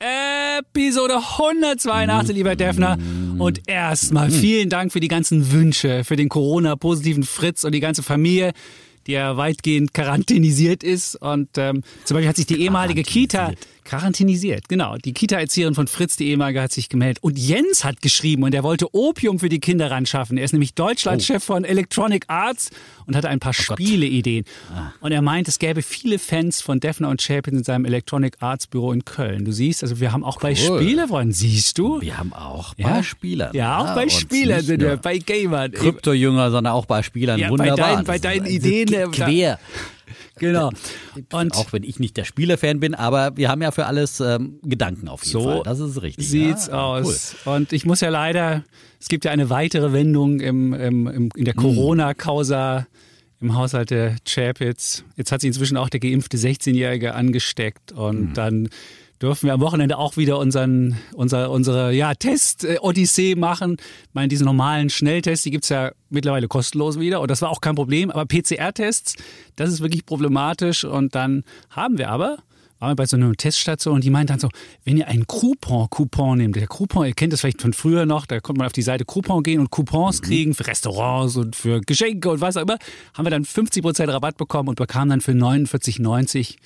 Episode 182, lieber Defner. Und erstmal vielen Dank für die ganzen Wünsche, für den Corona-positiven Fritz und die ganze Familie, die ja weitgehend quarantänisiert ist. Und ähm, zum Beispiel hat sich die ehemalige Kita Quarantänisiert, genau. Die Kita-Erzieherin von Fritz, die ehemalige, hat sich gemeldet. Und Jens hat geschrieben und er wollte Opium für die Kinder ran schaffen. Er ist nämlich Deutschlandchef oh. von Electronic Arts und hatte ein paar oh Spieleideen. Ah. Und er meint, es gäbe viele Fans von Defner und Chapin in seinem Electronic Arts Büro in Köln. Du siehst, also wir haben auch cool. bei Spielern, siehst du? Wir haben auch bei ja? Spielern. Ja, auch ja, bei Spielern sind wir, bei Gamern. Krypto-Jünger, sondern auch bei Spielern. Ja, Wunderbar. Bei deinen, bei deinen Ideen. Quer. Genau. Und auch wenn ich nicht der Spielerfan bin, aber wir haben ja für alles ähm, Gedanken auf jeden so Fall. Das ist richtig. Sieht's ja? aus. Cool. Und ich muss ja leider, es gibt ja eine weitere Wendung im, im, im in der hm. Corona-Causa im Haushalt der Chapitz. Jetzt hat sich inzwischen auch der geimpfte 16-Jährige angesteckt und mhm. dann dürfen wir am Wochenende auch wieder unseren, unser, unsere ja, Test-Odyssee machen. Ich meine, diese normalen Schnelltests, die gibt's ja mittlerweile kostenlos wieder und das war auch kein Problem. Aber PCR-Tests, das ist wirklich problematisch und dann haben wir aber waren wir bei so einer Teststation und die meint dann so, wenn ihr einen Coupon-Coupon nehmt, der Coupon, ihr kennt das vielleicht von früher noch, da konnte man auf die Seite Coupon gehen und Coupons mhm. kriegen für Restaurants und für Geschenke und was auch immer, haben wir dann 50% Rabatt bekommen und bekamen dann für 49,90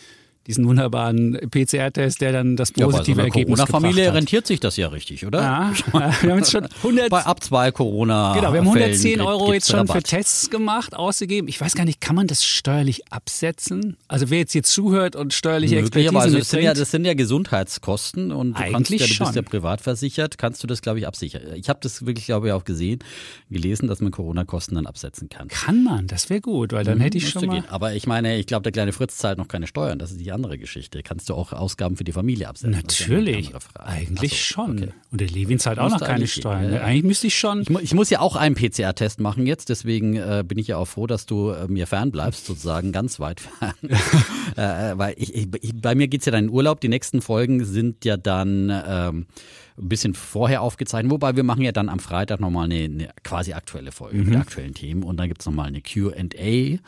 diesen wunderbaren PCR-Test, der dann das positive ja, bei so Ergebnis gebracht Corona-Familie rentiert sich das ja richtig, oder? Ja, wir haben jetzt schon 100 bei ab zwei Corona. Genau, wir haben 110 Euro jetzt schon Rabatt. für Tests gemacht, ausgegeben. Ich weiß gar nicht, kann man das steuerlich absetzen? Also wer jetzt hier zuhört und steuerliche Expertise das sind, ja, das sind ja Gesundheitskosten und du Eigentlich kannst ja, du schon. bist ja privat versichert, kannst du das glaube ich absichern. Ich habe das wirklich glaube ich auch gesehen, gelesen, dass man Corona-Kosten dann absetzen kann. Kann man, das wäre gut, weil dann mhm, hätte ich schon mal. Gehen. Aber ich meine, ich glaube, der kleine Fritz zahlt noch keine Steuern. Das ist die andere Geschichte. Kannst du auch Ausgaben für die Familie absetzen? Natürlich, eigentlich so, schon. Okay. Und der Levin zahlt auch noch keine Steuern. Ja. Eigentlich müsste ich schon. Ich, ich, muss ja auch einen PCR-Test machen jetzt, deswegen äh, bin ich ja auch froh, dass du äh, mir fern bleibst, sozusagen ganz weit fern. äh, weil ich, ich, bei mir geht es ja dann in Urlaub. Die nächsten Folgen sind ja dann ähm, ein bisschen vorher aufgezeichnet, wobei wir machen ja dann am Freitag nochmal eine, eine quasi aktuelle Folge mhm. mit aktuellen Themen und dann gibt es nochmal eine QA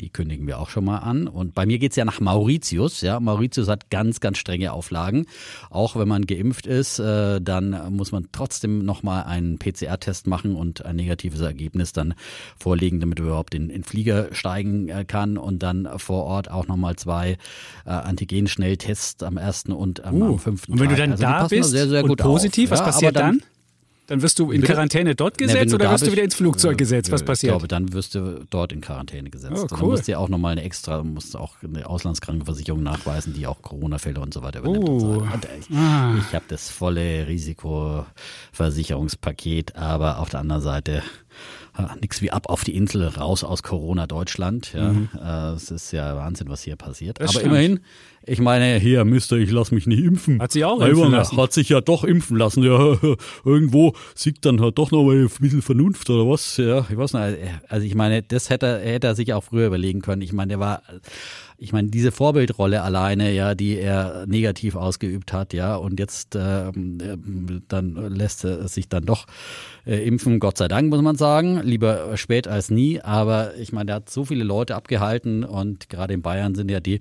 die kündigen wir auch schon mal an. Und bei mir geht es ja nach Mauritius. Ja, Mauritius hat ganz, ganz strenge Auflagen. Auch wenn man geimpft ist, äh, dann muss man trotzdem nochmal einen PCR-Test machen und ein negatives Ergebnis dann vorlegen, damit man überhaupt in den Flieger steigen äh, kann und dann vor Ort auch nochmal zwei äh, Antigen-Schnelltests am ersten und am, uh, fünften Und wenn Tag. du dann also da bist sehr, sehr und positiv, auf. was ja, passiert dann? dann? Dann wirst du in Bitte? Quarantäne dort gesetzt Na, oder wirst du wieder ins Flugzeug gesetzt? Was passiert? Ich glaube, dann wirst du dort in Quarantäne gesetzt. Oh, cool. Dann musst du ja auch nochmal eine extra, musst auch eine Auslandskrankenversicherung nachweisen, die auch Corona-Fälle und so weiter übernimmt. Und so. und ich ah. ich habe das volle Risikoversicherungspaket, aber auf der anderen Seite nichts wie ab auf die Insel, raus aus Corona Deutschland. Ja, mhm. Äh, es ist ja Wahnsinn, was hier passiert. Das Aber stimmt. immerhin, ich meine, hier, Mister, ich lass mich nicht impfen. Hat sich auch impfen lassen. Hat sich ja doch impfen lassen. Ja, irgendwo siegt dann halt doch noch mal ein bisschen Vernunft oder was. Ja, ich weiß nicht. Also ich meine, das hätte, hätte er sich auch früher überlegen können. Ich meine, der war ich meine, diese Vorbildrolle alleine, ja, die er negativ ausgeübt hat, ja, und jetzt ähm, dann lässt er sich dann doch äh, impfen, Gott sei Dank, muss man sagen. Lieber spät als nie. Aber ich meine, er hat so viele Leute abgehalten und gerade in Bayern sind ja die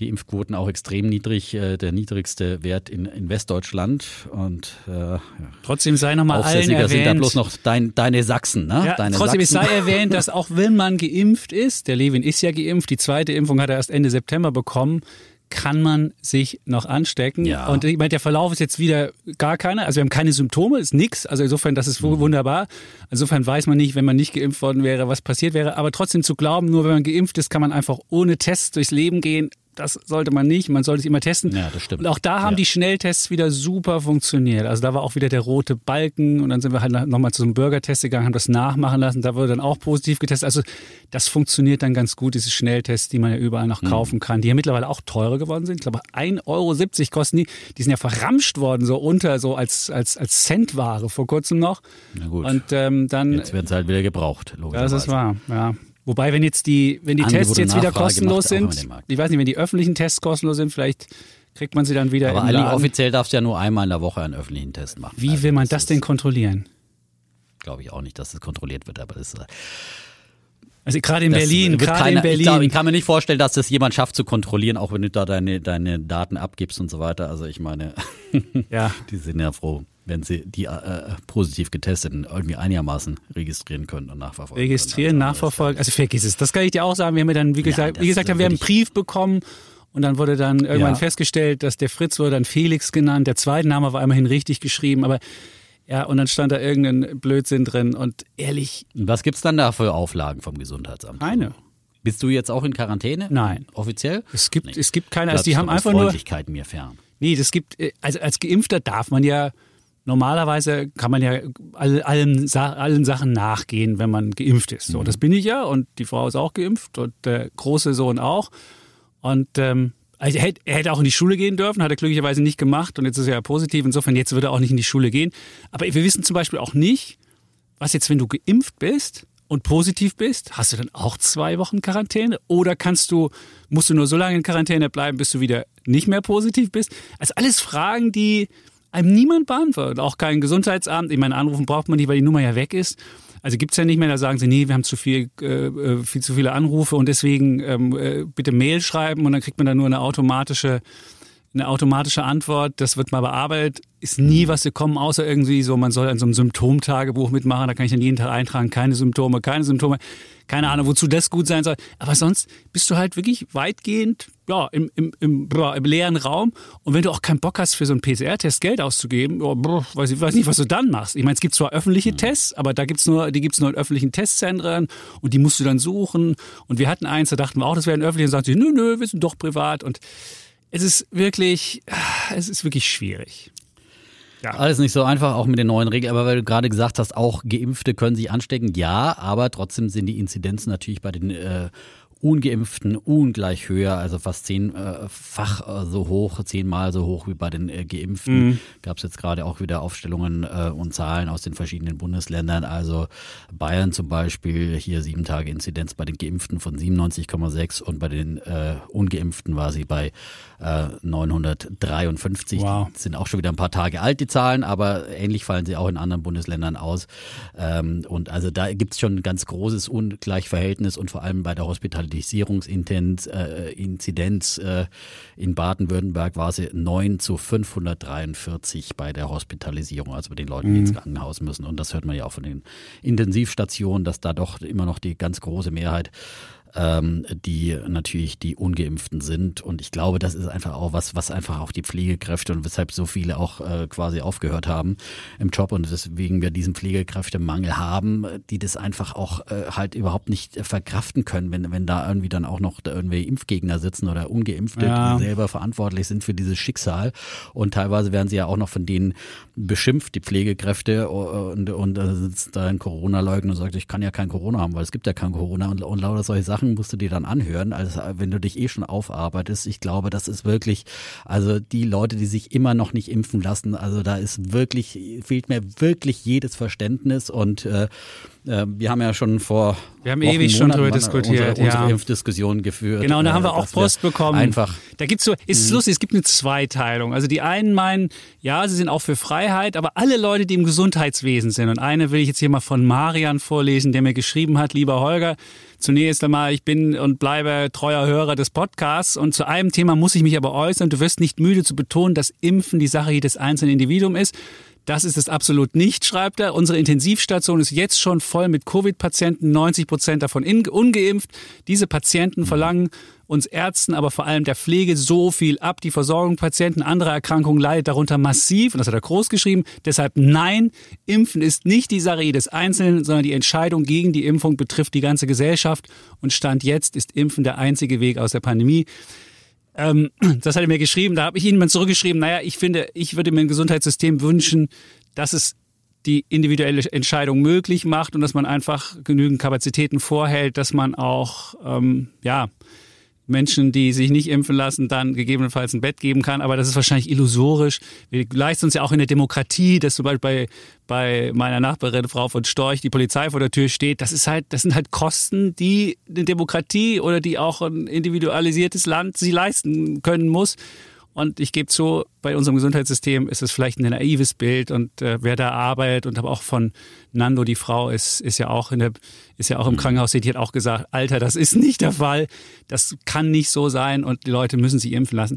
die Impfquoten auch extrem niedrig, äh, der niedrigste Wert in, in Westdeutschland. Und äh, ja. trotzdem sei nochmal allen erwähnt. sind da bloß noch dein, deine Sachsen, ne? Ja, deine trotzdem Sachsen. sei erwähnt, dass auch wenn man geimpft ist, der Levin ist ja geimpft, die zweite Impfung hat er erst Ende September bekommen, kann man sich noch anstecken. Ja. Und ich meine, der Verlauf ist jetzt wieder gar keiner. Also wir haben keine Symptome, ist nichts. Also insofern, das ist mhm. wunderbar. Insofern weiß man nicht, wenn man nicht geimpft worden wäre, was passiert wäre. Aber trotzdem zu glauben, nur wenn man geimpft ist, kann man einfach ohne Test durchs Leben gehen, das sollte man nicht. Man sollte sich immer testen. Ja, das stimmt. Und auch da haben Ja. die Schnelltests wieder super funktioniert. Also da war auch wieder der rote Balken und dann sind wir halt nochmal zu so einem Bürgertest gegangen, haben das nachmachen lassen. Da wurde dann auch positiv getestet. Also das funktioniert dann ganz gut, diese Schnelltests, die man ja überall noch kaufen kann, die ja mittlerweile auch teurer geworden sind. Ich glaube, 1,70 Euro kosten die. Die sind ja verramscht worden, so unter, so als, als, als Centware vor kurzem noch. Na gut. Und ähm, dann Jetzt werden sie halt wieder gebraucht, logischerweise. das ist wahr, ja. Wobei, wenn jetzt die, wenn die Angebot Tests jetzt wieder kostenlos sind, ich weiß nicht, wenn die öffentlichen Tests kostenlos sind, vielleicht kriegt man sie dann wieder Aber Ali, offiziell darfst du ja nur einmal in der Woche einen öffentlichen Test machen. Wie Also will man das denn kontrollieren? Glaube ich auch nicht, dass das kontrolliert wird, aber das, ist- Also gerade in das Berlin, gerade in keiner- Ich, glaub, ich Berlin. kann mir nicht vorstellen, dass das jemand schafft zu kontrollieren, auch wenn du da deine, deine Daten abgibst und so weiter. Also ich meine, Ja. die sind ja froh, wenn sie die äh, positiv getesteten irgendwie einigermaßen registrieren können und nachverfolgen Registrieren, können. Also, nachverfolgen. Also vergiss es. Das kann ich dir auch sagen. Wir haben ja dann, wie gesagt, das wie gesagt, haben wir einen Brief bekommen und dann wurde dann irgendwann Ja. festgestellt, dass der Fritz wurde dann Felix genannt. Der zweite Name war immerhin richtig geschrieben, aber ja, und dann stand da irgendein Blödsinn drin und ehrlich, Und was gibt's dann da für Auflagen vom Gesundheitsamt? keine. Bist du jetzt auch in Quarantäne? Nein. Offiziell? Es gibt, Nee. es gibt keine, also die haben einfach nur, mir fern. Nee, das gibt, äh, also als Geimpfter darf man ja, normalerweise kann man ja all, allen, allen Sachen nachgehen, wenn man geimpft ist. So, das bin ich ja und die Frau ist auch geimpft und der große Sohn auch. Und ähm, also er, hätte, er hätte auch in die Schule gehen dürfen, hat er glücklicherweise nicht gemacht und jetzt ist er ja positiv. Insofern, jetzt wird er auch nicht in die Schule gehen. Aber wir wissen zum Beispiel auch nicht, was jetzt, wenn du geimpft bist und positiv bist, hast du dann auch zwei Wochen Quarantäne? Oder kannst du, musst du nur so lange in Quarantäne bleiben, bis du wieder nicht mehr positiv bist? Also alles Fragen, die einem niemand beantwortet. Auch kein Gesundheitsamt. Ich meine, anrufen braucht man nicht, weil die Nummer ja weg ist. Also gibt's ja nicht mehr, da sagen sie, nee, wir haben zu viel, äh, äh, viel zu viele Anrufe und deswegen ähm, äh, bitte Mail schreiben und dann kriegt man da nur eine automatische eine automatische Antwort, das wird mal bearbeitet, ist nie was gekommen, außer irgendwie so, man soll an so einem Symptomtagebuch mitmachen, da kann ich dann jeden Tag eintragen, keine Symptome, keine Symptome, keine Ahnung, wozu das gut sein soll. Aber sonst bist du halt wirklich weitgehend ja, im, im, im, im leeren Raum. Und wenn du auch keinen Bock hast, für so einen PCR-Test Geld auszugeben, boah, weiß ich weiß nicht, was du dann machst. Ich meine, es gibt zwar öffentliche Tests, aber da gibt's nur, die gibt's nur in öffentlichen Testzentren und die musst du dann suchen. Und wir hatten eins, da dachten wir auch, das wäre ein öffentliches, und sagten sie, nö, nö, wir sind doch privat. Und es ist wirklich, es ist wirklich schwierig. Alles nicht so einfach, auch mit den neuen Regeln. Aber weil du gerade gesagt hast, auch Geimpfte können sich anstecken. Ja, aber trotzdem sind die Inzidenzen natürlich bei den äh, Ungeimpften ungleich höher, also fast zehnfach äh, so hoch, zehnmal so hoch wie bei den äh, Geimpften. Mhm. Gab es jetzt gerade auch wieder Aufstellungen äh, und Zahlen aus den verschiedenen Bundesländern. Also Bayern zum Beispiel, hier sieben Tage Inzidenz bei den Geimpften von 97,6 und bei den äh, Ungeimpften war sie bei äh, 953. Wow. Sind auch schon wieder ein paar Tage alt, die Zahlen, aber ähnlich fallen sie auch in anderen Bundesländern aus. Ähm, und also da gibt es schon ein ganz großes Ungleichverhältnis und vor allem bei der Hospitalisierungsinzidenz äh, äh, in Baden-Württemberg war sie 9 zu 543 bei der Hospitalisierung, also bei den Leuten, die ins Krankenhaus müssen. Und das hört man ja auch von den Intensivstationen, dass da doch immer noch die ganz große Mehrheit ähm, die natürlich die Ungeimpften sind. Und ich glaube, das ist einfach auch was, was einfach auch die Pflegekräfte und weshalb so viele auch äh, quasi aufgehört haben im Job und weswegen wir diesen Pflegekräftemangel haben, die das einfach auch äh, halt überhaupt nicht verkraften können, wenn, wenn da irgendwie dann auch noch da irgendwie Impfgegner sitzen oder Ungeimpfte, Ja. die selber verantwortlich sind für dieses Schicksal. Und teilweise werden sie ja auch noch von denen beschimpft, die Pflegekräfte, und, und da sitzt da ein Corona-Leugner und sagt, ich kann ja kein Corona haben, weil es gibt ja kein Corona und, und lauter solche Sachen musst du dir dann anhören, also wenn du dich eh schon aufarbeitest. Ich glaube, das ist wirklich, also die Leute, die sich immer noch nicht impfen lassen, also da ist wirklich, fehlt mir wirklich jedes Verständnis und äh, äh, wir haben ja schon vor Wir haben Wochen, ewig schon Monaten drüber diskutiert, unsere, unsere ja. Impfdiskussion geführt. Genau, und da haben wir äh, auch dass Post bekommen. Einfach Da gibt's so, ist lustig, es gibt eine Zweiteilung. Also die einen meinen, ja, sie sind auch für Freiheit, aber alle Leute, die im Gesundheitswesen sind, und eine will ich jetzt hier mal von Marian vorlesen, der mir geschrieben hat, lieber Holger, zunächst einmal, ich bin und bleibe treuer Hörer des Podcasts und zu einem Thema muss ich mich aber äußern. Du wirst nicht müde zu betonen, dass Impfen die Sache jedes einzelnen Individuums ist. Das ist es absolut nicht, schreibt er. Unsere Intensivstation ist jetzt schon voll mit Covid-Patienten, 90 Prozent davon ungeimpft. Diese Patienten verlangen uns Ärzten, aber vor allem der Pflege so viel ab. Die Versorgung Patienten anderer Erkrankungen leidet darunter massiv und das hat er groß geschrieben. Deshalb nein, Impfen ist nicht die Sache jedes Einzelnen, sondern die Entscheidung gegen die Impfung betrifft die ganze Gesellschaft und Stand jetzt ist Impfen der einzige Weg aus der Pandemie Ähm, das hat er mir geschrieben. Da habe ich ihm mal zurückgeschrieben, naja, ich finde, ich würde mir ein Gesundheitssystem wünschen, dass es die individuelle Entscheidung möglich macht und dass man einfach genügend Kapazitäten vorhält, dass man auch ähm, ja Menschen, die sich nicht impfen lassen, dann gegebenenfalls ein Bett geben kann. Aber das ist wahrscheinlich illusorisch. Wir leisten uns ja auch in der Demokratie, dass zum Beispiel bei, bei meiner Nachbarin Frau von Storch die Polizei vor der Tür steht. Das ist halt, das sind halt Kosten, die eine Demokratie oder die auch ein individualisiertes Land sie leisten können muss. Und ich gebe zu, bei unserem Gesundheitssystem ist es vielleicht ein naives Bild und äh, wer da arbeitet und aber auch von Nando, die Frau, ist, ist ja auch in der, ist ja auch im mhm. Krankenhaus, die hat auch gesagt, Alter, das ist nicht der Fall. Das kann nicht so sein und die Leute müssen sich impfen lassen.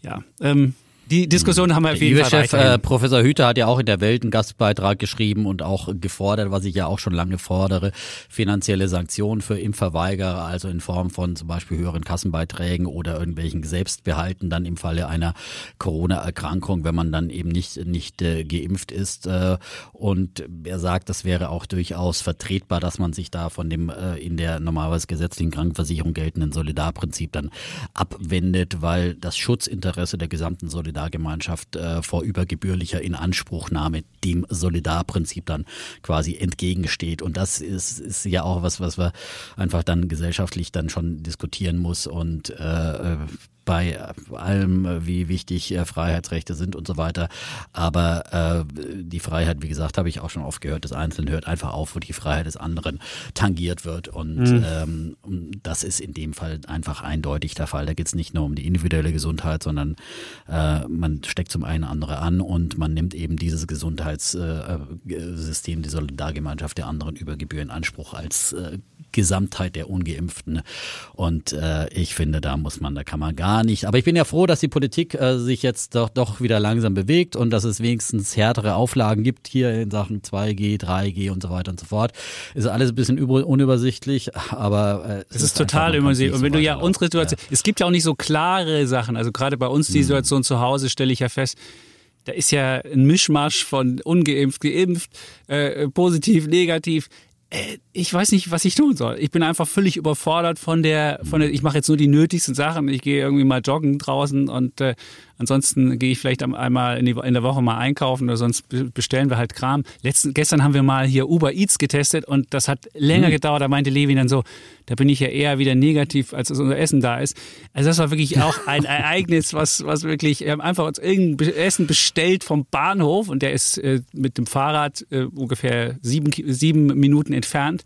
Ja, ähm, die Diskussion haben wir auf jeden der Fall. Chef, äh, Professor Hüter hat ja auch in der Welt einen Gastbeitrag geschrieben und auch gefordert, was ich ja auch schon lange fordere, finanzielle Sanktionen für Impfverweigerer, also in Form von zum Beispiel höheren Kassenbeiträgen oder irgendwelchen Selbstbehalten dann im Falle einer Corona-Erkrankung, wenn man dann eben nicht, nicht äh, geimpft ist. Äh, und er sagt, das wäre auch durchaus vertretbar, dass man sich da von dem äh, in der normalerweise gesetzlichen Krankenversicherung geltenden Solidarprinzip dann abwendet, weil das Schutzinteresse der gesamten Solidargemeinschaft Solidargemeinschaft äh, vor übergebührlicher Inanspruchnahme dem Solidarprinzip dann quasi entgegensteht. Und das ist, ist ja auch was, was wir einfach dann gesellschaftlich dann schon diskutieren muss und äh, bei allem, wie wichtig äh, Freiheitsrechte sind und so weiter. Aber äh, die Freiheit, wie gesagt, habe ich auch schon oft gehört, des Einzelnen hört einfach auf, wo die Freiheit des anderen tangiert wird. Und mhm. ähm, das ist in dem Fall einfach eindeutig der Fall. Da geht es nicht nur um die individuelle Gesundheit, sondern äh, man steckt zum einen andere an und man nimmt eben dieses Gesundheitssystem, die Solidargemeinschaft der anderen über Gebühr in Anspruch als äh, Gesamtheit der Ungeimpften. Und äh, ich finde, da muss man, da kann man gar nicht. Aber ich bin ja froh, dass die Politik äh, sich jetzt doch, doch wieder langsam bewegt und dass es wenigstens härtere Auflagen gibt hier in Sachen 2G, 3G und so weiter und so fort. Ist alles ein bisschen unübersichtlich, aber äh, es, es ist, ist total übersichtlich. Und wenn du ja unsere Situation, ja. es gibt ja auch nicht so klare Sachen. Also gerade bei uns die hm. Situation zu Hause stelle ich ja fest, da ist ja ein Mischmasch von ungeimpft, geimpft, äh, positiv, negativ. Äh, ich weiß nicht, was ich tun soll. Ich bin einfach völlig überfordert von der, von der, ich mache jetzt nur die nötigsten Sachen. Ich gehe irgendwie mal joggen draußen und äh, ansonsten gehe ich vielleicht einmal in, die, in, der Woche mal einkaufen oder sonst bestellen wir halt Kram. Letzten, gestern haben wir mal hier Uber Eats getestet und das hat länger mhm. gedauert. Da meinte Levi dann so, da bin ich ja eher wieder negativ, als unser Essen da ist. Also das war wirklich auch ein Ereignis, was, was wirklich, wir haben einfach uns irgendein Essen bestellt vom Bahnhof und der ist äh, mit dem Fahrrad äh, ungefähr sieben, sieben Minuten entfernt.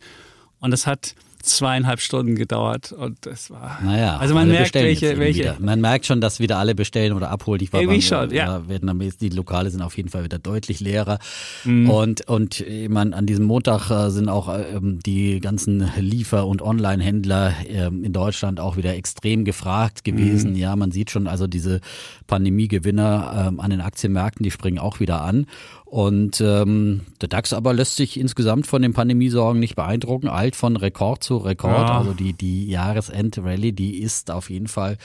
Und das hat zweieinhalb Stunden gedauert und das war. Naja, also man merkt, welche, welche. Man merkt schon, dass wieder alle bestellen oder abholen. Ich war Irgendwie schon, ja. Vietnamese, die Lokale sind auf jeden Fall wieder deutlich leerer. Mhm. Und, und ich meine, an diesem Montag äh, sind auch ähm, die ganzen Liefer- und Online-Händler ähm, in Deutschland auch wieder extrem gefragt gewesen. Mhm. Ja, man sieht schon, also diese Pandemiegewinner ähm, an den Aktienmärkten, die springen auch wieder an. Und ähm, der DAX aber lässt sich insgesamt von den Pandemiesorgen nicht beeindrucken. Alt von Rekord zu Rekord. Ja. Also die, die Jahresend-Rallye, die ist auf jeden Fall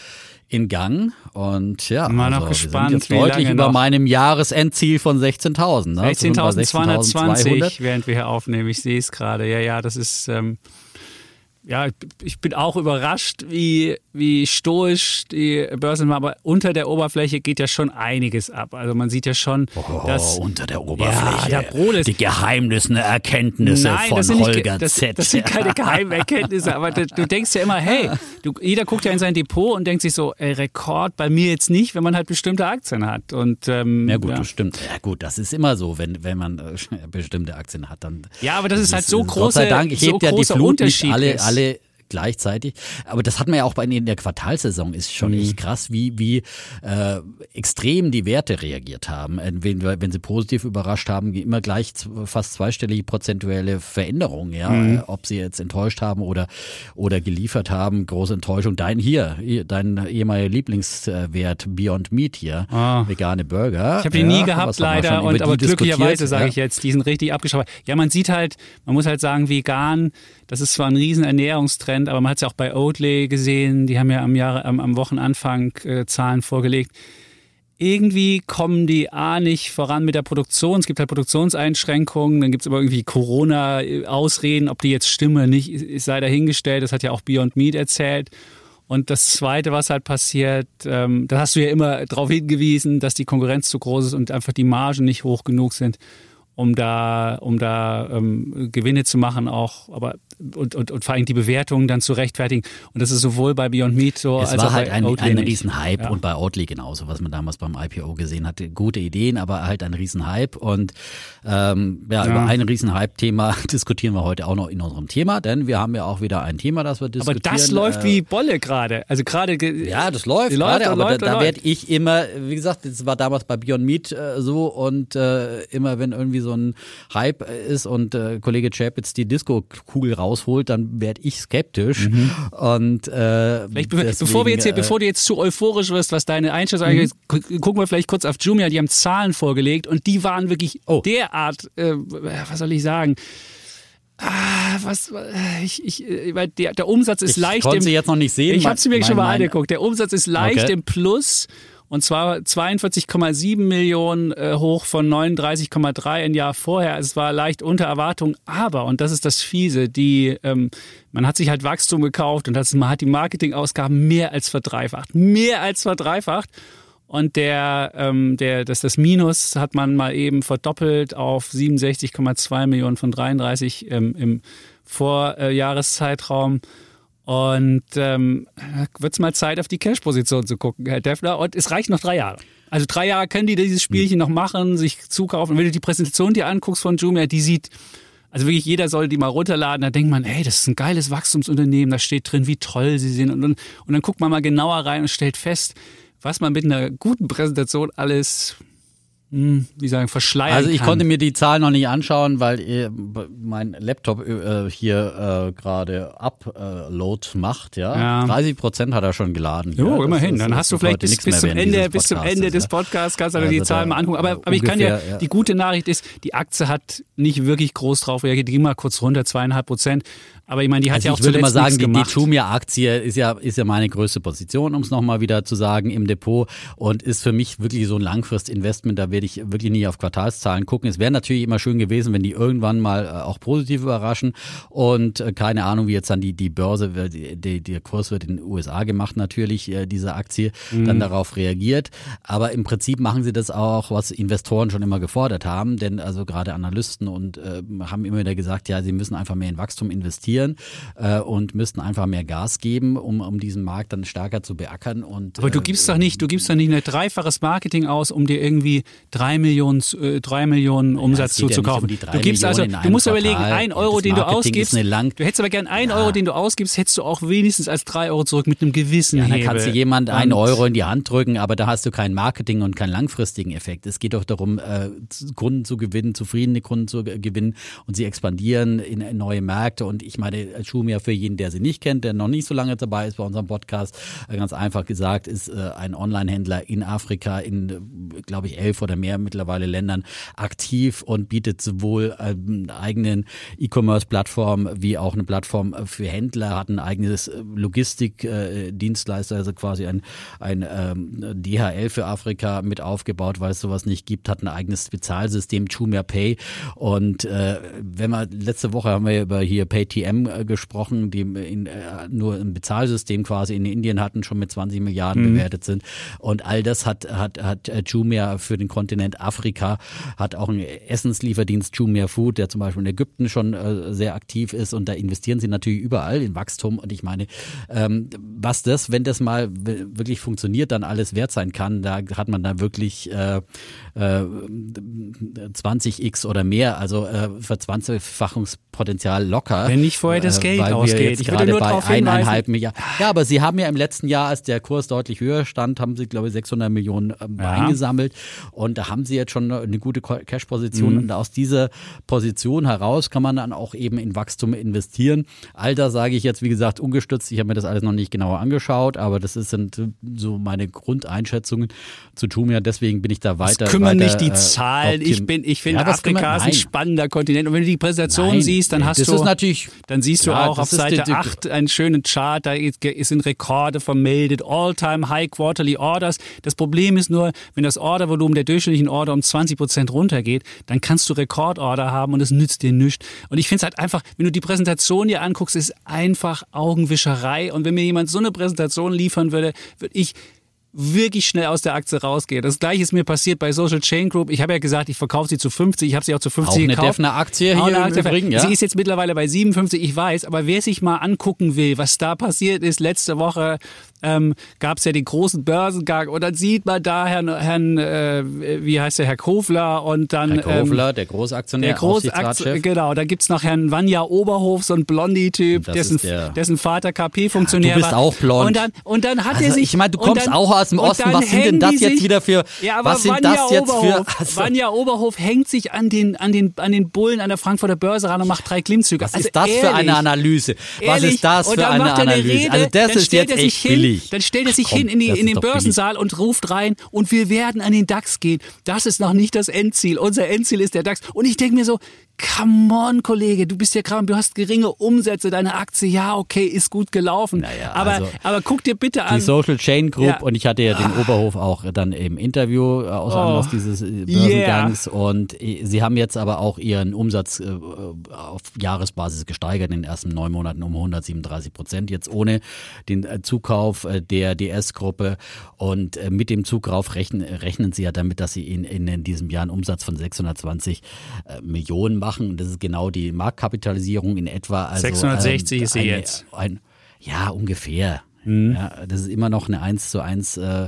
in Gang. Und ja, Mal also, noch gespannt, wir sind jetzt deutlich über noch? meinem Jahresendziel von 16.000. Ne? 16.220, während wir hier aufnehmen. Ich sehe es gerade. Ja, ja, das ist... Ähm ja, ich bin auch überrascht, wie, wie stoisch die Börsen waren, aber unter der Oberfläche geht ja schon einiges ab. Also man sieht ja schon, oh, dass unter der Oberfläche ja, der die geheimnissen Erkenntnisse Nein, von Holger nicht, das, Z. Das sind keine geheimen Erkenntnisse, aber du, du denkst ja immer, hey, du, jeder guckt ja in sein Depot und denkt sich so, ey, Rekord bei mir jetzt nicht, wenn man halt bestimmte Aktien hat. Und ähm, ja gut, ja. das stimmt. Ja gut, das ist immer so, wenn wenn man äh, bestimmte Aktien hat, dann. Ja, aber das ist halt so groß. Gott sei Dank, ich so ja die Flut nicht alle alle alle gleichzeitig. Aber das hat man ja auch bei in der Quartalsaison ist schon mhm. echt krass, wie, wie äh, extrem die Werte reagiert haben. Äh, wenn, wenn sie positiv überrascht haben, immer gleich fast zweistellige prozentuelle Veränderungen, ja. Mhm. Äh, ob sie jetzt enttäuscht haben oder, oder geliefert haben, große Enttäuschung. Dein hier, dein ehemaliger Lieblingswert Beyond Meat hier, ah. vegane Burger. Ich habe die ja, nie gehabt leider, und aber glücklicherweise sage ich jetzt, die sind richtig abgeschafft. Ja, man sieht halt, man muss halt sagen, vegan das ist zwar ein riesen Ernährungstrend, aber man hat es ja auch bei Oatly gesehen. Die haben ja am, Jahre, am, am Wochenanfang äh, Zahlen vorgelegt. Irgendwie kommen die A nicht voran mit der Produktion. Es gibt halt Produktionseinschränkungen, dann gibt es aber irgendwie Corona-Ausreden, ob die jetzt stimmen nicht, sei dahingestellt. Das hat ja auch Beyond Meat erzählt. Und das Zweite, was halt passiert, ähm, da hast du ja immer darauf hingewiesen, dass die Konkurrenz zu groß ist und einfach die Margen nicht hoch genug sind um da, um da ähm, Gewinne zu machen auch, aber und, und, und vor allem die Bewertungen dann zu rechtfertigen. Und das ist sowohl bei Beyond Meat so es als war auch halt bei ein, Oatly ein nicht. Riesenhype Ja. und bei Oatly genauso, was man damals beim IPO gesehen hatte. Gute Ideen, aber halt ein Riesenhype. Und ähm, ja, Ja. über ein Riesenhype-Thema diskutieren wir heute auch noch in unserem Thema, denn wir haben ja auch wieder ein Thema, das wir Aber diskutieren. das läuft äh, wie Bolle gerade. Also gerade ge- Ja, das läuft, läuft, gerade, aber läuft, da, da werde ich immer, wie gesagt, das war damals bei Beyond Meat äh, so und äh, immer wenn irgendwie so ein Hype ist und äh, Kollege Chapitz die Disco-Kugel rausholt, dann werde ich skeptisch und äh, Vielleicht, be deswegen, bevor wir jetzt hier, äh, bevor du jetzt zu euphorisch wirst, was deine Einschätzung Mhm. angeht, gu- gucken wir vielleicht kurz auf Jumia. Die haben Zahlen vorgelegt und die waren wirklich Oh. derart, äh, was soll ich sagen? Ah, was, äh, ich, ich, äh, weil der, der Umsatz ist ich leicht konnte im, sie jetzt noch nicht sehen. Ich habe sie mir Mein- schon mal mein- angeguckt. Der Umsatz ist leicht Okay. im Plus und zwar 42,7 Millionen äh, hoch von 39,3 ein Jahr vorher. Es war leicht unter Erwartung, aber, und das ist das Fiese, die, ähm, man hat sich halt Wachstum gekauft und das, man hat die Marketingausgaben mehr als verdreifacht. Mehr als verdreifacht. Und der, ähm, der, das, das Minus hat man mal eben verdoppelt auf 67,2 Millionen von 33 ähm, im Vorjahreszeitraum. Und ähm, wird es mal Zeit, auf die Cash-Position zu gucken, Herr Deffler. Und es reicht noch drei Jahre. Also drei Jahre können die dieses Spielchen noch machen, sich zukaufen. Und wenn du die Präsentation dir anguckst von Jumia, die sieht, also wirklich jeder soll die mal runterladen. Da denkt man, hey, das ist ein geiles Wachstumsunternehmen. Da steht drin, wie toll sie sind. Und, und, und dann guckt man mal genauer rein und stellt fest, was man mit einer guten Präsentation alles, hm, wie sagen, verschleiern Also ich kann. konnte mir die Zahlen noch nicht anschauen, weil äh, mein Laptop äh, hier äh, gerade Upload macht. Ja, Ja. 30 Prozent hat er schon geladen. Jo, ja, immerhin. ist- Dann hast du vielleicht bis, bis zum Ende, bis zum Ende des. Podcasts kannst du dir Also die Zahlen mal angucken. Aber, aber ich kann ja, ungefähr, ja. die gute Nachricht ist, die Aktie hat nicht wirklich groß drauf reagiert. Die ging mal kurz runter, zweieinhalb Prozent. Aber ich meine, die hat Also ja auch ich würde mal sagen, die, die gemacht. Jumia-Aktie ist ja, ist ja meine größte Position, um es nochmal wieder zu sagen, im Depot und ist für mich wirklich so ein Langfrist-Investment. Da werde ich wirklich nicht auf Quartalszahlen gucken. Es wäre natürlich immer schön gewesen, wenn die irgendwann mal äh, auch positiv überraschen und äh, keine Ahnung, wie jetzt dann die, die Börse, wird- die, der Kurs wird in den USA gemacht natürlich, äh, diese Aktie, dann darauf reagiert. Aber im Prinzip machen sie das auch, was Investoren schon immer gefordert haben, denn also gerade Analysten und äh, haben immer wieder gesagt, ja, sie müssen einfach mehr in Wachstum investieren äh, und müssten einfach mehr Gas geben, um, um diesen Markt dann stärker zu beackern. Und, Aber du äh, gibst doch nicht, du gibst doch nicht ein dreifaches Marketing aus, um dir irgendwie drei Millionen, äh, drei Millionen Umsatz ja zuzukaufen. um die drei du gibst also, Millionen in du musst überlegen, Quartal. ein Euro, den du ausgibst, du hättest aber gern einen Ja. Euro, den du ausgibst, hättest du auch wenigstens als drei Euro zurück mit einem gewissen Ja, dann Hebel. kannst du jemand einen Euro in die Hand drücken, aber da hast du kein Marketing und keinen langfristigen Effekt. Es geht doch darum, äh, Kunden zu gewinnen, zufriedene Kunden zu ge- gewinnen und sie expandieren in neue Märkte. Und ich meine, Jumia für jeden, der sie nicht kennt, der noch nicht so lange dabei ist bei unserem Podcast, äh, ganz einfach gesagt, ist äh, ein Online-Händler in Afrika, in, äh, glaube ich, elf oder mehr mittlerweile Ländern aktiv und bietet sowohl ähm, einen eigenen E-Commerce-Plattform wie auch eine Plattform für Händler, hat ein eigenes Logistikdienstleister, also quasi ein, ein ähm, DHL für Afrika mit aufgebaut, weil es sowas nicht gibt, hat ein eigenes Bezahlsystem, Jumia Pay. Und wenn wir letzte Woche haben wir über hier PayTM äh, gesprochen, die in, äh, nur ein Bezahlsystem quasi in Indien hatten, schon mit 20 Milliarden bewertet sind. Und all das hat, hat, hat äh, Jumia für den Kontinent Afrika, hat auch einen Essenslieferdienst Jumia Food, der zum Beispiel in Ägypten schon äh, sehr aktiv ist. Und da investieren sie natürlich überall in Wachstum. Und ich meine, ähm, was das, wenn das mal wirklich funktioniert, dann alles wert sein kann, da hat man da wirklich äh, äh, 20x oder mehr, also äh, Verzwanzigfachungspotenzial locker. Wenn nicht vorher das Äh, Geld weil ausgeht. Ich würde gerade nur darauf hinweisen-. Ja, aber sie haben ja im letzten Jahr, als der Kurs deutlich höher stand, haben sie, glaube ich, 600 Millionen ähm, Ja. eingesammelt. Und da haben sie jetzt schon eine gute Cash-Position. Mhm. Und aus dieser Position heraus kann man dann auch eben in Wachstum investieren. All das sage ich jetzt, wie gesagt, ungestützt. Ich habe mir das alles noch nicht genauer angeschaut, aber das ist, sind so meine Grundeinschätzungen zu Jumia. Deswegen bin ich da weiter. Das kümmern nicht die äh, Zahlen. Ich bin, ich finde, Ja, Afrika ist ein spannender Kontinent. Und wenn du die Präsentation Nein, siehst, dann hast das du. ist natürlich, dann siehst du Ja, auch auf Seite die- die- 8 einen schönen Chart, da ist- sind Rekorde vermeldet, All-Time High Quarterly Orders. Das Problem ist nur, wenn das Ordervolumen der durchschnittlichen Order um 20 Prozent runtergeht, dann kannst du Rekordorder haben und es nützt dir nichts. Und ich finde es halt einfach, wenn du die Präsentation dir anguckst, ist einfach Augenwischerei. Und wenn mir jemand so eine Präsentation liefern würde, würde ich wirklich schnell aus der Aktie rausgehen. Das gleiche ist mir passiert bei Social Chain Group. Ich habe ja gesagt, ich verkaufe sie zu 50, ich habe sie auch zu 50 Auch eine gekauft. Defner-Aktie Auch hier eine Aktie. Übrigen, ja? Sie ist jetzt mittlerweile bei 57, ich weiß, aber wer sich mal angucken will, was da passiert ist, letzte Woche ähm, gab es ja den großen Börsengang und dann sieht man da Herrn, Herrn äh, wie heißt der, Herr Kofler und dann Herr Kofler, der Großaktionär, ähm, der Aufsichtsratschef. genau, da gibt's noch Herrn Vanja Oberhof, so ein Blondie-Typ, dessen, dessen Vater KP-Funktionär Ja, du bist auch blond. Und dann, und dann hat er Also, sich... ich meine, du kommst dann- auch aus dem Osten. Was sind denn das die jetzt sich- wieder für- Ja, aber was sind Vanja das jetzt für- Oberhof, also- Vanja Oberhof hängt sich an den, an, den, an den Bullen an der Frankfurter Börse ran und macht drei Klimmzüge. Was also ist das für ehrlich, eine Analyse? Was Ehrlich? ist das für eine er Analyse? Rede, also das ist jetzt er sich echt hin, billig. Dann stellt er sich Ach komm, hin in, die, in den doch billig. Börsensaal und ruft rein und wir werden an den DAX gehen. Das ist noch nicht das Endziel. Unser Endziel ist der DAX. Und ich denke mir so, come on, Kollege, du bist ja gerade, du hast geringe Umsätze, deine Aktie, ja, okay, ist gut gelaufen. Naja, aber, also aber guck dir bitte Die an. Social Chain Group Ja. Ah. und ich hatte ja den Oberhof auch dann im Interview äh, aus Anlass Oh. dieses äh, Börsengangs und äh, sie haben jetzt aber auch ihren Umsatz auf Jahresbasis gesteigert in den ersten neun Monaten um 137 Prozent, jetzt ohne den Zukauf der DS-Gruppe und mit dem Zukauf rechnen, rechnen sie ja damit, dass sie in, in diesem Jahr einen Umsatz von 620 äh, Millionen machen und das ist genau die Marktkapitalisierung in etwa. Also, 660 ähm, ist sie eine- jetzt. Ein, ja, ungefähr. Mhm. Ja, das ist immer noch eine 1 zu 1 äh, äh,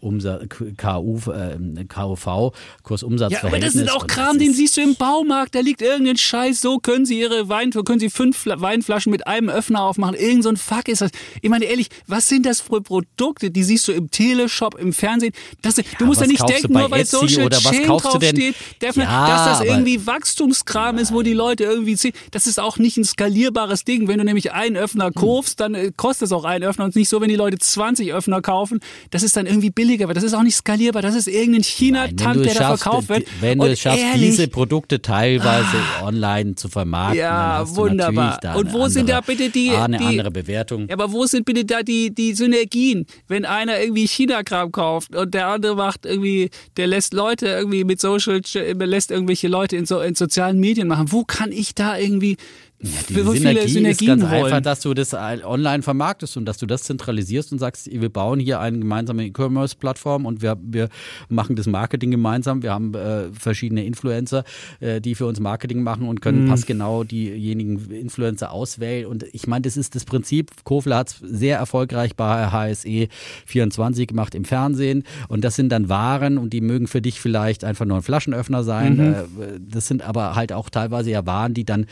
Umsatz, KU, äh, KUV, Ja, aber Kursumsatzverhältnis. das ist auch Kram, den siehst du im Baumarkt. Da liegt irgendein Scheiß. So können sie ihre Wein, können sie fünf Fla- Weinflaschen mit einem Öffner aufmachen. Irgend so ein Fuck ist das. Ich meine ehrlich, was sind das für Produkte? Die siehst du im Teleshop, im Fernsehen. Das, du musst ja nicht denken, nur weil Etsy Social oder was Chain draufsteht, Daphne, Ja, dass das irgendwie Wachstumskram ist, wo die Leute irgendwie ziehen. Das ist auch nicht ein skalierbares Ding. Wenn du nämlich einen Öffner kaufst, dann äh, kostet es auch einen Öffner und nicht so, wenn die Leute 20 Öffner kaufen. Das ist dann irgendwie billiger, aber das ist auch nicht skalierbar. Das ist irgendein China-Tank, du der da verkauft wird. Wenn du Und es schaffst, ehrlich, diese Produkte teilweise online zu vermarkten, dann Ja, du wunderbar. da Und wo sind da andere- bitte die- A, eine die- andere Bewertung. Ja, aber wo sind bitte da die, die Synergien? Wenn einer irgendwie China-Kram kauft und der andere macht irgendwie, der lässt Leute irgendwie mit Social, lässt irgendwelche Leute in, so, in sozialen Medien machen. Wo kann ich da irgendwie Die für so Synergie viele Synergien ist ganz holen? einfach, dass du das online vermarktest und dass du das zentralisierst und sagst, wir bauen hier eine gemeinsame E-Commerce-Plattform und wir, wir machen das Marketing gemeinsam. Wir haben äh, verschiedene Influencer, äh, die für uns Marketing machen und können Mhm. passgenau diejenigen Influencer auswählen. Und ich meine, das ist das Prinzip. Kofler hat es sehr erfolgreich bei HSE 24 gemacht im Fernsehen und das sind dann Waren und die mögen für dich vielleicht einfach nur ein Flaschenöffner sein. Mhm. Äh, das sind aber halt auch teilweise ja Waren, die dann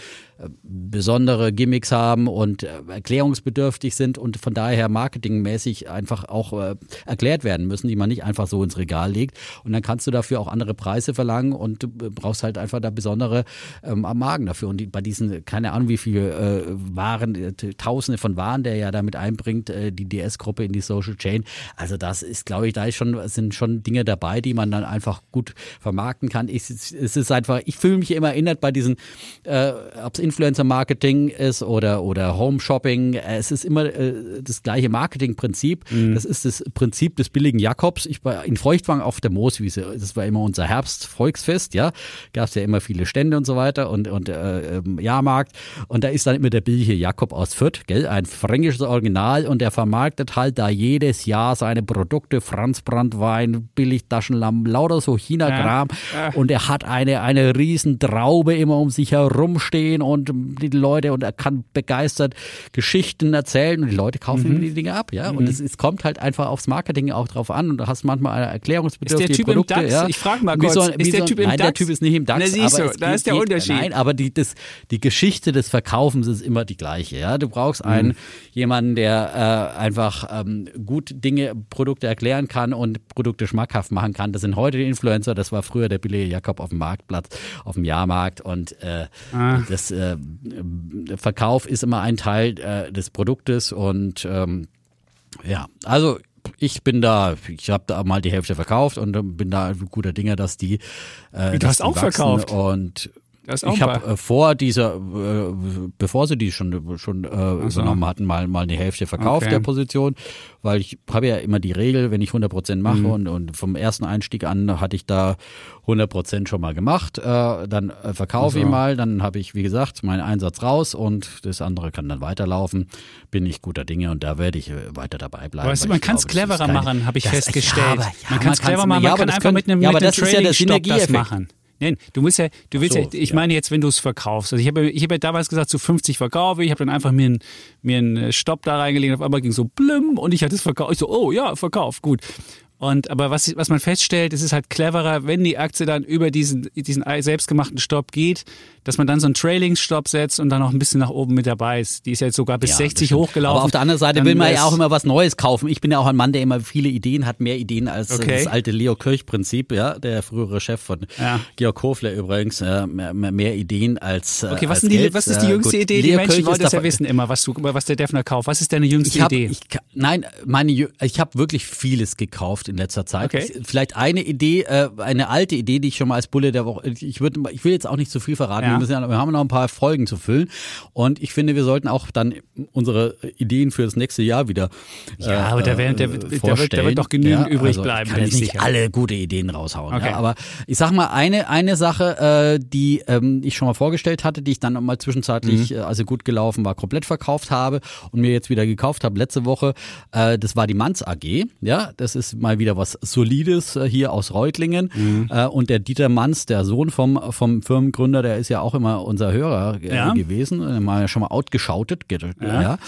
besondere Gimmicks haben und äh, erklärungsbedürftig sind und von daher marketingmäßig einfach auch äh, erklärt werden müssen, die man nicht einfach so ins Regal legt. Und dann kannst du dafür auch andere Preise verlangen und du brauchst halt einfach da besondere ähm, am Magen dafür. Und bei diesen, keine Ahnung, wie viele äh, Waren, äh, Tausende von Waren, der ja damit einbringt, äh, die DS-Gruppe in die Social Chain. Also das ist, glaube ich, da ist schon, sind schon Dinge dabei, die man dann einfach gut vermarkten kann. Ich, es ist einfach, ich fühle mich immer erinnert bei diesen, äh, ob es Influencer-Marketing ist oder, oder Home-Shopping. Es ist immer äh, das gleiche Marketingprinzip. Das ist das Prinzip des billigen Jakobs. Ich war in Feuchtwang auf der Mooswiese. Das war immer unser Herbst-Volksfest, ja. Gab es ja immer viele Stände und so weiter und, und äh, ähm, Jahrmarkt. Und da ist dann immer der billige Jakob aus Fürth, gell? Ein fränkisches Original und der vermarktet halt da jedes Jahr seine Produkte, Franzbrandwein, Billigtaschenlampen, lauter so China-Kram. Ja. Und er hat eine, eine riesen Traube immer um sich herumstehen und die Leute und er kann begeistert Geschichten erzählen und die Leute kaufen Mhm. ihm die Dinge ab, ja. Und es, es kommt halt einfach aufs Marketing auch drauf an und du hast manchmal eine erklärungsbedürftige Ist der Typ Produkte. im DAX? Ja. Ich frag mal kurz, so- ist der so- Typ im nein, der DAX? Typ ist nicht im DAX. Na, siehst aber du, da geht- ist der Unterschied. Nein, aber die, das, die Geschichte des Verkaufens ist immer die gleiche, ja. Du brauchst Mhm. einen, jemanden, der äh, einfach ähm, gut Dinge, Produkte erklären kann und Produkte schmackhaft machen kann. Das sind heute die Influencer, das war früher der billige Jakob auf dem Marktplatz, auf dem Jahrmarkt und äh, Ah. das äh, der Verkauf ist immer ein Teil äh, des Produktes und ähm, ja, also ich bin da, ich habe da mal die Hälfte verkauft und äh, bin da guter Dinge, dass die äh, Du hast auch verkauft? und Ich habe äh, vor dieser, äh, bevor sie die schon, schon äh, so. übernommen hatten, mal, mal eine Hälfte verkauft Okay. der Position, weil ich habe ja immer die Regel, wenn ich 100% mache Mhm. und, und vom ersten Einstieg an hatte ich da 100% schon mal gemacht, äh, dann äh, verkaufe ich So. mal, dann habe ich, wie gesagt, meinen Einsatz raus und das andere kann dann weiterlaufen, bin ich guter Dinge und da werde ich äh, weiter dabei bleiben. Weißt du, man ich kann es cleverer keine- machen, habe ich festgestellt. Ja, aber, ja, man kann es kann's- clever machen, man kann einfach mit einem, ja, mit aber einem das ist ja der Synergieeffekt. machen. Nein, du musst ja, du willst so, ja, ich ja. meine jetzt, wenn du es verkaufst. Also ich habe, ich habe ja damals gesagt, zu 50 verkaufe ich, habe dann einfach mir einen, mir einen Stopp da reingelegt, auf einmal ging so blüm und ich hatte es verkauft. Ich so, oh ja, verkauft, gut. Und aber was, was man feststellt, es ist halt cleverer, wenn die Aktie dann über diesen, diesen selbstgemachten Stopp geht, dass man dann so einen Trailing-Stopp setzt und dann noch ein bisschen nach oben mit dabei ist. Die ist jetzt sogar bis Ja, 60 das stimmt. hochgelaufen. Aber auf der anderen Seite Dann will man ja auch immer was Neues kaufen. Ich bin ja auch ein Mann, der immer viele Ideen hat, mehr Ideen als äh, Okay. das alte Leo Kirch-Prinzip, ja, der frühere Chef von Ja. Georg Kofler übrigens, äh, mehr, mehr- Ideen als äh, Okay, was, als sind die, was ist die Äh, jüngste gut, Idee? Die Leo Menschen Kirch wollen das ja wissen immer, was, du, was der Defner kauft. Was ist deine jüngste hab, Idee? Ich, nein, meine, ich habe wirklich vieles gekauft in letzter Zeit. Okay. Ich, vielleicht eine Idee, äh, eine alte Idee, die ich schon mal als Bulle der Woche, ich, würd, ich will jetzt auch nicht zu viel verraten, Ja. wir, müssen ja, wir haben noch ein paar Folgen zu füllen und ich finde, wir sollten auch dann unsere Ideen für das nächste Jahr wieder äh, Ja, aber da werden- da äh, wird- da wird- vorstellen. da wird doch genügend übrig also bleiben, Ich kann jetzt ich nicht sicher. alle gute Ideen raushauen, Okay. ja, aber ich sag mal, eine, eine Sache, äh, die ähm, ich schon mal vorgestellt hatte, die ich dann mal zwischenzeitlich, Mhm. äh, also gut gelaufen war, komplett verkauft habe und mir jetzt wieder gekauft habe letzte Woche, äh, das war die Manns AG. Ja, das ist mal wieder was Solides äh, hier aus Reutlingen. Mhm. Äh, und der Dieter Manns, der Sohn vom, vom Firmengründer, der ist ja auch immer unser Hörer äh, Ja. gewesen, mal schon mal outgeschautet. ge- Ja. Ja.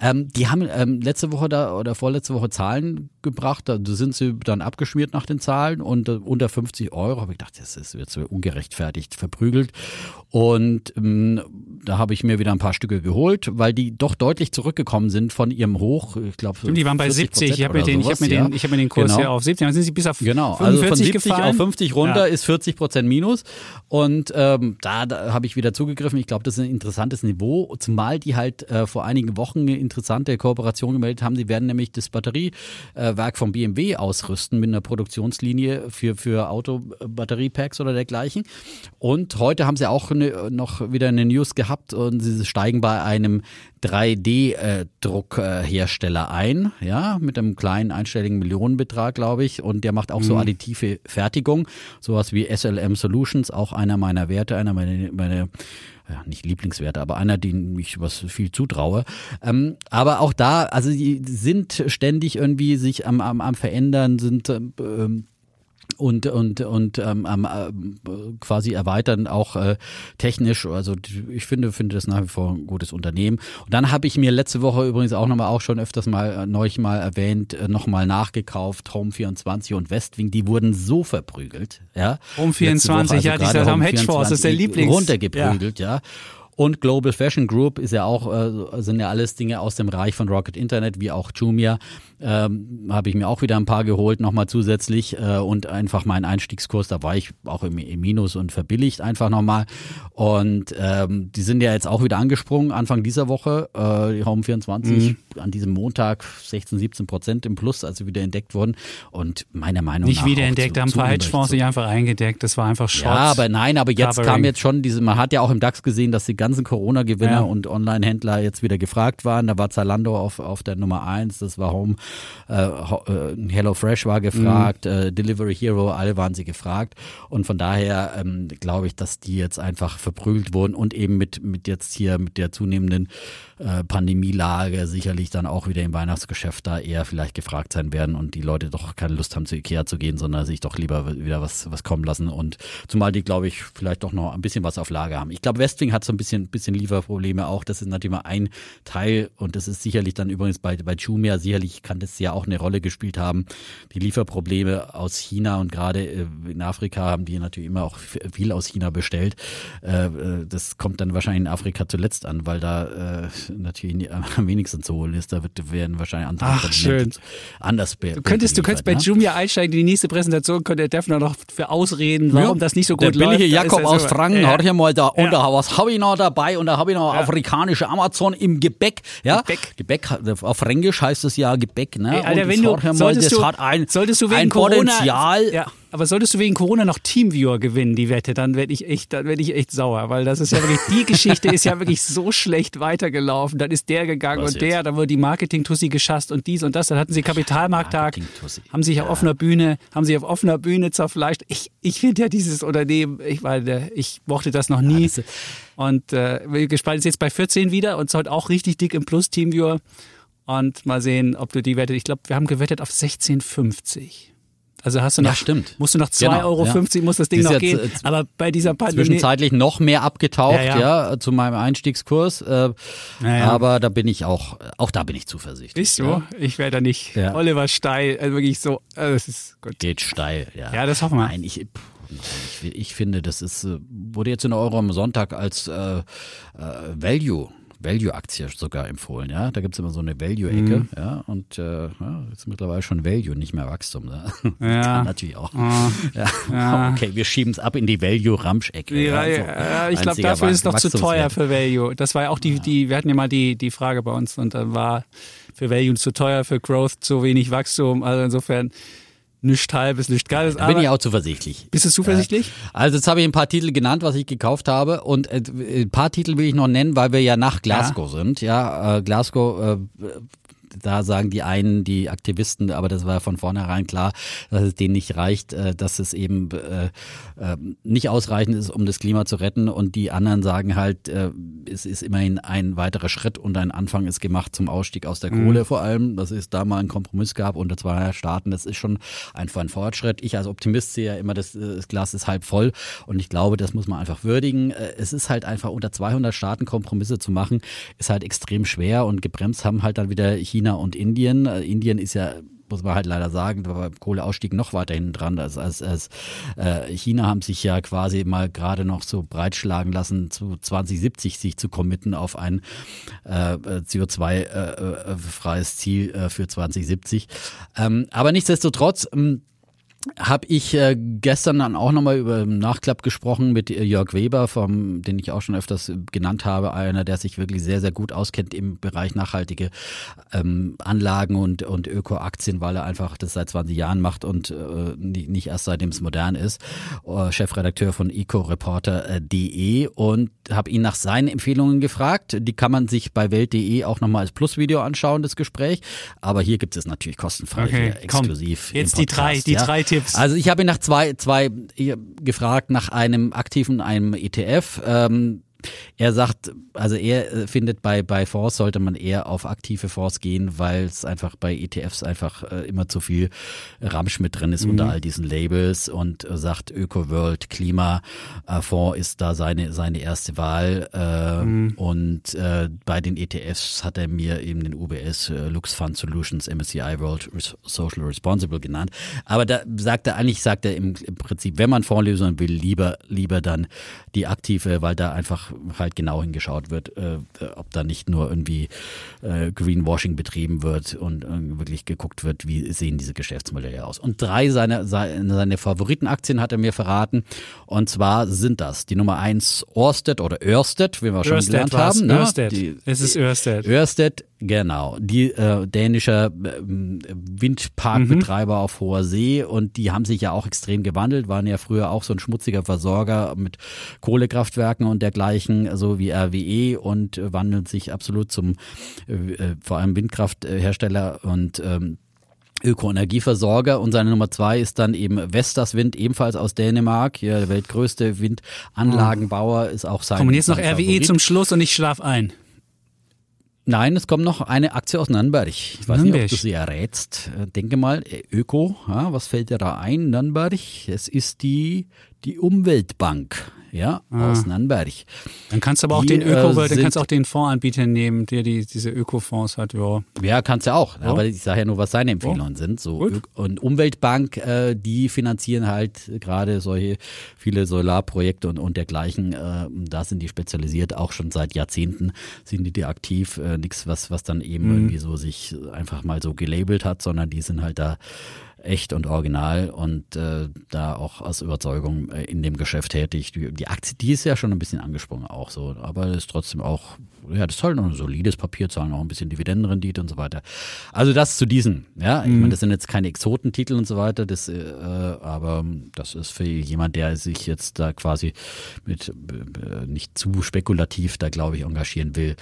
Ähm, die haben ähm, letzte Woche da oder vorletzte Woche Zahlen gebracht, da sind sie dann abgeschmiert nach den Zahlen und äh, unter 50 Euro habe ich gedacht, das ist jetzt so ungerechtfertigt verprügelt. Und ähm, da habe ich mir wieder ein paar Stücke geholt, weil die doch deutlich zurückgekommen sind von ihrem Hoch. Ich glaube, die waren bei 70. Ich habe mir, den, ich hab mir, den, ich hab mir den Kurs Genau. ja auf 70. Dann sind sie bis auf Genau, 45 also von 70 gefallen. auf 50 runter Ja. ist 40 Prozent Minus. Und ähm, da, da habe ich wieder zugegriffen. Ich glaube, das ist ein interessantes Niveau, zumal die halt äh, vor einigen Wochen eine interessante Kooperation gemeldet haben. Sie werden nämlich das Batteriewerk vom BMW ausrüsten mit einer Produktionslinie für, für Autobatteriepacks oder dergleichen. Und heute haben sie auch eine, noch wieder eine News gehabt und sie steigen bei einem 3D-Druckhersteller ein, ja, mit einem kleinen einstelligen Millionenbetrag, glaube ich. Und der macht auch so additive Fertigung, sowas wie SLM Solutions, auch einer meiner Werte, einer meiner, meine, ja, nicht Lieblingswerte, aber einer, den ich was viel zutraue. Ähm, aber auch da, also die sind ständig irgendwie sich am, am, am Verändern, sind ähm, und und und ähm, ähm, quasi erweitern auch äh, technisch. Also ich finde finde das nach wie vor ein gutes Unternehmen. Und dann habe ich mir letzte Woche übrigens auch nochmal auch schon öfters mal äh, neulich mal erwähnt äh, nochmal nachgekauft Home 24 und Westwing. Die wurden so verprügelt ja. Home Letzte Woche, 24, ja, dieser Home Hedgefonds, ist der 24 Lieblings- runtergeprügelt ja. Und Global Fashion Group ist ja auch, äh, sind ja alles Dinge aus dem Bereich von Rocket Internet, wie auch Jumia. Ähm, Habe ich mir auch wieder ein paar geholt, nochmal zusätzlich. Äh, und einfach mein Einstiegskurs, da war ich auch im, im Minus und verbilligt einfach nochmal. Und ähm, die sind ja jetzt auch wieder angesprungen, Anfang dieser Woche. Äh, die Home 24 an diesem Montag 16, 17 Prozent im Plus, also wieder entdeckt wurden. Und meiner Meinung Nicht nach. wiederentdeckt, auch haben ein zu, paar Hedgefonds sich einfach eingedeckt. Das war einfach Shots. ja, aber nein, aber jetzt Covering. kam jetzt schon diese, man hat ja auch im DAX gesehen, dass die ganzen Corona-Gewinner Ja. und Online-Händler jetzt wieder gefragt waren. Da war Zalando auf, auf der Nummer eins, das war Home, äh, äh, HelloFresh war gefragt, äh, Delivery Hero, alle waren sie gefragt. Und von daher ähm, glaube ich, dass die jetzt einfach verprügelt wurden und eben mit, mit jetzt hier mit der zunehmenden äh, Pandemielage sicherlich dann auch wieder im Weihnachtsgeschäft da eher vielleicht gefragt sein werden und die Leute doch keine Lust haben zu Ikea zu gehen, sondern sich doch lieber wieder was, was kommen lassen und zumal die, glaube ich, vielleicht doch noch ein bisschen was auf Lager haben. Ich glaube, Westwing hat so ein bisschen, bisschen Lieferprobleme auch. Das ist natürlich mal ein Teil und das ist sicherlich dann übrigens bei, bei Jumia sicherlich kann das ja auch eine Rolle gespielt haben. Die Lieferprobleme aus China und gerade äh, in Afrika haben die natürlich immer auch viel aus China bestellt. Äh, äh, Das kommt dann wahrscheinlich in Afrika zuletzt an, weil da natürlich nie- am wenigsten zu holen ist. Da wird, werden wahrscheinlich andere Ach, Kontinente anders be Du könntest, du könntest bei ne? Jumia einsteigen, die nächste Präsentation könnte der Defner noch für ausreden, warum das nicht so gut der läuft. billige Da ist Jakob aus so- Franken, Ja. hör mal da, und Ja. da, was habe ich noch dabei? Und da habe ich noch afrikanische Amazon im Gebäck, ja? Gebäck. Gebäck, auf Fränkisch heißt es ja Gebäck, ne? Ey, Alter, und wenn du- ja mal, solltest das du- hat ein, solltest du wegen ein Corona- Potenzial, Ja. Aber solltest du wegen Corona noch Teamviewer gewinnen, die Wette, dann werde ich echt, dann werde ich echt sauer, weil das ist ja wirklich, die Geschichte ist ja wirklich so schlecht weitergelaufen. Dann ist der gegangen Was und der, dann wurde die Marketing-Tussi geschasst und dies und das. Dann hatten sie Kapitalmarkttag, haben sich auf offener Bühne, haben sich auf offener Bühne zerfleischt. Ich, ich finde ja dieses Unternehmen, ich meine, ich mochte das noch nie. das- und äh, bin gespannt, ist jetzt bei 14 wieder und ist heute auch richtig dick im Plus Teamviewer. Und mal sehen, ob du die Wette, ich glaube, wir haben gewettet auf 16,50. Also hast du noch, Ja, stimmt. musst du noch 2,50 Genau, Euro, ja. muss das Ding Ist noch gehen. Aber bei dieser Pandemie, Zwischenzeitlich noch mehr abgetaucht, Ja, ja, ja. zu meinem Einstiegskurs. Äh. Aber da bin ich auch, auch da bin ich zuversichtlich. du? Ja. Ich wäre da nicht. Oliver Steil, also wirklich so, also das ist gut. Geht steil, ja. Ja, das hoffen wir. Nein, ich, ich, ich finde, das ist, äh, wurde jetzt in Euro am Sonntag als äh, äh, Value. Value-Aktie sogar empfohlen, ja. Da gibt's immer so eine Value-Ecke, Mhm. ja. Und äh, ja, jetzt mittlerweile schon Value, nicht mehr Wachstum. Ne? Ja. Kann natürlich auch. Ah. Ja. Ja. Okay, wir schieben es ab in die Value-Ramsch-Ecke. Ja, ja, so ja, ich glaube, dafür ist es noch zu teuer für Value. Das war ja auch die, die wir hatten ja mal die, die Frage bei uns und dann war für Value zu teuer, für Growth zu wenig Wachstum. Also insofern nichts halbes, nichts geiles. Da bin ich auch zuversichtlich. Bist du zuversichtlich? Also jetzt habe ich ein paar Titel genannt, was ich gekauft habe und äh, ein paar Titel will ich noch nennen, weil wir ja nach Glasgow sind. Ja, äh, Glasgow, äh, da sagen die einen, die Aktivisten, aber das war ja von vornherein klar, dass es denen nicht reicht, äh, dass es eben äh, äh, nicht ausreichend ist, um das Klima zu retten. Und die anderen sagen halt, äh, es ist immerhin ein weiterer Schritt und ein Anfang ist gemacht zum Ausstieg aus der Kohle vor allem, dass es da mal einen Kompromiss gab unter zwei Staaten, das ist schon einfach ein Fortschritt. Ich als Optimist sehe ja immer, das, das Glas ist halb voll. Und ich glaube, das muss man einfach würdigen. Es ist halt einfach unter 200 Staaten Kompromisse zu machen, ist halt extrem schwer. Und gebremst haben halt dann wieder China und Indien. Äh, Indien ist ja muss man halt leider sagen, beim Kohleausstieg noch weiter hinten dran als, als, als äh, China haben sich ja quasi mal gerade noch so breitschlagen lassen, zu 2070 sich zu committen auf ein äh, CO2-freies Ziel äh, für 2070. Ähm, aber nichtsdestotrotz, ähm, habe ich äh, gestern dann auch nochmal über Nachklapp gesprochen mit äh, Jörg Weber, vom, den ich auch schon öfters genannt habe, einer, der sich wirklich sehr, sehr gut auskennt im Bereich nachhaltige ähm, Anlagen und, und Öko-Aktien, weil er einfach das seit 20 Jahren macht und äh, nicht, nicht erst seitdem es modern ist. Äh, Chefredakteur von ecoreporter.de und habe ihn nach seinen Empfehlungen gefragt. Die kann man sich bei Welt.de auch nochmal als Plusvideo anschauen, das Gespräch. Aber hier gibt es natürlich kostenfrei, Okay, komm. exklusiv. im Jetzt die drei- die ja. drei Tipps. Also ich habe ihn nach zwei, zwei gefragt nach einem aktiven, einem ETF. Ähm, er sagt, also er äh, findet bei, bei Fonds sollte man eher auf aktive Fonds gehen, weil es einfach bei ETFs einfach äh, immer zu viel Ramsch mit drin ist unter all diesen Labels und äh, sagt Öko-World Klimafonds ist da seine, seine erste Wahl. Äh, und äh, bei den ETFs hat er mir eben den UBS äh, Lux Fund Solutions MSCI World Res Social Responsible genannt. Aber da sagt er eigentlich, sagt er im, im Prinzip, wenn man Fondslösungen will, lieber, lieber dann die aktive, weil da einfach halt genau hingeschaut wird, äh, ob da nicht nur irgendwie äh, Greenwashing betrieben wird und äh, wirklich geguckt wird, wie sehen diese Geschäftsmodelle aus. Und drei seiner seine, seine Favoritenaktien hat er mir verraten. Und zwar sind das die Nummer eins Orsted oder Örsted, wie wir schon Ørsted gelernt haben. Ne? Ørsted. Die, Es ist Ørsted. Örsted, genau. Die äh, dänischer ähm, Windparkbetreiber auf hoher See und die haben sich ja auch extrem gewandelt, waren ja früher auch so ein schmutziger Versorger mit Kohlekraftwerken und dergleichen, so wie RWE und äh, wandeln sich absolut zum äh, äh, vor allem Windkrafthersteller und ähm, Ökoenergieversorger und seine Nummer zwei ist dann eben Vestas Wind, ebenfalls aus Dänemark, hier der weltgrößte Windanlagenbauer, ist auch sein jetzt noch RWE Favorit. zum Schluss und ich schlaf ein. Nein, es kommt noch eine Aktie aus Nürnberg. Ich weiß nicht, Nürnberg. ob du sie errätst. Äh, Denke mal, äh, Öko, was fällt dir da ein, Nürnberg? Es ist die, die Umweltbank, ja, aus Nürnberg. Dann kannst du aber auch Die, den äh, Öko, dann sind- kannst du auch den Fondsanbieter nehmen, der die, diese Ökofonds hat. Ja. Ja, kannst ja auch. Aber ich sage ja nur, was seine Empfehlungen sind. So Gut. Und Umweltbank, äh, die finanzieren halt gerade solche viele Solarprojekte und, und dergleichen. Äh, da sind die spezialisiert, auch schon seit Jahrzehnten sind die, die aktiv. Äh, Nichts, was, was dann eben irgendwie so sich einfach mal so gelabelt hat, sondern die sind halt da echt und original und äh, da auch aus Überzeugung äh, in dem Geschäft tätig. Die, die Aktie, die ist ja schon ein bisschen angesprungen auch so, aber ist trotzdem auch ja, das ist halt noch ein solides Papier, zahlen auch ein bisschen Dividendenrendite und so weiter. Also das zu diesen, ja. Ich Mhm. meine, das sind jetzt keine Exotentitel und so weiter, das, äh, aber das ist für jemand, der sich jetzt da quasi mit äh, nicht zu spekulativ da, glaube ich, engagieren will.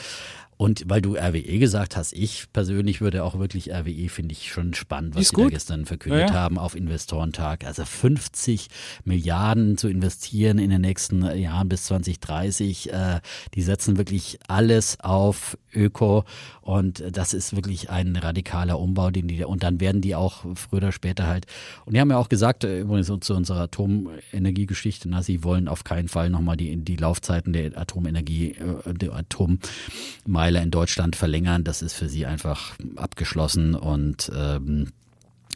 Und weil du RWE gesagt hast, ich persönlich würde auch wirklich RWE, finde ich schon spannend, was sie da gestern verkündet Ja, ja. haben auf Investorentag. Also 50 Milliarden zu investieren in den nächsten Jahren bis 2030. Äh, die setzen wirklich alles auf Öko und das ist wirklich ein radikaler Umbau, den die und dann werden die auch früher oder später halt. Und die haben ja auch gesagt, äh, übrigens zu unserer Atomenergiegeschichte, na, sie wollen auf keinen Fall nochmal die, die Laufzeiten der Atomenergie, äh, der Atommeiler in Deutschland verlängern. Das ist für sie einfach abgeschlossen und ähm,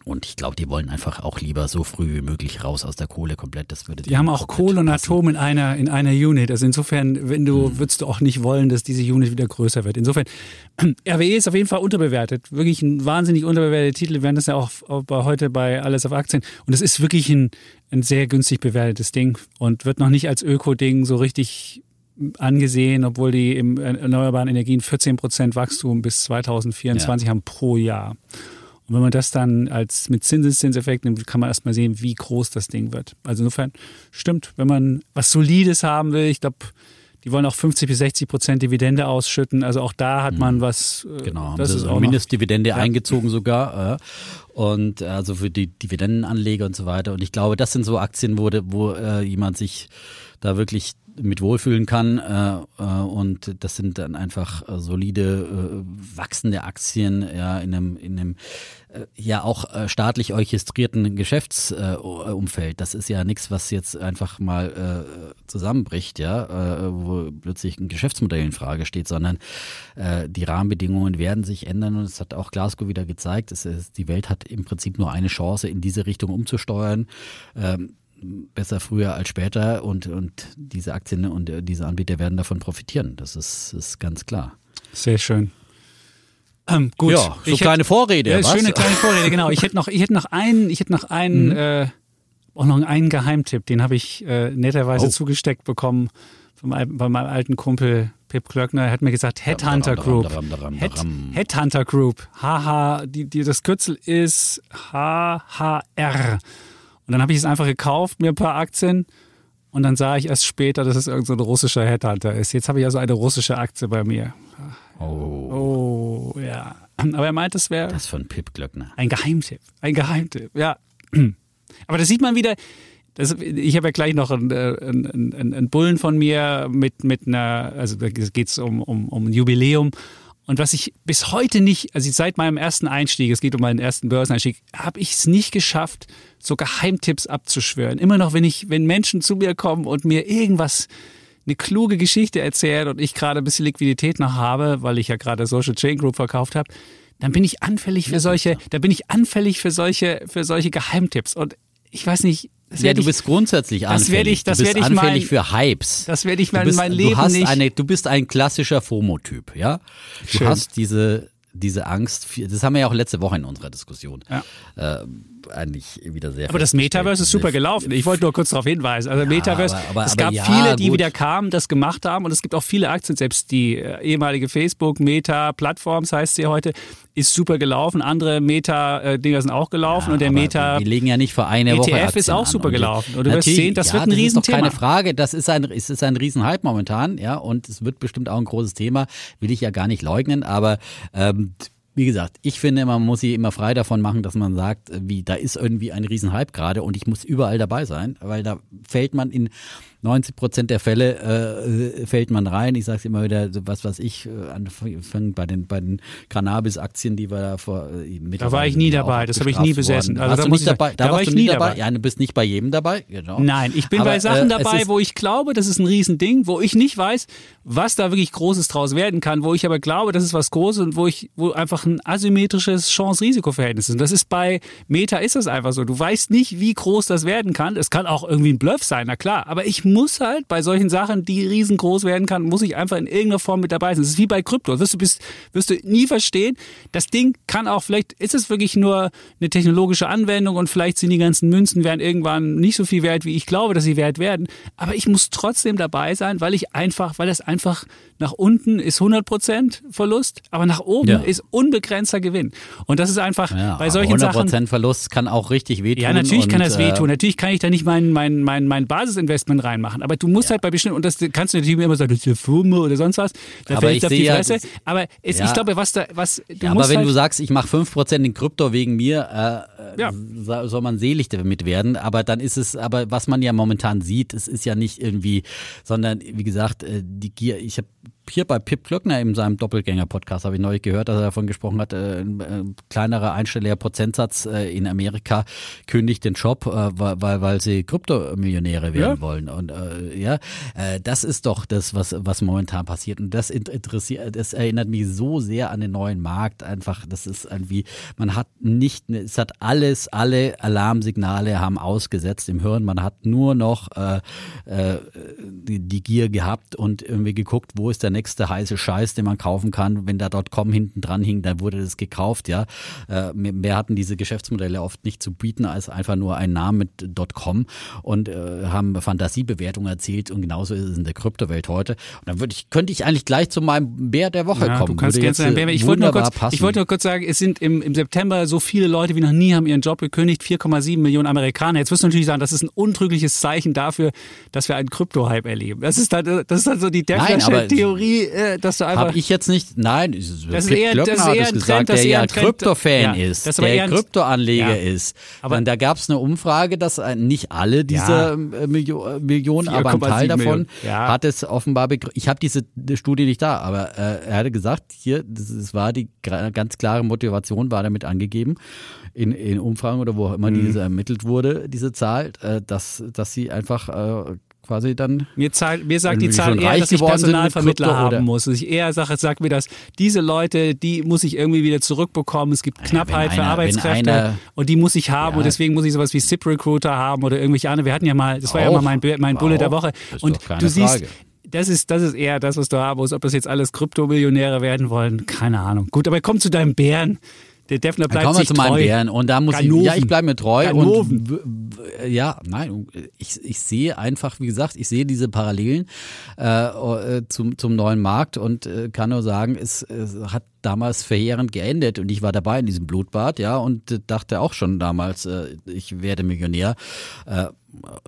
und ich glaube, die wollen einfach auch lieber so früh wie möglich raus aus der Kohle komplett. Das würde Die haben auch Kohle und Atom in einer, in einer Unit. Also insofern, wenn du, Hm. würdest du auch nicht wollen, dass diese Unit wieder größer wird. Insofern, RWE ist auf jeden Fall unterbewertet. Wirklich ein wahnsinnig unterbewerteter Titel. Wir werden das ja auch bei, heute bei Alles auf Aktien. Und es ist wirklich ein, ein sehr günstig bewertetes Ding und wird noch nicht als Öko-Ding so richtig angesehen, obwohl die im erneuerbaren Energien 14 Prozent Wachstum bis 2024 haben pro Jahr. Und wenn man das dann als mit Zinseszinseffekt nimmt, kann man erstmal sehen, wie groß das Ding wird. Also insofern stimmt, wenn man was Solides haben will, ich glaube, die wollen auch 50 bis 60 Prozent Dividende ausschütten. Also auch da hat man was. äh, Genau, das sie ist auch eine noch- Mindestdividende eingezogen sogar. Äh, und also für die Dividendenanleger und so weiter. Und ich glaube, das sind so Aktien, wo, wo äh, jemand sich da wirklich mit wohlfühlen kann. Äh, äh, und das sind dann einfach äh, solide, äh, wachsende Aktien ja, in einem, in einem äh, ja auch äh, staatlich orchestrierten Geschäftsumfeld. Das ist ja nichts, was jetzt einfach mal äh, zusammenbricht, ja, äh, wo plötzlich ein Geschäftsmodell in Frage steht, sondern äh, die Rahmenbedingungen werden sich ändern und es hat auch Glasgow wieder gezeigt. Es ist, die Welt hat im Prinzip nur eine Chance, in diese Richtung umzusteuern. Besser früher als später und, und diese Aktien und äh, diese Anbieter werden davon profitieren. Das ist, ist ganz klar. Sehr schön. Ähm, gut. Ja, so Ich kleine Vorrede. Ja, was? schöne kleine Vorrede, genau. Ich hätte noch, ich hätte noch einen, ich hätte noch einen, Mhm. äh, auch noch einen Geheimtipp, den habe ich äh, netterweise Oh. zugesteckt bekommen von meinem, alten Kumpel Pip Klöckner. Er hat mir gesagt, Headhunter Group. Head. Headhunter Group. Haha, die, die, das Kürzel ist HHR. Und dann habe ich es einfach gekauft, mir ein paar Aktien. Und dann sah ich erst später, dass es irgendein so ein russischer Headhunter ist. Jetzt habe ich also eine russische Aktie bei mir. Oh, Oh, ja. Aber er meint, es wäre das von Pip Glöckner. ein Geheimtipp. Ein Geheimtipp, ja. Aber das sieht man wieder. Das, ich habe ja gleich noch einen, äh, einen, einen Bullen von mir mit, mit einer, also da geht es um, um, um ein Jubiläum. Und was ich bis heute nicht, also seit meinem ersten Einstieg, es geht um meinen ersten Börseneinstieg, habe ich es nicht geschafft, so Geheimtipps abzuschwören. Immer noch, wenn ich, wenn Menschen zu mir kommen und mir irgendwas, eine kluge Geschichte erzählen und ich gerade ein bisschen Liquidität noch habe, weil ich ja gerade Social Chain Group verkauft habe, dann bin ich anfällig für solche, da bin ich anfällig für solche, für solche Geheimtipps. Und ich weiß nicht, das Ja, du ich, bist grundsätzlich das anfällig. werde ich- das du bist werde ich anfällig mein- für Hypes. das werde ich du mein, bist, mein du Leben hast nicht. Eine, du bist ein klassischer FOMO-Typ, ja? Du Schön. hast diese, diese Angst, das haben wir ja auch letzte Woche in unserer Diskussion Ja. äh, eigentlich wieder sehr aber das. Metaverse ist super gelaufen. Ich wollte nur kurz darauf hinweisen. Also Metaverse, aber- aber- es aber gab ja, viele, die gut. wieder kamen, das gemacht haben und es gibt auch viele Aktien, selbst die äh, ehemalige Facebook, Meta, Plattforms heißt sie heute, ist super gelaufen. Andere Meta-Dinger sind auch gelaufen und der Meta Wir legen ja nicht vor eine Woche ETF ist auch an. super wir- gelaufen. Und du wirst sehen, das ja, wird ein das ist doch Riesenthema. keine Frage. Das ist ein, es ist ein Riesenhype momentan, ja, und es wird bestimmt auch ein großes Thema. Will ich ja gar nicht leugnen, aber ähm, wie gesagt, ich finde, man muss sich immer frei davon machen, dass man sagt, wie da ist irgendwie ein Riesenhype gerade und ich muss überall dabei sein, weil da fällt man in 90 Prozent der Fälle äh, fällt man rein. Ich sage es immer wieder, was was ich äh, anfangen bei den bei den Cannabis-Aktien, die wir da vor. Äh, Da war ich nie dabei, das habe ich nie besessen. Also Also da muss ich sagen, dabei? Da, da war warst ich nie dabei. dabei. Ja, du bist nicht bei jedem dabei, genau. Nein, ich bin Aber, bei Sachen äh, dabei, wo ich glaube, das ist ein Riesending, wo ich nicht weiß, was da wirklich Großes draus werden kann, wo ich aber glaube, das ist was Großes und wo ich, wo einfach ein asymmetrisches Chance-Risiko-Verhältnis ist. Und das ist bei Meta ist das einfach so. Du weißt nicht, wie groß das werden kann. Es kann auch irgendwie ein Bluff sein, na klar. Aber ich muss halt bei solchen Sachen, die riesengroß werden kann, muss ich einfach in irgendeiner Form mit dabei sein. Das ist wie bei Krypto. Wirst du, bist, wirst du nie verstehen. Das Ding kann auch, vielleicht ist es wirklich nur eine technologische Anwendung und vielleicht sind die ganzen Münzen werden irgendwann nicht so viel wert, wie ich glaube, dass sie wert werden. Aber ich muss trotzdem dabei sein, weil ich einfach, weil das einfach nach unten ist 100% Verlust, aber nach oben ja. ist unbegrenzter Gewinn. Und das ist einfach ja, bei solchen 100% Sachen. 100% Verlust kann auch richtig wehtun. Ja, natürlich kann das wehtun. Äh, natürlich kann ich da nicht mein, mein, mein, mein Basisinvestment reinmachen. Aber du musst ja. halt bei bestimmten, und das kannst du natürlich immer sagen, das ist eine Firma oder sonst was. Da aber ich auf die Fresse. aber es, ich glaube, was da, was, du Aber wenn halt du sagst, ich mache 5% in Krypto wegen mir, äh, ja. soll man selig damit werden. Aber dann ist es, aber was man ja momentan sieht, es ist ja nicht irgendwie, sondern wie gesagt, äh, die Gier, ich habe hier bei Pip Klöckner in seinem Doppelgänger-Podcast habe ich neulich gehört, dass er davon gesprochen hat, äh, ein äh, kleinerer einstelliger Prozentsatz äh, in Amerika kündigt den Job, äh, weil, weil sie Kryptomillionäre werden ja. wollen. Und äh, ja, äh, das ist doch das, was, was momentan passiert. Und das interessiert, das erinnert mich so sehr an den neuen Markt. Einfach, das ist irgendwie, man hat nicht, es hat alles, alle Alarmsignale haben ausgesetzt im Hirn. Man hat nur noch die, die Gier gehabt und irgendwie geguckt, wo ist der nächste heiße Scheiß, den man kaufen kann. Wenn da .com hinten dran hing, dann wurde das gekauft, ja. Äh, mehr hatten diese Geschäftsmodelle oft nicht zu bieten als einfach nur ein Name mit .com und äh, haben Fantasiebewertungen erzielt und genauso ist es in der Kryptowelt heute. Und dann würde ich, könnte ich eigentlich gleich zu meinem Bär der Woche ja, kommen. Du kannst gerne zu Bär. Ich wollte nur kurz, ich wollte nur kurz sagen, es sind im, im September so viele Leute wie noch nie haben ihren Job gekündigt, 4,7 Millionen Amerikaner. Jetzt wirst du natürlich sagen, das ist ein untrügliches Zeichen dafür, dass wir einen Krypto-Hype erleben. Das ist halt, das ist halt so die Deckflasche-Theorie Theorie, äh, dass du einfach. Hab ich jetzt nicht, nein, das ist eher, das ist eher ein gesagt, der ja Krypto-Fan ja, ist, der Krypto-Anleger ja. ist. Aber da gab es eine Umfrage, dass nicht alle dieser ja. Äh, Millionen, Millionen aber ein Teil davon hat es offenbar Ich habe diese Studie nicht da, aber äh, er hatte gesagt, hier, das, war die ganz klare Motivation, war damit angegeben in, in Umfragen oder wo auch immer mhm. diese ermittelt wurde, diese Zahl, äh, dass, dass sie einfach äh, quasi dann. Mir, zahl, mir sagt die Zahl eher, dass ich Personalvermittler haben muss. Ich eher sage, sagt mir das, diese Leute, die muss ich irgendwie wieder zurückbekommen. Es gibt Knappheit ja, einer, für Arbeitskräfte einer, und die muss ich haben ja, und deswegen muss ich sowas wie SIP Recruiter haben oder irgendwelche anderen. Wir hatten ja mal, das war auch, ja mal mein, mein Bullet der Woche. Und du siehst, das ist, das ist eher das, was du haben musst. Ob das jetzt alles Kryptomillionäre werden wollen, keine Ahnung. Gut, aber komm zu deinem Bären. Der Defner bleibt Dann kommen wir zu meinen treu. Bären und da muss Ganoven. ich, ja, ich bleibe mir treu Ganoven. und ja, nein, ich, ich sehe einfach, wie gesagt, ich sehe diese Parallelen äh, äh, zum, zum neuen Markt und äh, kann nur sagen, es, es hat damals verheerend geendet und ich war dabei in diesem Blutbad, ja, und dachte auch schon damals, äh, ich werde Millionär. Äh,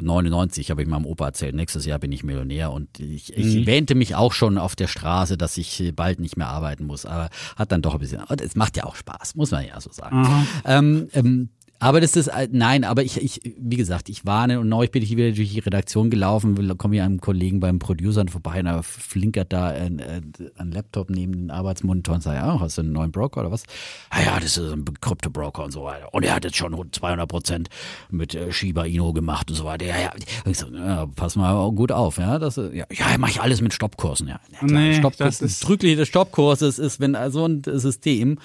99 habe ich meinem Opa erzählt, nächstes Jahr bin ich Millionär und ich, ich mhm. wähnte mich auch schon auf der Straße, dass ich bald nicht mehr arbeiten muss, aber hat dann doch ein bisschen, es macht ja auch Spaß, muss man ja so sagen. Ähm, ähm, aber das ist, äh, nein, aber ich, ich, wie gesagt, ich warne und neulich bin ich wieder durch die Redaktion gelaufen, komme hier einem Kollegen beim Producern vorbei und er flinkert da ein, äh, ein Laptop neben den Arbeitsmonitor und sagt, ja, hast du einen neuen Broker oder was? Ah ja, das ist ein Krypto-Broker und so weiter. Und er hat jetzt schon 200 Prozent mit äh, Shiba Inu gemacht und so weiter. Ja, ja. Und ich so, ja, pass mal gut auf, ja, das, ja, ja mach ich alles mit Stoppkursen, ja. ja klar, nee, Stoppkurs, das ist Trügliche des Stoppkurses ist, wenn so ein System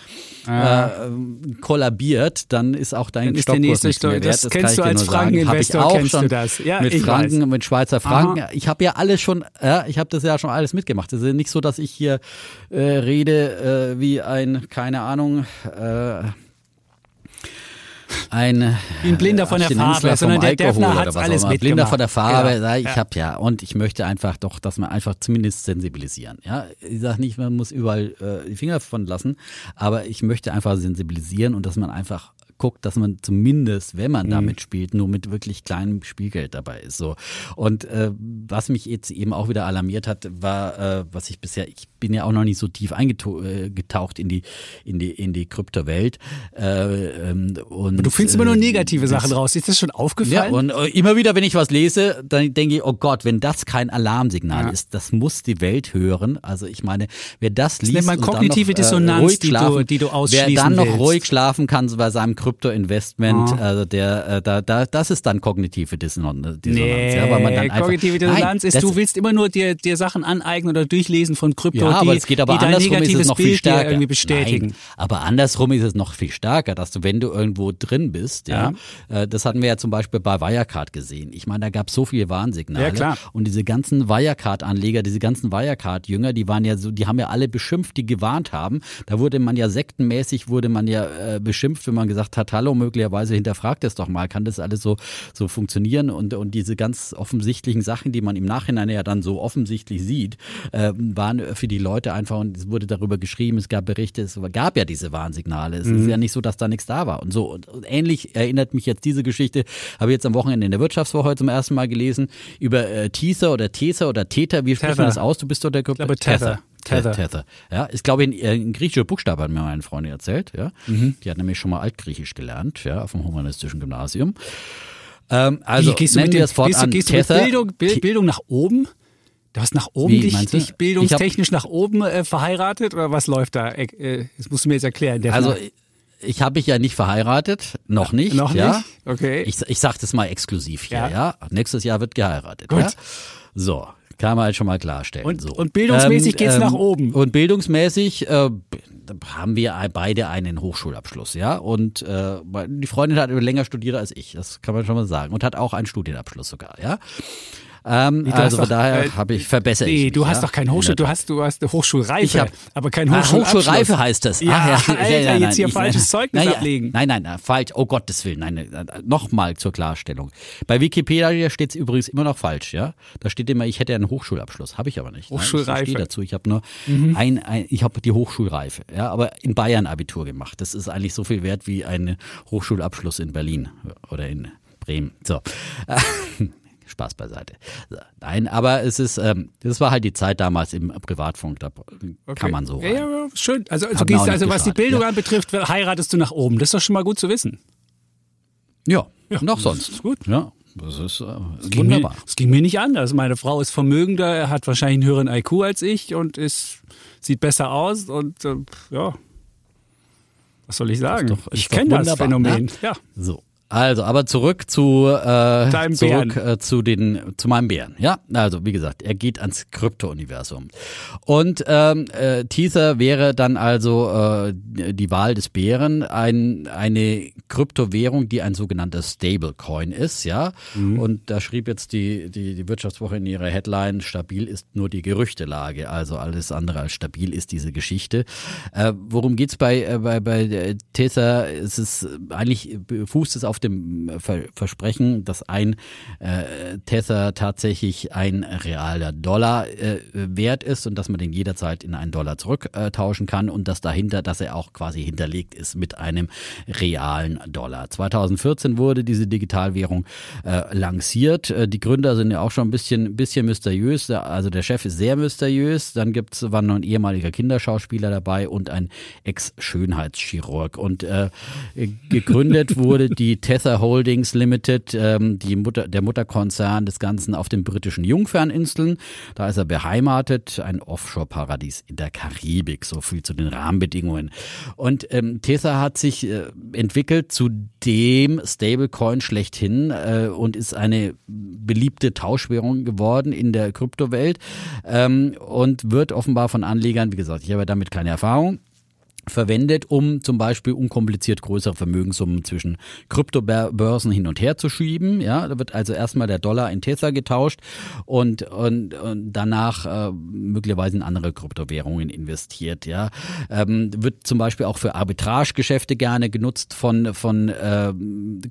ah. äh, kollabiert, dann ist auch dein dann ist der nächste Steuer. Das, das kennst du als Frankeninvestor, kennst du das. Ja, mit Franken, weiß. mit Schweizer Franken. Aha. Ich habe ja alles schon, ja, ich habe das ja schon alles mitgemacht. Es ist nicht so, dass ich hier äh, rede äh, wie ein, keine Ahnung, äh, ein, ein Blinder von der Farbe, sondern der Defner hat alles mitgemacht. Blinder von der Farbe, genau. ich ja. habe ja und ich möchte einfach doch, dass man einfach zumindest sensibilisieren. Ja, ich sage nicht, man muss überall äh, die Finger von lassen, aber ich möchte einfach sensibilisieren und dass man einfach guckt, dass man zumindest, wenn man mhm. damit spielt, nur mit wirklich kleinem Spielgeld dabei ist. So. Und äh, was mich jetzt eben auch wieder alarmiert hat, war, äh, was ich bisher, ich bin ja auch noch nicht so tief eingetaucht äh, in die, in die, in die Kryptowelt. Äh, ähm, und, du findest immer nur äh, negative Sachen raus. Ist das schon aufgefallen? Ja, und äh, immer wieder, wenn ich was lese, dann denke ich, oh Gott, wenn das kein Alarmsignal ja. ist, das muss die Welt hören. Also ich meine, wer das, das liest, nennt man kognitive noch, Dissonanz, die, schlafen, du, die du ausschließen Wer dann noch willst. ruhig schlafen kann bei seinem Krypto Krypto-Investment, Oh. also der, äh, da, da, das ist dann kognitive Dissonan- Dissonanz. Nee, ja, weil man dann einfach, kognitive Dissonanz Nein, ist, du willst immer nur dir, dir Sachen aneignen oder durchlesen von Krypto, ja, die, aber es geht aber die dein andersrum ist es noch Bild viel stärker. irgendwie bestätigen. Nein, aber andersrum ist es noch viel stärker, dass du, wenn du irgendwo drin bist, ja, Äh, das hatten wir ja zum Beispiel bei Wirecard gesehen. Ich meine, da gab es so viele Warnsignale. Ja, klar. Und diese ganzen Wirecard-Anleger, diese ganzen Wirecard-Jünger, die waren ja so, die haben ja alle beschimpft, die gewarnt haben. Da wurde man ja sektenmäßig, wurde man ja äh, beschimpft, wenn man gesagt hat, hallo, möglicherweise hinterfragt es doch mal, kann das alles so, so funktionieren? Und, und diese ganz offensichtlichen Sachen, die man im Nachhinein ja dann so offensichtlich sieht, äh, waren für die Leute einfach, und es wurde darüber geschrieben, es gab Berichte, es gab ja diese Warnsignale. Es ist ja nicht so, dass da nichts da war. Und so, und, und ähnlich erinnert mich jetzt diese Geschichte, habe ich jetzt am Wochenende in der Wirtschaftswoche zum ersten Mal gelesen, über äh, Teaser oder Tether oder Tether, wie spricht man das aus? Du bist doch der Krypto- glaube, Tether. Tether. Tether. Ja, ist glaube ich ein, äh, ein griechischer Buchstabe, hat mir meine Freundin erzählt. Ja, Mhm. die hat nämlich schon mal Altgriechisch gelernt, ja, auf dem humanistischen Gymnasium. Ähm, also Wie, gehst du mit, dem, das fortan gehst du, gehst Tether. Bildung, Bild, Bildung nach oben? Du hast nach oben Wie, dich, dich bildungstechnisch nach oben äh, verheiratet oder was läuft da? Äh, das musst du mir jetzt erklären. Also ich habe mich ja nicht verheiratet, noch nicht. Noch ja. nicht? Okay. Ich, ich sage das mal exklusiv hier, Ja. ja. Nächstes Jahr wird geheiratet. Gut. Ja? So, kann man halt schon mal klarstellen. Und- so. und bildungsmäßig geht's nach oben. Und bildungsmäßig äh, haben wir beide einen Hochschulabschluss, ja. Und äh, die Freundin hat länger studiert als ich, das kann man schon mal sagen. Und hat auch einen Studienabschluss sogar, ja. Ähm, also von daher äh, habe ich verbessert. nee, ich mich, du hast ja, doch kein in Hochschul, du hast, du hast eine Hochschulreife, Ich hab- aber kein Ah, Hochschulabschluss. Hochschulreife heißt das. Ja, ah, ja, Alter, ja, ja, jetzt hier ich- falsches Zeugnis nein, ablegen. Nein, nein, nein, falsch. Oh Gottes Willen. Nein, nochmal zur Klarstellung. Bei Wikipedia steht es übrigens immer noch falsch, ja. Da steht immer, ich hätte einen Hochschulabschluss. Habe ich aber nicht. Nein, Hochschulreife. Ich stehe dazu. Ich habe nur ein, ein, ich habe die Hochschulreife, ja, aber in Bayern Abitur gemacht. Das ist eigentlich so viel wert wie ein Hochschulabschluss in Berlin oder in Bremen. So. Spaß beiseite. Nein, aber es ist, ähm, das war halt die Zeit damals im Privatfunk, da kann man so Ja, rein. ja, ja, schön. Also, also, gehst, also was die Bildung ja. anbetrifft, heiratest du nach oben. Das ist doch schon mal gut zu wissen. Ja, Ja, noch das sonst. ist gut. Ja, das ist äh, mir, wunderbar. es ging mir nicht anders. Meine Frau ist vermögender, hat wahrscheinlich einen höheren IQ als ich und ist, sieht besser aus und äh, ja. Was soll ich sagen? doch- ich kenne das wunderbar, Phänomen. ne? Ja. So. Also, aber zurück zu äh, zurück äh, zu den zu meinem Bären. Ja, also wie gesagt, er geht ans Krypto-Universum und ähm, äh, Tether wäre dann also äh, die Wahl des Bären, ein eine Kryptowährung, die ein sogenannter Stablecoin ist, ja. Und da schrieb jetzt die die die Wirtschaftswoche in ihrer Headline: Stabil ist nur die Gerüchtelage, also alles andere als stabil ist diese Geschichte. Äh, worum geht's bei äh, bei bei äh, Tether? Es ist eigentlich fußt es auf dem Ver Versprechen, dass ein äh, Tether tatsächlich ein realer Dollar äh, wert ist und dass man den jederzeit in einen Dollar zurücktauschen kann und dass dahinter, dass er auch quasi hinterlegt ist mit einem realen Dollar. 2014 wurde diese Digitalwährung äh, lanciert. Äh, die Gründer sind ja auch schon ein bisschen, bisschen mysteriös. Also der Chef ist sehr mysteriös. Dann gibt's war noch ein ehemaliger Kinderschauspieler dabei und ein Ex-Schönheitschirurg. Und äh, gegründet wurde die Tether Holdings Limited, ähm, die Mutter, der Mutterkonzern des Ganzen auf den britischen Jungferninseln. Da ist er beheimatet, ein Offshore-Paradies in der Karibik. So viel zu den Rahmenbedingungen. Und ähm, Tether hat sich äh, entwickelt zu dem Stablecoin schlechthin äh, und ist eine beliebte Tauschwährung geworden in der Kryptowelt ähm, und wird offenbar von Anlegern, wie gesagt, ich habe damit keine Erfahrung, verwendet, um zum Beispiel unkompliziert größere Vermögenssummen zwischen Kryptobörsen hin und her zu schieben. Ja, da wird also erstmal der Dollar in Tether getauscht und, und, und danach äh, möglicherweise in andere Kryptowährungen investiert. Ja, ähm, wird zum Beispiel auch für Arbitragegeschäfte gerne genutzt von von äh,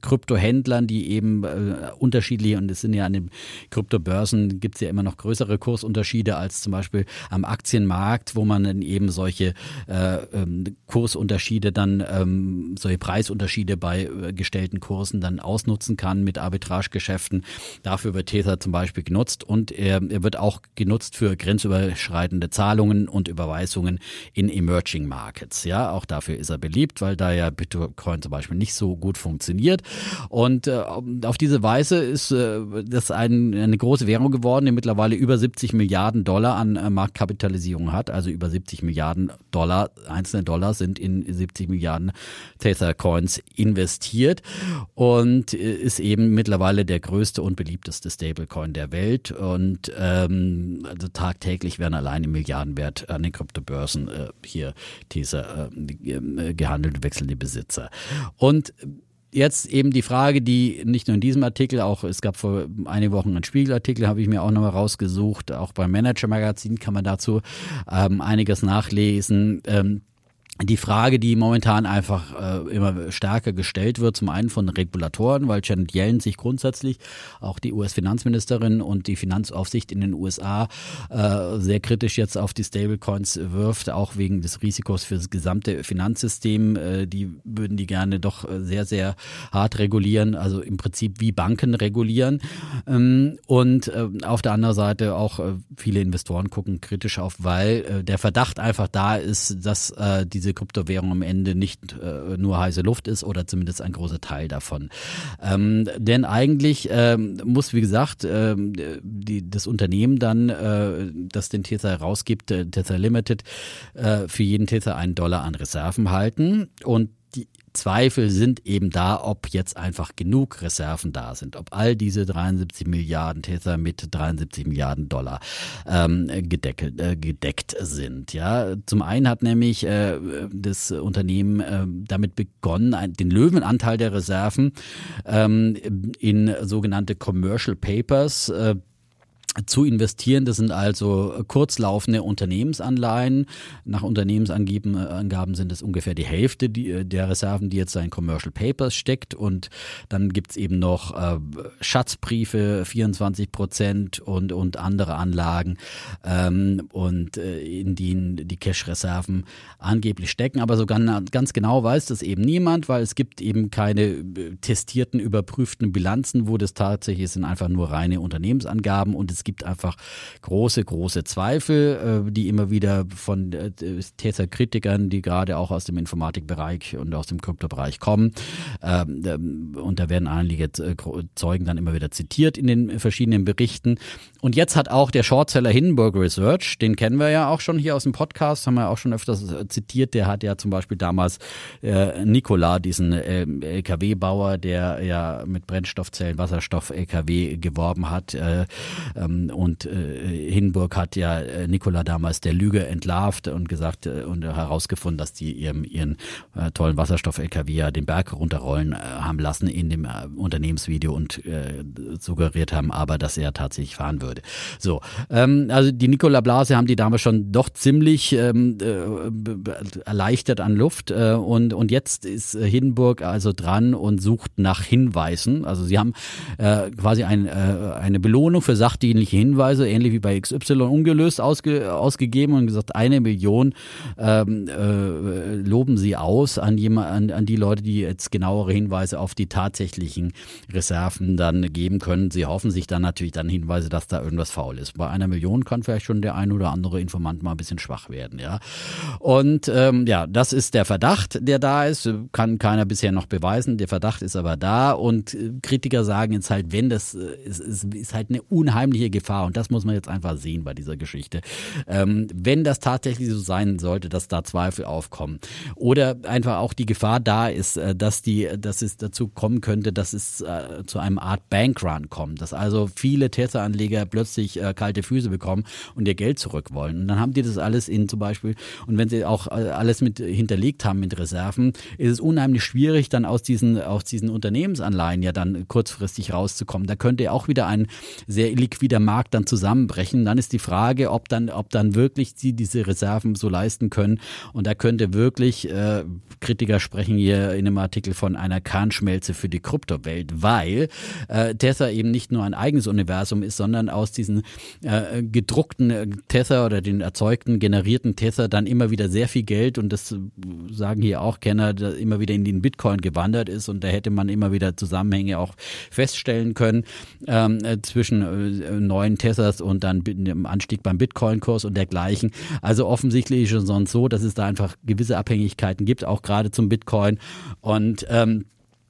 Kryptohändlern, die eben äh, unterschiedliche und es sind ja an den Kryptobörsen gibt es ja immer noch größere Kursunterschiede als zum Beispiel am Aktienmarkt, wo man dann eben solche äh, ähm, Kursunterschiede dann, ähm, solche Preisunterschiede bei äh, gestellten Kursen dann ausnutzen kann mit Arbitragegeschäften. Dafür wird Tether zum Beispiel genutzt und er, er wird auch genutzt für grenzüberschreitende Zahlungen und Überweisungen in Emerging Markets. Ja, auch dafür ist er beliebt, weil da ja Bitcoin zum Beispiel nicht so gut funktioniert. Und äh, auf diese Weise ist äh, das ein, eine große Währung geworden, die mittlerweile über 70 Milliarden Dollar an äh, Marktkapitalisierung hat, also über 70 Milliarden Dollar, einzelne Dollar Dollar sind in 70 Milliarden Tether Coins investiert und ist eben mittlerweile der größte und beliebteste Stablecoin der Welt und ähm, also tagtäglich werden allein im Milliardenwert an den Kryptobörsen äh, hier Tether äh, gehandelt, wechseln die Besitzer. Und jetzt eben die Frage, die nicht nur in diesem Artikel, auch es gab vor einigen Wochen einen Spiegelartikel, habe ich mir auch nochmal rausgesucht. Auch beim Manager Magazin kann man dazu ähm, einiges nachlesen. Ähm, die Frage, die momentan einfach äh, immer stärker gestellt wird, zum einen von Regulatoren, weil Janet Yellen sich grundsätzlich, auch die US-Finanzministerin und die Finanzaufsicht in den USA äh, sehr kritisch jetzt auf die Stablecoins wirft, auch wegen des Risikos für das gesamte Finanzsystem. Äh, die würden die gerne doch sehr, sehr hart regulieren, also im Prinzip wie Banken regulieren. Ähm, und äh, auf der anderen Seite auch äh, viele Investoren gucken kritisch auf, weil äh, der Verdacht einfach da ist, dass diese Kryptowährung am Ende nicht äh, nur heiße Luft ist oder zumindest ein großer Teil davon. Ähm, denn eigentlich ähm, muss, wie gesagt, ähm, die, das Unternehmen dann, äh, das den Tether herausgibt, äh, Tether Limited, äh, für jeden Tether einen Dollar an Reserven halten und Zweifel sind eben da, ob jetzt einfach genug Reserven da sind, ob all diese 73 Milliarden Tether mit 73 Milliarden Dollar ähm, gedeckelt, äh, gedeckt sind. Ja, zum einen hat nämlich äh, das Unternehmen äh, damit begonnen, den Löwenanteil der Reserven ähm, in sogenannte Commercial Papers äh, zu investieren. Das sind also kurzlaufende Unternehmensanleihen. Nach Unternehmensangaben sind es ungefähr die Hälfte der Reserven, die jetzt in Commercial Papers steckt. Und dann gibt's eben noch äh, Schatzbriefe, 24 Prozent und, und andere Anlagen, ähm, und äh, in denen die Cash-Reserven angeblich stecken. Aber so ganz, ganz genau weiß das eben niemand, weil es gibt eben keine äh, testierten, überprüften Bilanzen, wo das tatsächlich sind einfach nur reine Unternehmensangaben und es es gibt einfach große, große Zweifel, äh, die immer wieder von äh, Tether-Kritikern, die gerade auch aus dem Informatikbereich und aus dem Kryptobereich kommen. Ähm, ähm, und da werden einige äh, Zeugen dann immer wieder zitiert in den verschiedenen Berichten. Und jetzt hat auch der Shortseller Hindenburg Research, den kennen wir ja auch schon hier aus dem Podcast, haben wir auch schon öfters zitiert, der hat ja zum Beispiel damals äh, Nikola, diesen äh, LKW-Bauer, der ja mit Brennstoffzellen, Wasserstoff-LKW geworben hat, äh, ähm, und äh, Hindenburg hat ja äh, Nikola damals der Lüge entlarvt und gesagt äh, und herausgefunden, dass die ihren, ihren äh, tollen Wasserstoff-LKW ja den Berg runterrollen äh, haben lassen in dem äh, Unternehmensvideo und äh, suggeriert haben, aber dass er tatsächlich fahren würde. So, ähm, also die Nikola Blase haben die damals schon doch ziemlich ähm, äh, erleichtert an Luft äh, und, und jetzt ist Hindenburg also dran und sucht nach Hinweisen. Also sie haben äh, quasi ein, äh, eine Belohnung für sachdienliche ähnliche Hinweise, ähnlich wie bei XY ungelöst ausge, ausgegeben und gesagt, eine Million ähm, äh, loben sie aus an, jemand, an, an die Leute, die jetzt genauere Hinweise auf die tatsächlichen Reserven dann geben können. Sie hoffen sich dann natürlich dann Hinweise, dass da irgendwas faul ist. Bei einer Million kann vielleicht schon der ein oder andere Informant mal ein bisschen schwach werden, ja. Und ähm, ja, das ist der Verdacht, der da ist. Kann keiner bisher noch beweisen. Der Verdacht ist aber da und äh, Kritiker sagen jetzt halt, wenn das äh, ist, ist, ist halt eine unheimliche Gefahr und das muss man jetzt einfach sehen bei dieser Geschichte. Ähm, wenn das tatsächlich so sein sollte, dass da Zweifel aufkommen oder einfach auch die Gefahr da ist, äh, dass die, dass es dazu kommen könnte, dass es äh, zu einem Art Bankrun kommt, dass also viele Tesla-Anleger plötzlich äh, kalte Füße bekommen und ihr Geld zurück wollen. Und dann haben die das alles in zum Beispiel und wenn sie auch äh, alles mit hinterlegt haben mit Reserven, ist es unheimlich schwierig, dann aus diesen, aus diesen Unternehmensanleihen ja dann kurzfristig rauszukommen. Da könnte auch wieder ein sehr liquider Markt dann zusammenbrechen. Dann ist die Frage, ob dann, ob dann wirklich sie diese Reserven so leisten können. Und da könnte wirklich, äh, Kritiker sprechen hier in einem Artikel von einer Kernschmelze für die Kryptowelt, weil äh, Tether eben nicht nur ein eigenes Universum ist, sondern aus diesen äh, gedruckten äh, Tether oder den erzeugten, generierten Tether dann immer wieder sehr viel Geld und das sagen hier auch Kenner, immer wieder in den Bitcoin gewandert ist und da hätte man immer wieder Zusammenhänge auch feststellen können ähm, äh, zwischen äh, neuen Tethers und dann dem Anstieg beim Bitcoin-Kurs und dergleichen. Also offensichtlich ist es sonst so, dass es da einfach gewisse Abhängigkeiten gibt, auch gerade zum Bitcoin. Und ähm,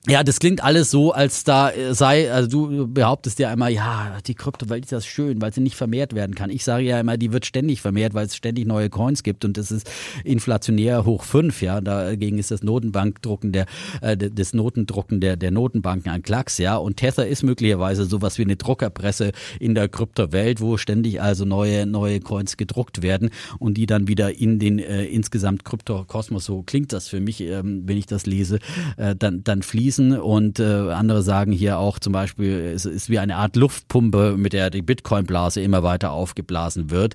Ja, das klingt alles so, als da äh, sei, also du behauptest ja immer, ja, die Kryptowelt ist das schön, weil sie nicht vermehrt werden kann. Ich sage ja immer, die wird ständig vermehrt, weil es ständig neue Coins gibt und das ist inflationär hoch fünf, ja. Dagegen ist das Notenbankdrucken der, äh, das Notendrucken der, der Notenbanken ein Klacks, ja. Und Tether ist möglicherweise sowas wie eine Druckerpresse in der Kryptowelt, wo ständig also neue, neue Coins gedruckt werden und die dann wieder in den äh, insgesamt Kryptokosmos, so klingt das für mich, ähm, wenn ich das lese, äh, dann, dann fließen fließen und äh, andere sagen hier auch zum Beispiel, es ist wie eine Art Luftpumpe, mit der die Bitcoin-Blase immer weiter aufgeblasen wird.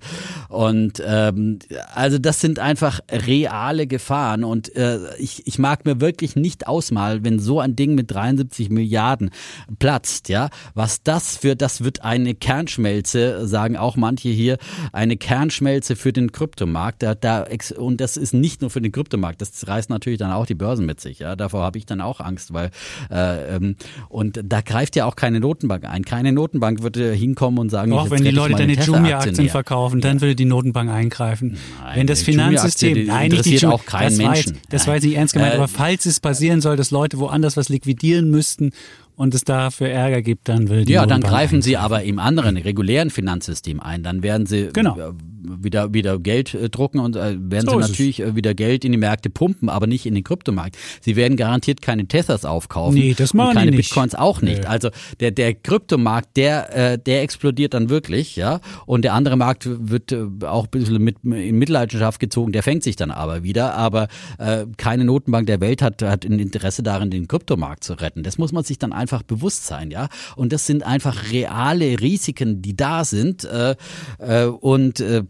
Und ähm, also das sind einfach reale Gefahren und äh, ich, ich mag mir wirklich nicht ausmalen, wenn so ein Ding mit 73 Milliarden platzt, ja, was das für, das wird eine Kernschmelze, sagen auch manche hier, eine Kernschmelze für den Kryptomarkt. Da, da, und das ist nicht nur für den Kryptomarkt, das reißt natürlich dann auch die Börsen mit sich. Ja, davor habe ich dann auch Angst, weil äh, ähm, und da greift ja auch keine Notenbank ein. Keine Notenbank würde hinkommen und sagen, auch wenn die Leute deine Jumia-Aktien verkaufen, dann würde die Notenbank eingreifen. Nein, wenn das Finanzsystem, nein, nicht die auch keinen das Menschen. War jetzt, das war jetzt nicht ernst gemeint, Äh, aber falls es passieren soll, dass Leute woanders was liquidieren müssten und es dafür Ärger gibt, dann will die Ja, dann Notenbank greifen sie eingreifen. aber im anderen regulären Finanzsystem ein. Dann werden sie Genau. äh, wieder, wieder Geld äh, drucken und äh, werden So sie natürlich äh, wieder Geld in die Märkte pumpen, aber nicht in den Kryptomarkt. Sie werden garantiert keine Tethers aufkaufen. Nee, das und machen die keine nicht. Bitcoins auch nicht. Nee. Also der, der Kryptomarkt, der, äh, der explodiert dann wirklich, ja. Und der andere Markt wird äh, auch ein bisschen mit in Mitleidenschaft gezogen, der fängt sich dann aber wieder. Aber äh, keine Notenbank der Welt hat, hat ein Interesse darin, den Kryptomarkt zu retten. Das muss man sich dann einfach bewusst sein, ja. Und das sind einfach reale Risiken, die da sind. Äh, äh, und äh,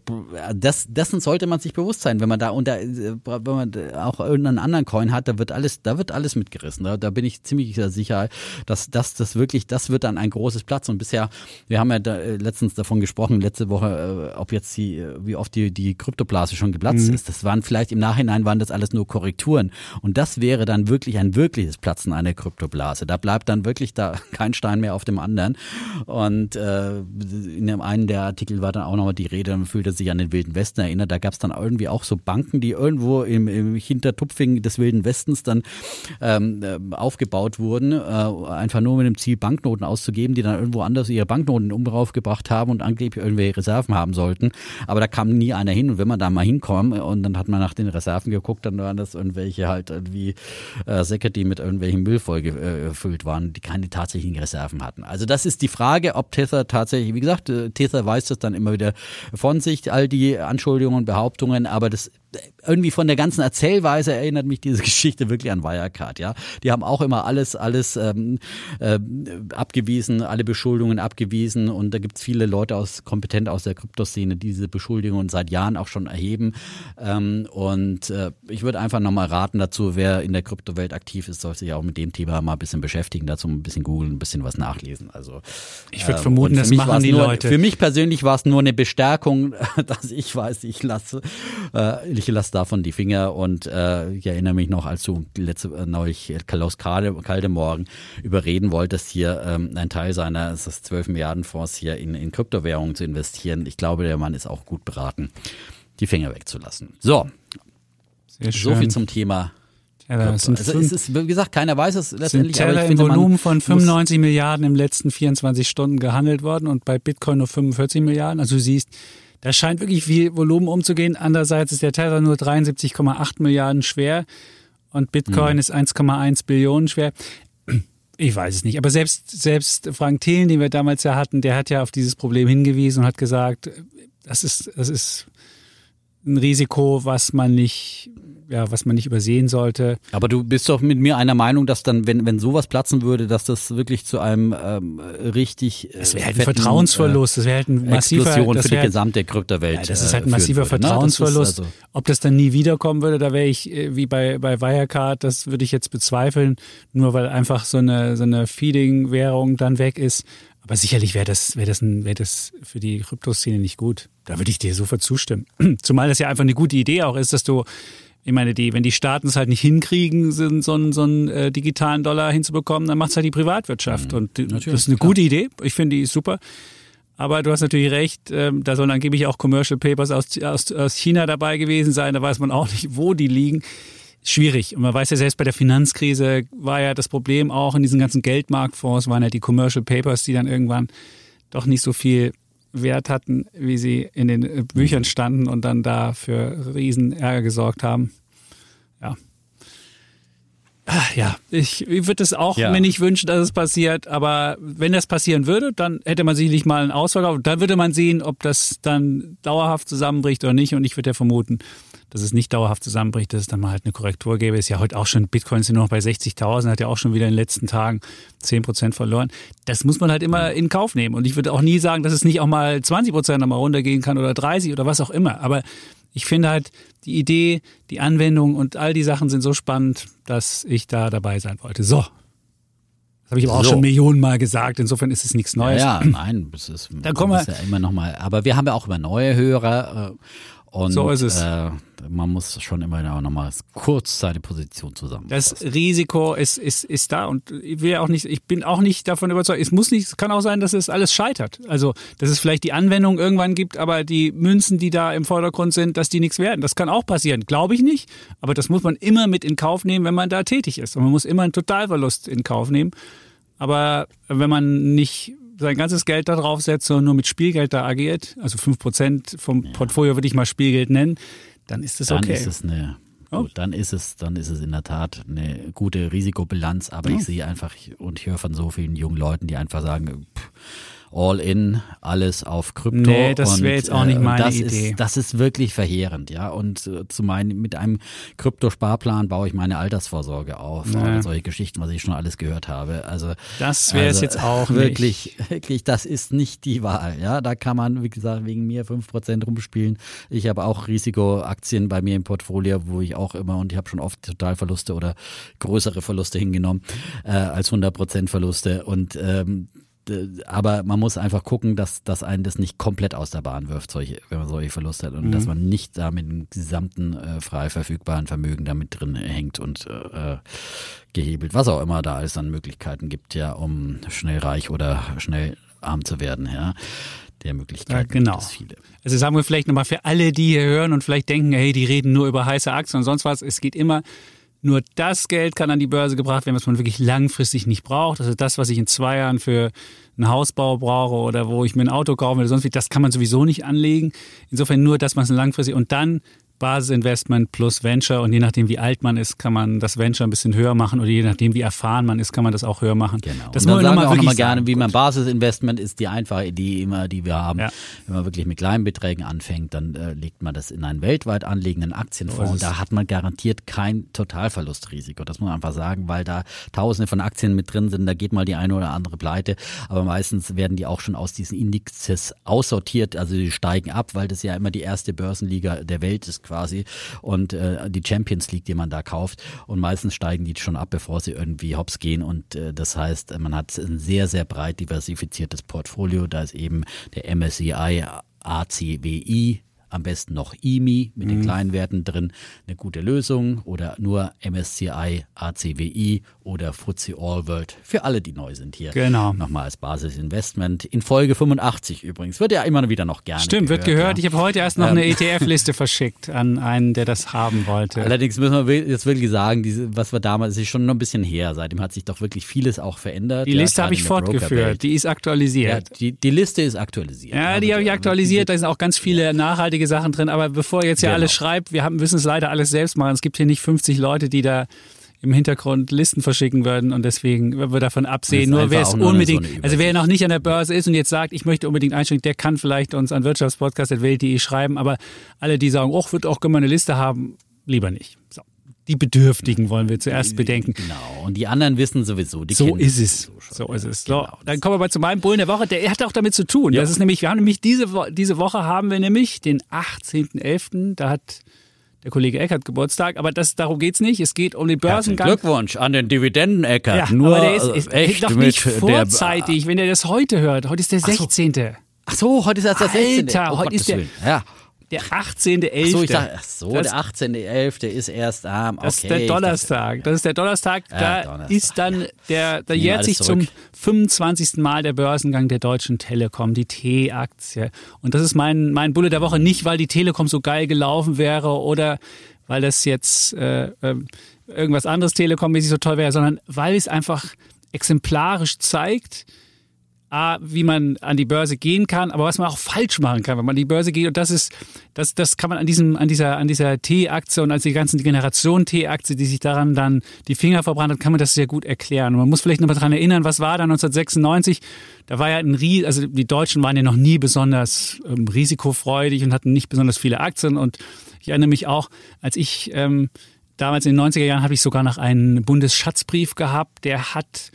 das, dessen sollte man sich bewusst sein, wenn man da unter, wenn man auch irgendeinen anderen Coin hat, da wird alles, da wird alles mitgerissen. Da, da bin ich ziemlich sicher, dass das, das wirklich, das wird dann ein großes Platz. Und bisher, wir haben ja da, äh, letztens davon gesprochen, letzte Woche, äh, ob jetzt die, äh, wie oft die, die Kryptoblase schon geplatzt ist. Das waren vielleicht im Nachhinein waren das alles nur Korrekturen. Und das wäre dann wirklich ein wirkliches Platzen einer Kryptoblase. Da bleibt dann wirklich da kein Stein mehr auf dem anderen. Und äh, in dem einen der Artikel war dann auch nochmal die Rede, dann fühlte sich an den Wilden Westen erinnert. Da gab es dann irgendwie auch so Banken, die irgendwo im, im Hintertupfing des Wilden Westens dann ähm, äh, aufgebaut wurden, äh, einfach nur mit dem Ziel, Banknoten auszugeben, die dann irgendwo anders ihre Banknoten in Umlauf gebracht haben und angeblich irgendwelche Reserven haben sollten. Aber da kam nie einer hin. Und wenn man da mal hinkommt und dann hat man nach den Reserven geguckt, dann waren das irgendwelche halt irgendwie äh, Säcke, die mit irgendwelchen Müll voll gefüllt waren, die keine tatsächlichen Reserven hatten. Also das ist die Frage, ob Tether tatsächlich, wie gesagt, äh, Tether weist das dann immer wieder von sich, all die Anschuldigungen und Behauptungen, aber das irgendwie von der ganzen Erzählweise erinnert mich diese Geschichte wirklich an Wirecard, ja. Die haben auch immer alles, alles ähm, äh, abgewiesen, alle Beschuldigungen abgewiesen und da gibt es viele Leute aus kompetent aus der Kryptoszene, die diese Beschuldigungen seit Jahren auch schon erheben. Ähm, und äh, ich würde einfach nochmal raten dazu, wer in der Kryptowelt aktiv ist, soll sich auch mit dem Thema mal ein bisschen beschäftigen, dazu ein bisschen googeln, ein bisschen was nachlesen. Also Ich würde ähm, vermuten, das machen die nur, Leute. Für mich persönlich war es nur eine Bestärkung, dass ich weiß, ich lasse, äh, ich lasse davon die Finger und äh, ich erinnere mich noch, als du letzte äh, neulich Klaus Kalde, Kaldemorgen überreden wolltest, hier ähm, ein Teil seiner es ist 12 Milliarden Fonds hier in, in Kryptowährungen zu investieren. Ich glaube, der Mann ist auch gut beraten, die Finger wegzulassen. So, so viel zum Thema. Ja, das sind also es ist, wie gesagt, keiner weiß es sind letztendlich, aber ich Teller im finde, man Volumen von muss- 95 Milliarden im letzten 24 Stunden gehandelt worden und bei Bitcoin nur 45 Milliarden. Also du siehst, da scheint wirklich viel Volumen umzugehen. Andererseits ist der Tether nur 73,8 Milliarden schwer und Bitcoin Mhm. ist 1,1 Billionen schwer. Ich weiß es nicht. Aber selbst, selbst Frank Thelen, den wir damals ja hatten, der hat ja auf dieses Problem hingewiesen und hat gesagt, das ist, das ist ein Risiko, was man nicht, ja, was man nicht übersehen sollte. Aber du bist doch mit mir einer Meinung, dass dann, wenn, wenn sowas platzen würde, dass das wirklich zu einem ähm, richtig äh, Das wäre halt ein fetten, Vertrauensverlust, das wäre halt ein äh, massiver, Explosion das für die wäre, gesamte Kryptowelt. ja, das ist halt äh, ein massiver würde, ne? Vertrauensverlust. also- Ob das dann nie wiederkommen würde, da wäre ich äh, wie bei, bei Wirecard, das würde ich jetzt bezweifeln, nur weil einfach so eine, so eine Feeding-Währung dann weg ist. Aber sicherlich wäre das, wäre das, wäre das für die Kryptoszene nicht gut. Da würde ich dir sofort zustimmen. Zumal das ja einfach eine gute Idee auch ist, dass du, ich meine, die, wenn die Staaten es halt nicht hinkriegen, so, so einen, so einen äh, digitalen Dollar hinzubekommen, dann macht es halt die Privatwirtschaft. Und die- das ist eine gute Idee. Ich finde die ist super. Aber du hast natürlich recht, ähm, da sollen angeblich auch Commercial Papers aus, aus, aus China dabei gewesen sein. Da weiß man auch nicht, wo die liegen. schwierig. Und man weiß ja selbst bei der Finanzkrise war ja das Problem auch in diesen ganzen Geldmarktfonds waren ja die Commercial Papers, die dann irgendwann doch nicht so viel Wert hatten, wie sie in den äh, Büchern standen und dann da für riesen Ärger gesorgt haben. Ja. Ja, ich, ich würde es auch Ja. mir nicht wünschen, dass es passiert, aber wenn das passieren würde, dann hätte man sicherlich mal einen Ausverkauf. Dann würde man sehen, ob das dann dauerhaft zusammenbricht oder nicht. Und ich würde ja vermuten, dass es nicht dauerhaft zusammenbricht, dass es dann mal halt eine Korrektur gäbe. Ist ja heute auch schon, Bitcoin sind nur noch bei 60.000, hat ja auch schon wieder in den letzten Tagen 10% verloren. Das muss man halt immer in Kauf nehmen. Und ich würde auch nie sagen, dass es nicht auch mal 20% nochmal runtergehen kann oder 30 oder was auch immer. Aber ich finde halt, die Idee, die Anwendung und all die Sachen sind so spannend, dass ich da dabei sein wollte. So. Das habe ich aber auch So. schon Millionen Mal gesagt. Insofern ist es nichts Neues. Ja, nein, das ist, Dann kommen wir- ja immer noch mal. Aber wir haben ja auch immer neue Hörer. Äh, und, So ist es. Äh, man muss schon immer noch mal kurz seine Position zusammenfassen. Das Risiko ist, ist, ist da und ich will auch nicht, ich bin auch nicht davon überzeugt. Es muss nicht, es kann auch sein, dass es alles scheitert. Also, dass es vielleicht die Anwendung irgendwann gibt, aber die Münzen, die da im Vordergrund sind, dass die nichts werden. Das kann auch passieren. Glaube ich nicht. Aber das muss man immer mit in Kauf nehmen, wenn man da tätig ist. Und man muss immer einen Totalverlust in Kauf nehmen. Aber wenn man nicht sein ganzes Geld da drauf setzt, sondern nur mit Spielgeld da agiert, also 5% vom Portfolio würde ich mal Spielgeld nennen, dann ist es dann okay. ist es eine Oh. gut, dann ist es dann ist es in der Tat eine gute Risikobilanz, aber ich sehe einfach und ich höre von so vielen jungen Leuten, die einfach sagen, pff, all in, alles auf Krypto. Nee, das wäre jetzt auch nicht äh, meine das Idee. Ist, das ist wirklich verheerend, ja. Und äh, zu meinen, mit einem Kryptosparplan baue ich meine Altersvorsorge auf. Und solche Geschichten, was ich schon alles gehört habe. Also Das wäre es also, jetzt auch wirklich, wirklich, das ist nicht die Wahl. Ja, da kann man, wie gesagt, wegen mir 5% rumspielen. Ich habe auch Risikoaktien bei mir im Portfolio, wo ich auch immer, und ich habe schon oft Totalverluste oder größere Verluste hingenommen äh, als 100% Verluste. Und ähm, aber man muss einfach gucken, dass, dass einen das nicht komplett aus der Bahn wirft, solche, wenn man solche Verluste hat. Und dass man nicht da mit dem gesamten äh, frei verfügbaren Vermögen da mit drin hängt und äh, gehebelt, was auch immer da alles an Möglichkeiten gibt, ja, um schnell reich oder schnell arm zu werden, ja. Der Möglichkeiten Ja, genau. gibt es viele. Also sagen wir vielleicht nochmal für alle, die hier hören und vielleicht denken, hey, die reden nur über heiße Aktien und sonst was. Es geht immer, nur das Geld kann an die Börse gebracht werden, was man wirklich langfristig nicht braucht. Also das, was ich in zwei Jahren für einen Hausbau brauche oder wo ich mir ein Auto kaufe oder sonst wie, das kann man sowieso nicht anlegen. Insofern nur das, was langfristig und dann Basisinvestment plus Venture und je nachdem, wie alt man ist, kann man das Venture ein bisschen höher machen oder je nachdem, wie erfahren man ist, kann man das auch höher machen. Genau. Das und dann muss man sagen wir auch nochmal gerne, wie man. Basisinvestment ist die einfache Idee immer, die wir haben. Ja. Wenn man wirklich mit kleinen Beträgen anfängt, dann äh, legt man das in einen weltweit anlegenden Aktienfonds. Und da hat man garantiert kein Totalverlustrisiko. Das muss man einfach sagen, weil da tausende von Aktien mit drin sind. Da geht mal die eine oder andere pleite. Aber meistens werden die auch schon aus diesen Indizes aussortiert. Also die steigen ab, weil das ja immer die erste Börsenliga der Welt ist quasi. Und äh, die Champions League, die man da kauft. Und meistens steigen die schon ab, bevor sie irgendwie hops gehen. Und äh, das heißt, man hat ein sehr, sehr breit diversifiziertes Portfolio. Da ist eben der MSCI ACWI, am besten noch IMI mit Mhm. den kleinen Werten drin, eine gute Lösung. Oder nur MSCI ACWI oder FTSE All World für alle, die neu sind hier. Genau. Nochmal als Basisinvestment. In Folge 85 übrigens. Wird ja immer wieder noch gerne Stimmt, wird gehört. ja. Ich habe heute erst noch eine ETF-Liste verschickt an einen, der das haben wollte. Allerdings müssen wir jetzt wirklich sagen, diese, was wir damals, das ist schon noch ein bisschen her. Seitdem hat sich doch wirklich vieles auch verändert. Die ja, Liste habe ich fortgeführt. Die ist Ja, aktualisiert. die, die Liste ist aktualisiert. Ja, die habe ich aktualisiert. Da sind auch ganz viele nachhaltige Sachen drin. Aber bevor ihr jetzt ja Genau. alles schreibt, wir haben, müssen es leider alles selbst machen. Es gibt hier nicht 50 Leute, die da im Hintergrund Listen verschicken würden und deswegen würden wir davon absehen. Nur wer es unbedingt, so also wer noch nicht an der Börse ist und jetzt sagt, ich möchte unbedingt einsteigen, der kann vielleicht uns an wirtschaftspodcast.welt.de schreiben, aber alle, die sagen, oh, wird auch gerne mal eine Liste haben, lieber nicht. So. Die Bedürftigen wollen wir zuerst bedenken. Genau. Und die anderen wissen sowieso. Die So ist das es. So ist Ja, es. So, genau. dann kommen wir mal zu meinem Bullen der Woche. Der hat auch damit zu tun. Das ist nämlich, wir haben nämlich diese, diese Woche haben wir nämlich den 18.11. Da hat der Kollege Eckert Geburtstag, aber das, darum geht's nicht. Es geht um den Herzlichen Börsengang. Glückwunsch an den Dividendenecker. Ja, Nur aber der ist, äh, ist echt doch nicht der vorzeitig, wenn er das heute hört. Heute ist der 16. Ach so, heute ist erst der 16. Alter, oh, heute Gottes ist der-. Ja. Der 18.11. So, ich sag, ach so, das, der 18.11. ist erst am, okay. Das ist der Donnerstag. Das ist der Donnerstag. Ja, da Donnerstag. ist dann der, da jährt sich zurück. zum 25. Mal der Börsengang der Deutschen Telekom, die T-Aktie. Und das ist mein, mein Bulle der Woche. Nicht, weil die Telekom so geil gelaufen wäre oder weil das jetzt äh, äh, irgendwas anderes Telekom-mäßig so toll wäre, sondern weil es einfach exemplarisch zeigt, A, wie man an die Börse gehen kann, aber was man auch falsch machen kann, wenn man an die Börse geht. Und das ist, das, das kann man an diesem, an dieser, an dieser T-Aktie und an die ganzen Generation T-Aktie, die sich daran dann die Finger verbrannt hat, kann man das sehr gut erklären. Und man muss vielleicht noch mal daran erinnern, was war da 1996? Da war ja ein Ries, also die Deutschen waren ja noch nie besonders ähm, risikofreudig und hatten nicht besonders viele Aktien. Und ich erinnere mich auch, als ich ähm, damals in den 90er Jahren habe ich sogar noch einen Bundesschatzbrief gehabt, der hat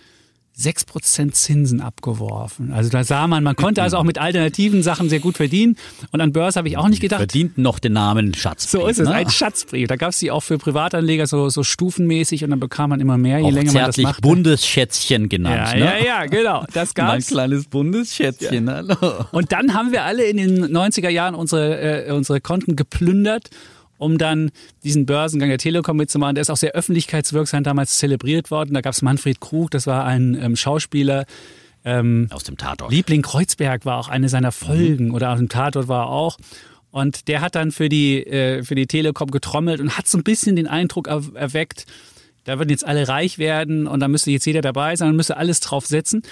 6% Zinsen abgeworfen. Also da sah man, man konnte also auch mit alternativen Sachen sehr gut verdienen. Und an Börse habe ich auch nicht gedacht. Verdient noch den Namen Schatzbrief. So ist es, ne? ein Schatzbrief. Da gab es die auch für Privatanleger so, so stufenmäßig und dann bekam man immer mehr, je auch länger man das macht. Bundesschätzchen genannt. Ja, ne? ja, ja, genau. Das gab's. Mein kleines Bundesschätzchen, ja. hallo. Und dann haben wir alle in den 90er Jahren unsere, äh, unsere Konten geplündert um dann diesen Börsengang der Telekom mitzumachen. Der ist auch sehr öffentlichkeitswirksam damals zelebriert worden. Da gab es Manfred Krug, das war ein ähm, Schauspieler. Ähm, aus dem Tatort. Liebling Kreuzberg war auch eine seiner Folgen mhm. oder aus dem Tatort war er auch. Und der hat dann für die, äh, für die Telekom getrommelt und hat so ein bisschen den Eindruck er erweckt, da würden jetzt alle reich werden und da müsste jetzt jeder dabei sein und müsste alles drauf setzen.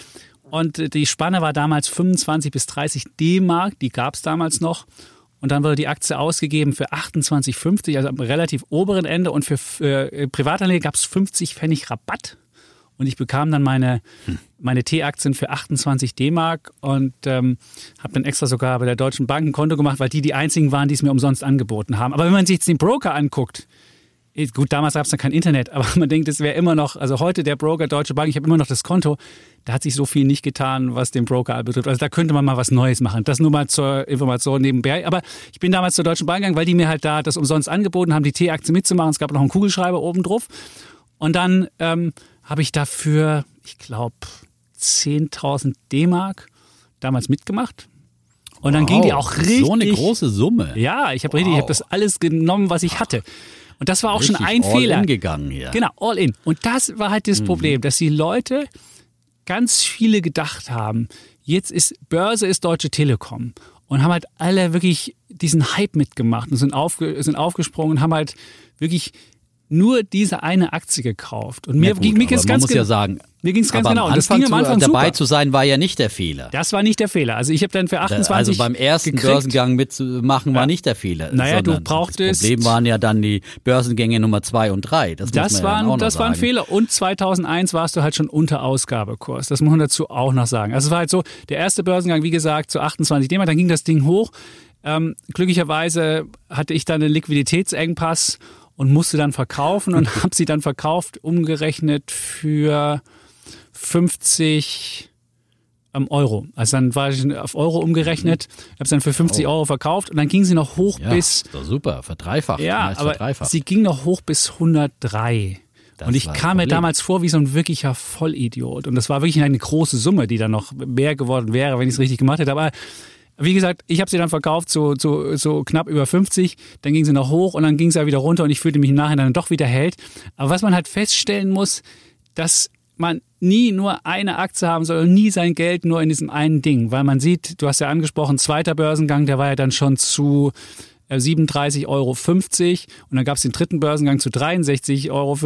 Und die Spanne war damals 25 bis 30 D-Mark, die gab es damals noch. Und dann wurde die Aktie ausgegeben für 28,50, also am relativ oberen Ende. Und für, für äh, Privatanleger gab es 50 Pfennig Rabatt. Und ich bekam dann meine, hm. meine T-Aktien für 28 D-Mark und ähm, habe dann extra sogar bei der Deutschen Bank ein Konto gemacht, weil die die einzigen waren, die es mir umsonst angeboten haben. Aber wenn man sich jetzt den Broker anguckt, Gut, damals gab es noch kein Internet, aber man denkt, es wäre immer noch, also heute der Broker Deutsche Bank, ich habe immer noch das Konto, da hat sich so viel nicht getan, was den Broker betrifft. Also da könnte man mal was Neues machen. Das nur mal zur Information nebenbei. Aber ich bin damals zur Deutschen Bank gegangen, weil die mir halt da das umsonst angeboten haben, die T-Aktie mitzumachen. Es gab noch einen Kugelschreiber oben drauf. Und dann ähm, habe ich dafür, ich glaube, 10.000 D-Mark damals mitgemacht. Und dann wow, ging die auch richtig. So eine große Summe. Ja, ich habe wow. richtig, ich habe das alles genommen, was ich hatte. Und das war auch Richtig schon ein all Fehler. In gegangen, ja. Genau, all in. Und das war halt das mhm. Problem, dass die Leute ganz viele gedacht haben, jetzt ist Börse ist Deutsche Telekom und haben halt alle wirklich diesen Hype mitgemacht und sind, aufge, sind aufgesprungen und haben halt wirklich nur diese eine Aktie gekauft. Und mir, ja, ging es ganz muss ja sagen, mir ging es ganz genau. Das ging am Anfang dabei super. zu sein war ja nicht der Fehler. Das war nicht der Fehler. Also ich habe dann für 28 Also beim ersten gekriegt. Börsengang mitzumachen war nicht der Fehler. Naja, du brauchtest. Das Problem waren ja dann die Börsengänge Nummer zwei und drei. Das, das, war, ja das war ein Fehler. Und 2001 warst du halt schon unter Ausgabekurs. Das muss man dazu auch noch sagen. Also es war halt so, der erste Börsengang, wie gesagt, zu 28 D, dann ging das Ding hoch. Ähm, glücklicherweise hatte ich dann einen Liquiditätsengpass und musste dann verkaufen und habe sie dann verkauft, umgerechnet für 50 ähm, Euro. Also dann war ich auf Euro umgerechnet, habe es dann für 50 oh. Euro verkauft und dann ging sie noch hoch ja, bis. Super, verdreifacht. Ja, aber verdreifacht. sie ging noch hoch bis 103. Das und ich kam mir damals vor wie so ein wirklicher Vollidiot. Und das war wirklich eine große Summe, die dann noch mehr geworden wäre, wenn ich es richtig gemacht hätte. Aber wie gesagt, ich habe sie dann verkauft so, so, so knapp über 50, dann ging sie noch hoch und dann ging sie ja wieder runter und ich fühlte mich im Nachhinein dann doch wieder held. Aber was man halt feststellen muss, dass man nie nur eine Aktie haben soll und nie sein Geld nur in diesem einen Ding, weil man sieht, du hast ja angesprochen, zweiter Börsengang, der war ja dann schon zu 37,50 Euro und dann gab es den dritten Börsengang zu 63,50 Euro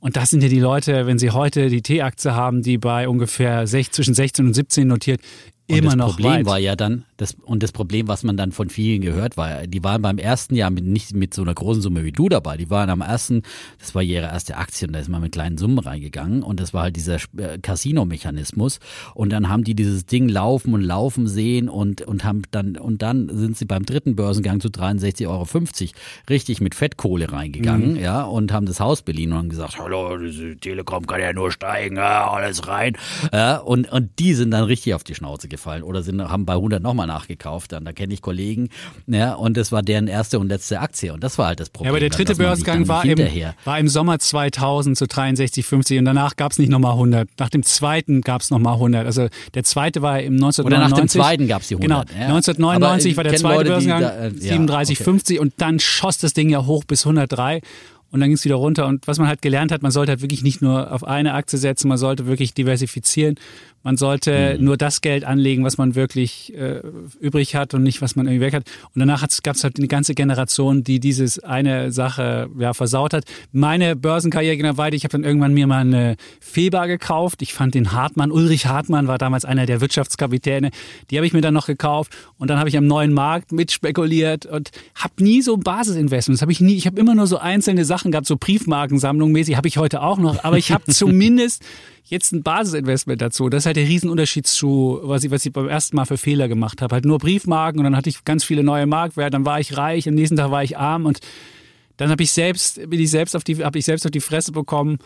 und das sind ja die Leute, wenn sie heute die T-Aktie haben, die bei ungefähr zwischen 16 und 17 notiert, immer und das noch Problem weit. war ja dann, das, und das Problem, was man dann von vielen gehört, war, die waren beim ersten Jahr mit, nicht mit so einer großen Summe wie du dabei. Die waren am ersten, das war ihre erste Aktie und da ist man mit kleinen Summen reingegangen und das war halt dieser äh, Casino-Mechanismus. Und dann haben die dieses Ding laufen und laufen sehen und, und haben dann, und dann sind sie beim dritten Börsengang zu 63,50 Euro richtig mit Fettkohle reingegangen, mhm. ja, und haben das Haus beliehen und haben gesagt, hallo, diese Telekom kann ja nur steigen, ja, alles rein. Ja, und, und die sind dann richtig auf die Schnauze gefallen oder sind, haben bei 100 nochmal nachgekauft. Dann, da kenne ich Kollegen, ja, und das war deren erste und letzte Aktie. Und das war halt das Problem. Ja, aber der dritte Börsengang war im, war im Sommer 2000 zu 63,50 und danach gab es nicht nochmal 100. Nach dem zweiten gab es nochmal 100. Also der zweite war im 1999. Oder nach dem zweiten gab es die 100. Genau, ja. 1999 war der zweite Leute, Börsengang, äh, ja, 37,50 okay. und dann schoss das Ding ja hoch bis 103 und dann ging es wieder runter. Und was man halt gelernt hat, man sollte halt wirklich nicht nur auf eine Aktie setzen, man sollte wirklich diversifizieren. Man sollte mhm. nur das Geld anlegen, was man wirklich äh, übrig hat und nicht, was man irgendwie weg hat. Und danach gab es halt eine ganze Generation, die dieses eine Sache ja, versaut hat. Meine Börsenkarriere ging weiter. Ich habe dann irgendwann mir mal eine Feber gekauft. Ich fand den Hartmann, Ulrich Hartmann war damals einer der Wirtschaftskapitäne. Die habe ich mir dann noch gekauft. Und dann habe ich am neuen Markt mitspekuliert und habe nie so Basisinvestments. Habe ich nie. Ich habe immer nur so einzelne Sachen gehabt, so Briefmarkensammlung mäßig. Habe ich heute auch noch. Aber ich habe zumindest jetzt ein Basisinvestment dazu. Das ist halt der Riesenunterschied zu, was ich, was ich beim ersten Mal für Fehler gemacht habe. Halt nur Briefmarken und dann hatte ich ganz viele neue Marktwerte, dann war ich reich, am nächsten Tag war ich arm und dann habe ich selbst, bin ich selbst auf die, habe ich selbst auf die Fresse bekommen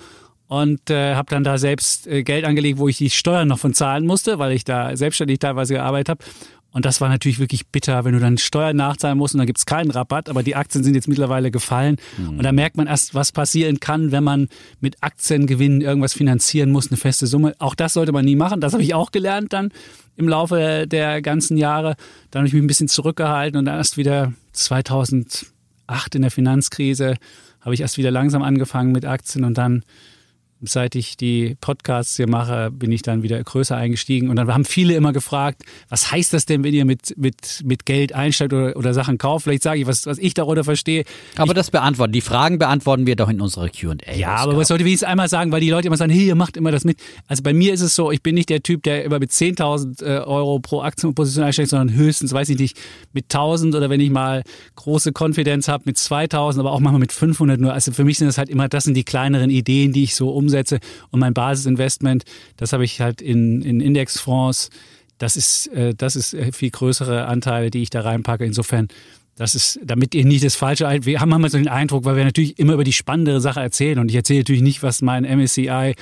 und äh, habe dann da selbst äh, Geld angelegt, wo ich die Steuern noch von zahlen musste, weil ich da selbstständig teilweise gearbeitet habe. Und das war natürlich wirklich bitter, wenn du dann Steuern nachzahlen musst und dann gibt es keinen Rabatt, aber die Aktien sind jetzt mittlerweile gefallen. Mhm. Und da merkt man erst, was passieren kann, wenn man mit Aktiengewinnen irgendwas finanzieren muss, eine feste Summe. Auch das sollte man nie machen. Das habe ich auch gelernt dann im Laufe der ganzen Jahre. Dann habe ich mich ein bisschen zurückgehalten und dann erst wieder 2008 in der Finanzkrise habe ich erst wieder langsam angefangen mit Aktien und dann seit ich die Podcasts hier mache, bin ich dann wieder größer eingestiegen. Und dann haben viele immer gefragt, was heißt das denn, wenn ihr mit, mit, mit Geld einsteigt oder, oder Sachen kauft? Vielleicht sage ich, was, was ich darunter verstehe. Aber ich, das beantworten, die Fragen beantworten wir doch in unserer Q&A. Ja, aber was sollte ich es einmal sagen, weil die Leute immer sagen, hey, ihr macht immer das mit. Also bei mir ist es so, ich bin nicht der Typ, der immer mit 10.000 äh, Euro pro Aktienposition einsteigt, sondern höchstens, weiß ich nicht, mit 1.000 oder wenn ich mal große Konfidenz habe, mit 2.000, aber auch manchmal mit 500 nur. Also für mich sind das halt immer, das sind die kleineren Ideen, die ich so umsetze umsetze. Und mein Basisinvestment, das habe ich halt in, in Indexfonds. Das ist, äh, das ist äh, viel größere Anteile, die ich da reinpacke. Insofern, das ist, damit ihr nicht das Falsche, wir haben manchmal so den Eindruck, weil wir natürlich immer über die spannendere Sache erzählen. Und ich erzähle natürlich nicht, was mein MSCI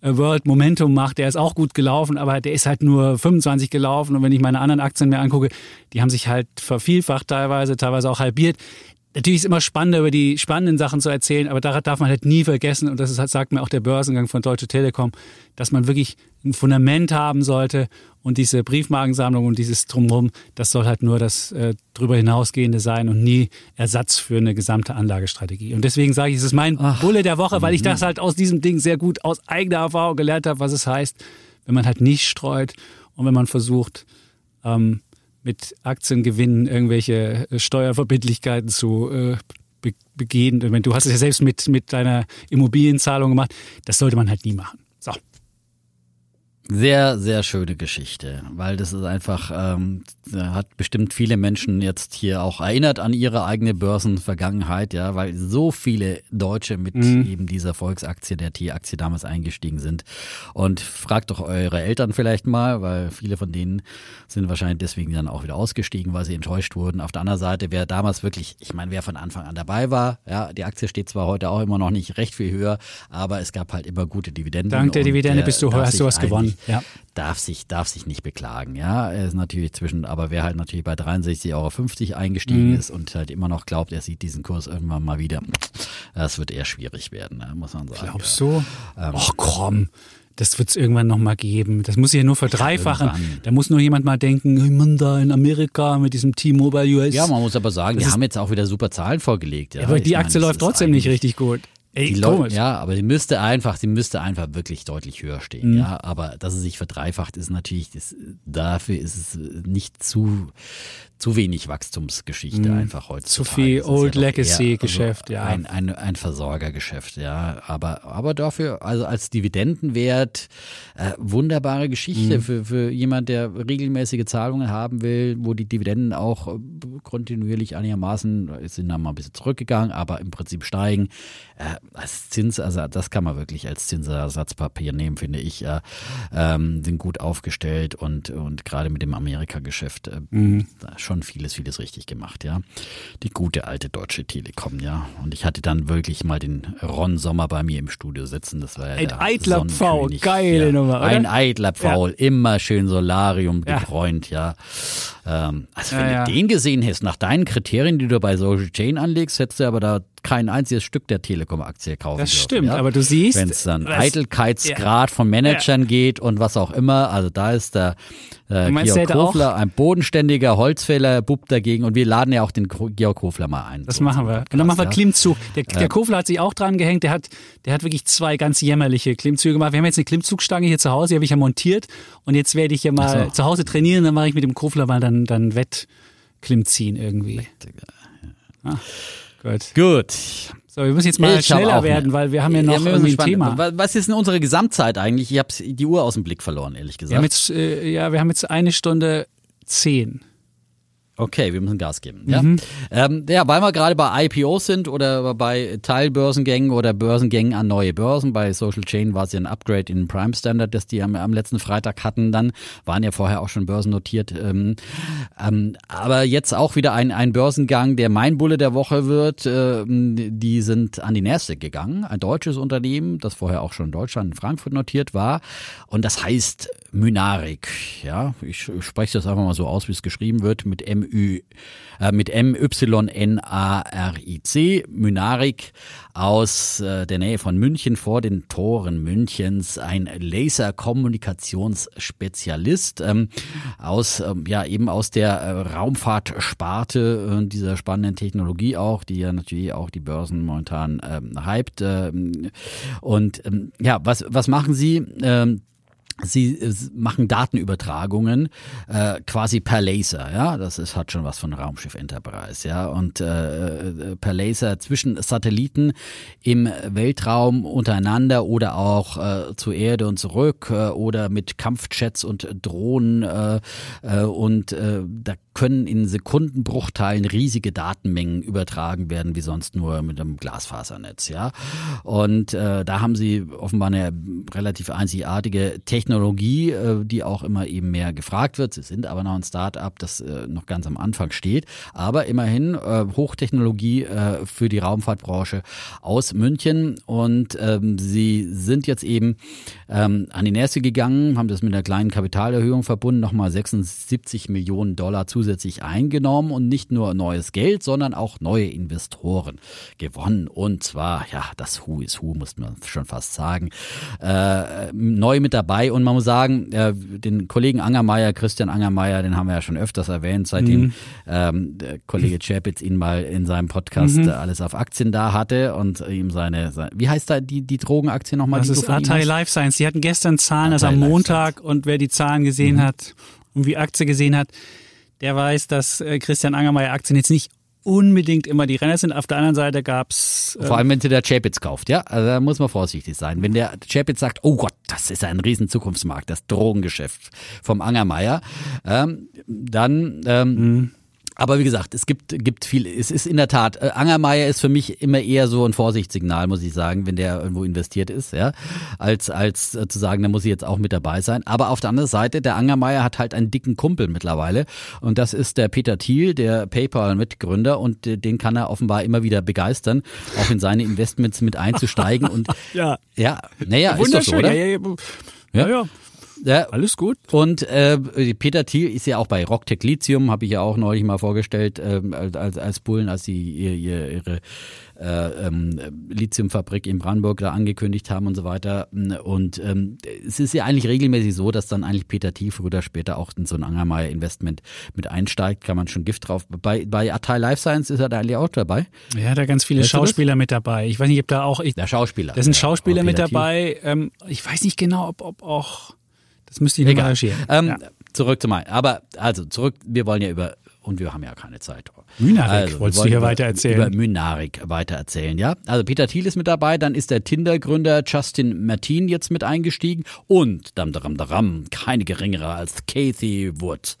äh, World Momentum macht, der ist auch gut gelaufen, aber der ist halt nur 25 gelaufen. Und wenn ich meine anderen Aktien mir angucke, die haben sich halt vervielfacht teilweise, teilweise auch halbiert. Natürlich ist es immer spannender, über die spannenden Sachen zu erzählen, aber daran darf man halt nie vergessen, und das ist, sagt mir auch der Börsengang von Deutsche Telekom, dass man wirklich ein Fundament haben sollte und diese Briefmarkensammlung und dieses Drumherum, das soll halt nur das äh, drüber hinausgehende sein und nie Ersatz für eine gesamte Anlagestrategie. Und deswegen sage ich, es ist mein Ach, Bulle der Woche, weil ich das halt aus diesem Ding sehr gut aus eigener Erfahrung gelernt habe, was es heißt, wenn man halt nicht streut und wenn man versucht, ähm, mit Aktiengewinnen irgendwelche äh, Steuerverbindlichkeiten zu äh, begehen. Du hast es ja selbst mit, mit deiner Immobilienzahlung gemacht. Das sollte man halt nie machen. So. Sehr, sehr schöne Geschichte, weil das ist einfach, ähm, hat bestimmt viele Menschen jetzt hier auch erinnert an ihre eigene Börsenvergangenheit, ja, weil so viele Deutsche mit mhm. eben dieser Volksaktie, der T-Aktie damals eingestiegen sind. Und fragt doch eure Eltern vielleicht mal, weil viele von denen sind wahrscheinlich deswegen dann auch wieder ausgestiegen, weil sie enttäuscht wurden. Auf der anderen Seite, wer damals wirklich, ich meine, wer von Anfang an dabei war, ja, die Aktie steht zwar heute auch immer noch nicht recht viel höher, aber es gab halt immer gute Dividenden. Dank der Dividende bist du, hast du was gewonnen ja. Darf, sich, darf sich nicht beklagen. Ja, er ist natürlich zwischen, aber wer halt natürlich bei 63,50 Euro eingestiegen mhm. ist und halt immer noch glaubt, er sieht diesen Kurs irgendwann mal wieder, das wird eher schwierig werden, ne, muss man sagen. Glaubst du? Ähm, Ach komm das wird es irgendwann nochmal geben. Das muss sich ja nur verdreifachen. Irgendwann. Da muss nur jemand mal denken, hey Mann, da in Amerika mit diesem T-Mobile US. Ja, man muss aber sagen, die haben jetzt auch wieder super Zahlen vorgelegt. Ja. aber die ich Aktie meine, läuft trotzdem nicht richtig gut. Ey, die komisch. ja, aber die müsste einfach, die müsste einfach wirklich deutlich höher stehen. Mhm. Ja, aber dass es sich verdreifacht, ist natürlich, das, dafür ist es nicht zu, zu wenig Wachstumsgeschichte mhm. einfach heute. Zu viel Old ja Legacy-Geschäft, also ja. Ein, ein, ein Versorgergeschäft, ja. Aber, aber dafür, also als Dividendenwert, äh, wunderbare Geschichte mhm. für, für jemand, der regelmäßige Zahlungen haben will, wo die Dividenden auch äh, kontinuierlich einigermaßen, sind dann mal ein bisschen zurückgegangen, aber im Prinzip steigen. Äh, als Zins, also das kann man wirklich als Zinsersatzpapier nehmen, finde ich. Ja, ähm, sind gut aufgestellt und, und gerade mit dem Amerika-Geschäft äh, mhm. schon vieles, vieles richtig gemacht, ja. Die gute alte Deutsche Telekom, ja. Und ich hatte dann wirklich mal den Ron Sommer bei mir im Studio sitzen. Das war ja Ein eitler Pfaul, geile ja. Nummer, oder? Ein eitler Pfaul, ja. immer schön Solarium gebräunt, ja. ja. Ähm, also wenn du den gesehen hättest, nach deinen Kriterien, die du bei Social Chain anlegst, hättest du aber da kein einziges Stück der Telekom-Aktie kaufen Das dürfen, stimmt, ja? aber du siehst. Wenn es dann Eitelkeitsgrad ja. von Managern ja. geht und was auch immer, also da ist der äh, Georg Kofler ein bodenständiger Holzfäller, Bub dagegen und wir laden ja auch den Georg Kofler mal ein. Das so machen wir. Und dann machen wir Klimmzug. Der, der Kofler hat sich auch dran gehängt, der hat, der hat wirklich zwei ganz jämmerliche Klimmzüge gemacht. Wir haben jetzt eine Klimmzugstange hier zu Hause, die habe ich ja montiert und jetzt werde ich ja mal so. zu Hause trainieren, dann mache ich mit dem Kofler mal dann, dann Wettklimmziehen irgendwie. Ah. Gut. Gut. So, wir müssen jetzt mal ich schneller werden, weil wir haben ja noch ja, irgendwie ein Thema. Was ist denn unsere Gesamtzeit eigentlich? Ich habe die Uhr aus dem Blick verloren, ehrlich gesagt. Wir haben jetzt, äh, ja, wir haben jetzt eine Stunde zehn. Okay, wir müssen Gas geben. Ja, mhm. ähm, ja weil wir gerade bei IPOs sind oder bei Teilbörsengängen oder Börsengängen an neue Börsen. Bei Social Chain war es ja ein Upgrade in den Prime Standard, das die am, am, letzten Freitag hatten. Dann waren ja vorher auch schon Börsen notiert. Ähm, ähm, aber jetzt auch wieder ein, ein Börsengang, der mein Bulle der Woche wird. Ähm, die sind an die Nasdaq gegangen, ein deutsches Unternehmen, das vorher auch schon in Deutschland, in Frankfurt notiert war. Und das heißt Mynarik. Ja, ich spreche das einfach mal so aus, wie es geschrieben wird, mit M Ü, äh, mit M-Y-N-A-R-I-C, Mynarik aus äh, der Nähe von München vor den Toren Münchens, ein Laserkommunikationsspezialist ähm, aus, ähm, ja, eben aus der äh, Raumfahrtsparte äh, dieser spannenden Technologie auch, die ja natürlich auch die Börsen momentan ähm, hypt. Ähm, und ähm, ja, was, was machen sie? Ähm, Sie äh, machen Datenübertragungen äh, quasi per Laser, ja, das ist, hat schon was von Raumschiff Enterprise, ja, und äh, äh, per Laser zwischen Satelliten im Weltraum untereinander oder auch äh, zur Erde und zurück äh, oder mit Kampfjets und Drohnen äh, äh, und äh, da können in Sekundenbruchteilen riesige Datenmengen übertragen werden, wie sonst nur mit einem Glasfasernetz, ja. Und äh, da haben sie offenbar eine relativ einzigartige Technologie, äh, die auch immer eben mehr gefragt wird. Sie sind aber noch ein Start-up, das äh, noch ganz am Anfang steht, aber immerhin äh, Hochtechnologie für die Raumfahrtbranche aus München und ähm, sie sind jetzt eben ähm, an die Nässe gegangen, haben das mit einer kleinen Kapitalerhöhung verbunden, nochmal 76 Millionen Dollar zusätzlich zusätzlich eingenommen und nicht nur neues Geld, sondern auch neue Investoren gewonnen. Und zwar, ja, das Who is Who, muss man schon fast sagen, äh, neu mit dabei. Und man muss sagen, äh, den Kollegen Angermeier, Christian Angermeier, den haben wir ja schon öfters erwähnt, seitdem mhm. ähm, der Kollege Chapitz ihn mal in seinem Podcast mhm. alles auf Aktien da hatte und ihm seine, seine wie heißt da die, die Drogenaktie nochmal? Das ist Atai Life Science. Die hatten gestern Zahlen, also am Montag und wer die Zahlen gesehen mhm. hat und wie Aktie gesehen hat, der weiß, dass äh, Christian Angermeier Aktien jetzt nicht unbedingt immer die Renner sind. Auf der anderen Seite gab es. Ähm Vor allem, wenn sie der Chapitz kauft, ja. Also da muss man vorsichtig sein. Wenn der Chapitz sagt, oh Gott, das ist ein riesen Zukunftsmarkt, das Drogengeschäft vom Angermeier, ähm, dann ähm, mhm. Aber wie gesagt, es gibt, gibt viel, es ist in der Tat, äh, Angermeier ist für mich immer eher so ein Vorsichtssignal, muss ich sagen, wenn der irgendwo investiert ist, ja, als, als äh, zu sagen, da muss ich jetzt auch mit dabei sein. Aber auf der anderen Seite, der Angermeier hat halt einen dicken Kumpel mittlerweile und das ist der Peter Thiel, der PayPal-Mitgründer und äh, den kann er offenbar immer wieder begeistern, auch in seine Investments mit einzusteigen und ja, ja, naja, ist doch so, oder? Ja, ja, ja. ja. Ja, Alles gut. Und äh, Peter Thiel ist ja auch bei Rocktech Lithium, habe ich ja auch neulich mal vorgestellt, äh, als, als Bullen, als sie ihr, ihr, ihre äh, ähm, Lithiumfabrik in Brandenburg da angekündigt haben und so weiter. Und ähm, es ist ja eigentlich regelmäßig so, dass dann eigentlich Peter Thiel früher oder später auch in so ein Angermeier Investment mit einsteigt, kann man schon Gift drauf. Bei, bei Atai Life Science ist er da eigentlich auch dabei. Ja, da ganz viele weißt Schauspieler mit dabei. Ich weiß nicht, ob da auch. Ich, Der Schauspieler. Da sind Schauspieler mit dabei. Ähm, ich weiß nicht genau, ob, ob auch das müsste ich nicht ähm, ja. Zurück zu meinen. Aber also zurück, wir wollen ja über, und wir haben ja keine Zeit. Mynarik also, wolltest du hier weiter erzählen? Über Mynarik weiter erzählen, ja. Also Peter Thiel ist mit dabei, dann ist der Tinder-Gründer Justin Martin jetzt mit eingestiegen und dam, dam, dam, keine geringere als Kathy Wood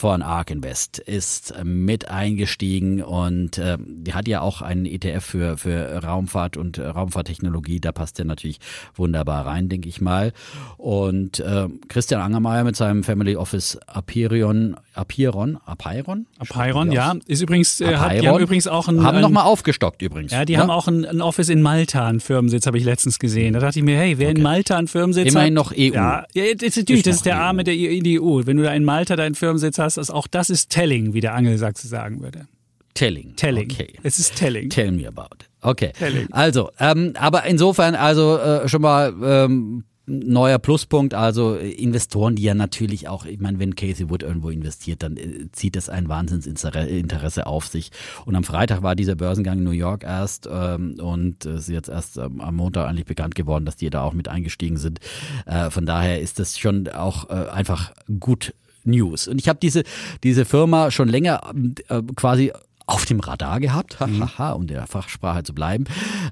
von ARK Invest ist mit eingestiegen und äh, die hat ja auch einen ETF für, für Raumfahrt und äh, Raumfahrttechnologie. Da passt der natürlich wunderbar rein, denke ich mal. Und äh, Christian Angermeier mit seinem Family Office Apirion, Apiron, Apeiron? Apeiron, ja. Ist übrigens, äh, hat, die haben übrigens auch ein. Haben nochmal aufgestockt übrigens. Ja, die ja? haben auch ein, ein, Office in Malta, einen Firmensitz, habe ich letztens gesehen. Da dachte ich mir, hey, wer okay. in Malta einen Firmensitz Immerhin hat. noch EU. Ja, ja das ist natürlich, das ist der EU. Arm mit der in die EU. Wenn du da in Malta deinen Firmensitz hast, ist auch das ist Telling, wie der Angelsachse sagen würde. Telling. Telling. Okay. Es ist Telling. Tell me about it. Okay. Telling. Also, ähm, aber insofern, also äh, schon mal ähm, neuer Pluspunkt, also Investoren, die ja natürlich auch, ich meine, wenn Casey Wood irgendwo investiert, dann äh, zieht das ein Wahnsinnsinteresse auf sich. Und am Freitag war dieser Börsengang in New York erst ähm, und es ist jetzt erst ähm, am Montag eigentlich bekannt geworden, dass die da auch mit eingestiegen sind. Äh, von daher ist das schon auch äh, einfach gut News. Und ich habe diese, diese Firma schon länger äh, quasi auf dem Radar gehabt, hahaha, mhm. um der Fachsprache zu bleiben.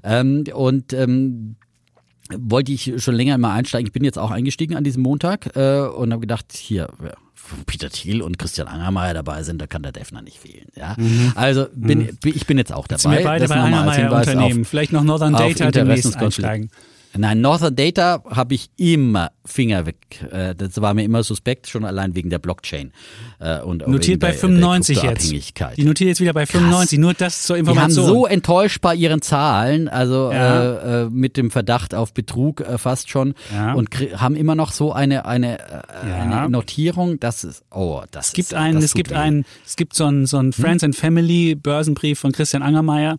Ähm, und ähm, wollte ich schon länger immer einsteigen. Ich bin jetzt auch eingestiegen an diesem Montag äh, und habe gedacht, hier, Peter Thiel und Christian Angermeier dabei sind, da kann der Defner nicht fehlen. Ja? Mhm. Also bin, mhm. ich bin jetzt auch dabei. Jetzt sind wir beide das bei Angermeier Unternehmen. Auf, Vielleicht noch Northern Data demnächst einsteigen. Nein, Northern Data habe ich immer Finger weg. Äh, das war mir immer suspekt, schon allein wegen der Blockchain. Äh, und notiert bei 95 jetzt. Die notiert jetzt wieder bei 95, Krass. nur das zur Information. Die haben so enttäuscht bei ihren Zahlen, also ja. äh, mit dem Verdacht auf Betrug äh, fast schon ja. und haben immer noch so eine eine, ja. eine Notierung, das ist oh, das es gibt ist, einen, es gibt einen, es gibt so einen so einen Friends hm? and Family Börsenbrief von Christian Angermeier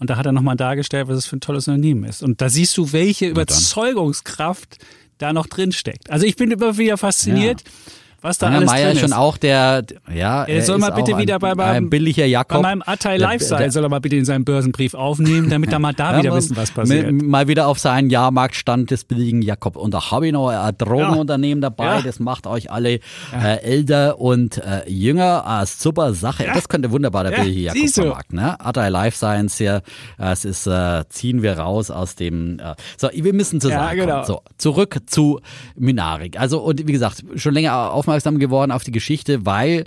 und da hat er nochmal dargestellt, was es für ein tolles Unternehmen ist. Und da siehst du, welche Überzeugungskraft da noch drin steckt. Also ich bin immer wieder fasziniert. Ja was da Anna alles Meyer drin ist. schon auch der, ja, er soll mal bitte wieder bei meinem, billiger Jakob. Bei meinem Attai Lifestyle soll er mal bitte in seinen Börsenbrief aufnehmen, damit er mal da wieder wissen, was passiert. Mal wieder auf seinen Jahrmarktstand des billigen Jakob. Und da habe ich noch ein Drogenunternehmen dabei, ja. das macht euch alle äh, älter und äh, jünger. Ah, super Sache. Das könnte wunderbar der billige Jakob vermarkten. Ne? Attai Life Science hier, es ist, äh, ziehen wir raus aus dem, äh, so, wir müssen zusammen. Ja, genau. So, zurück zu Minarik. Also, und wie gesagt, schon länger auf aufmerksam geworden auf die Geschichte, weil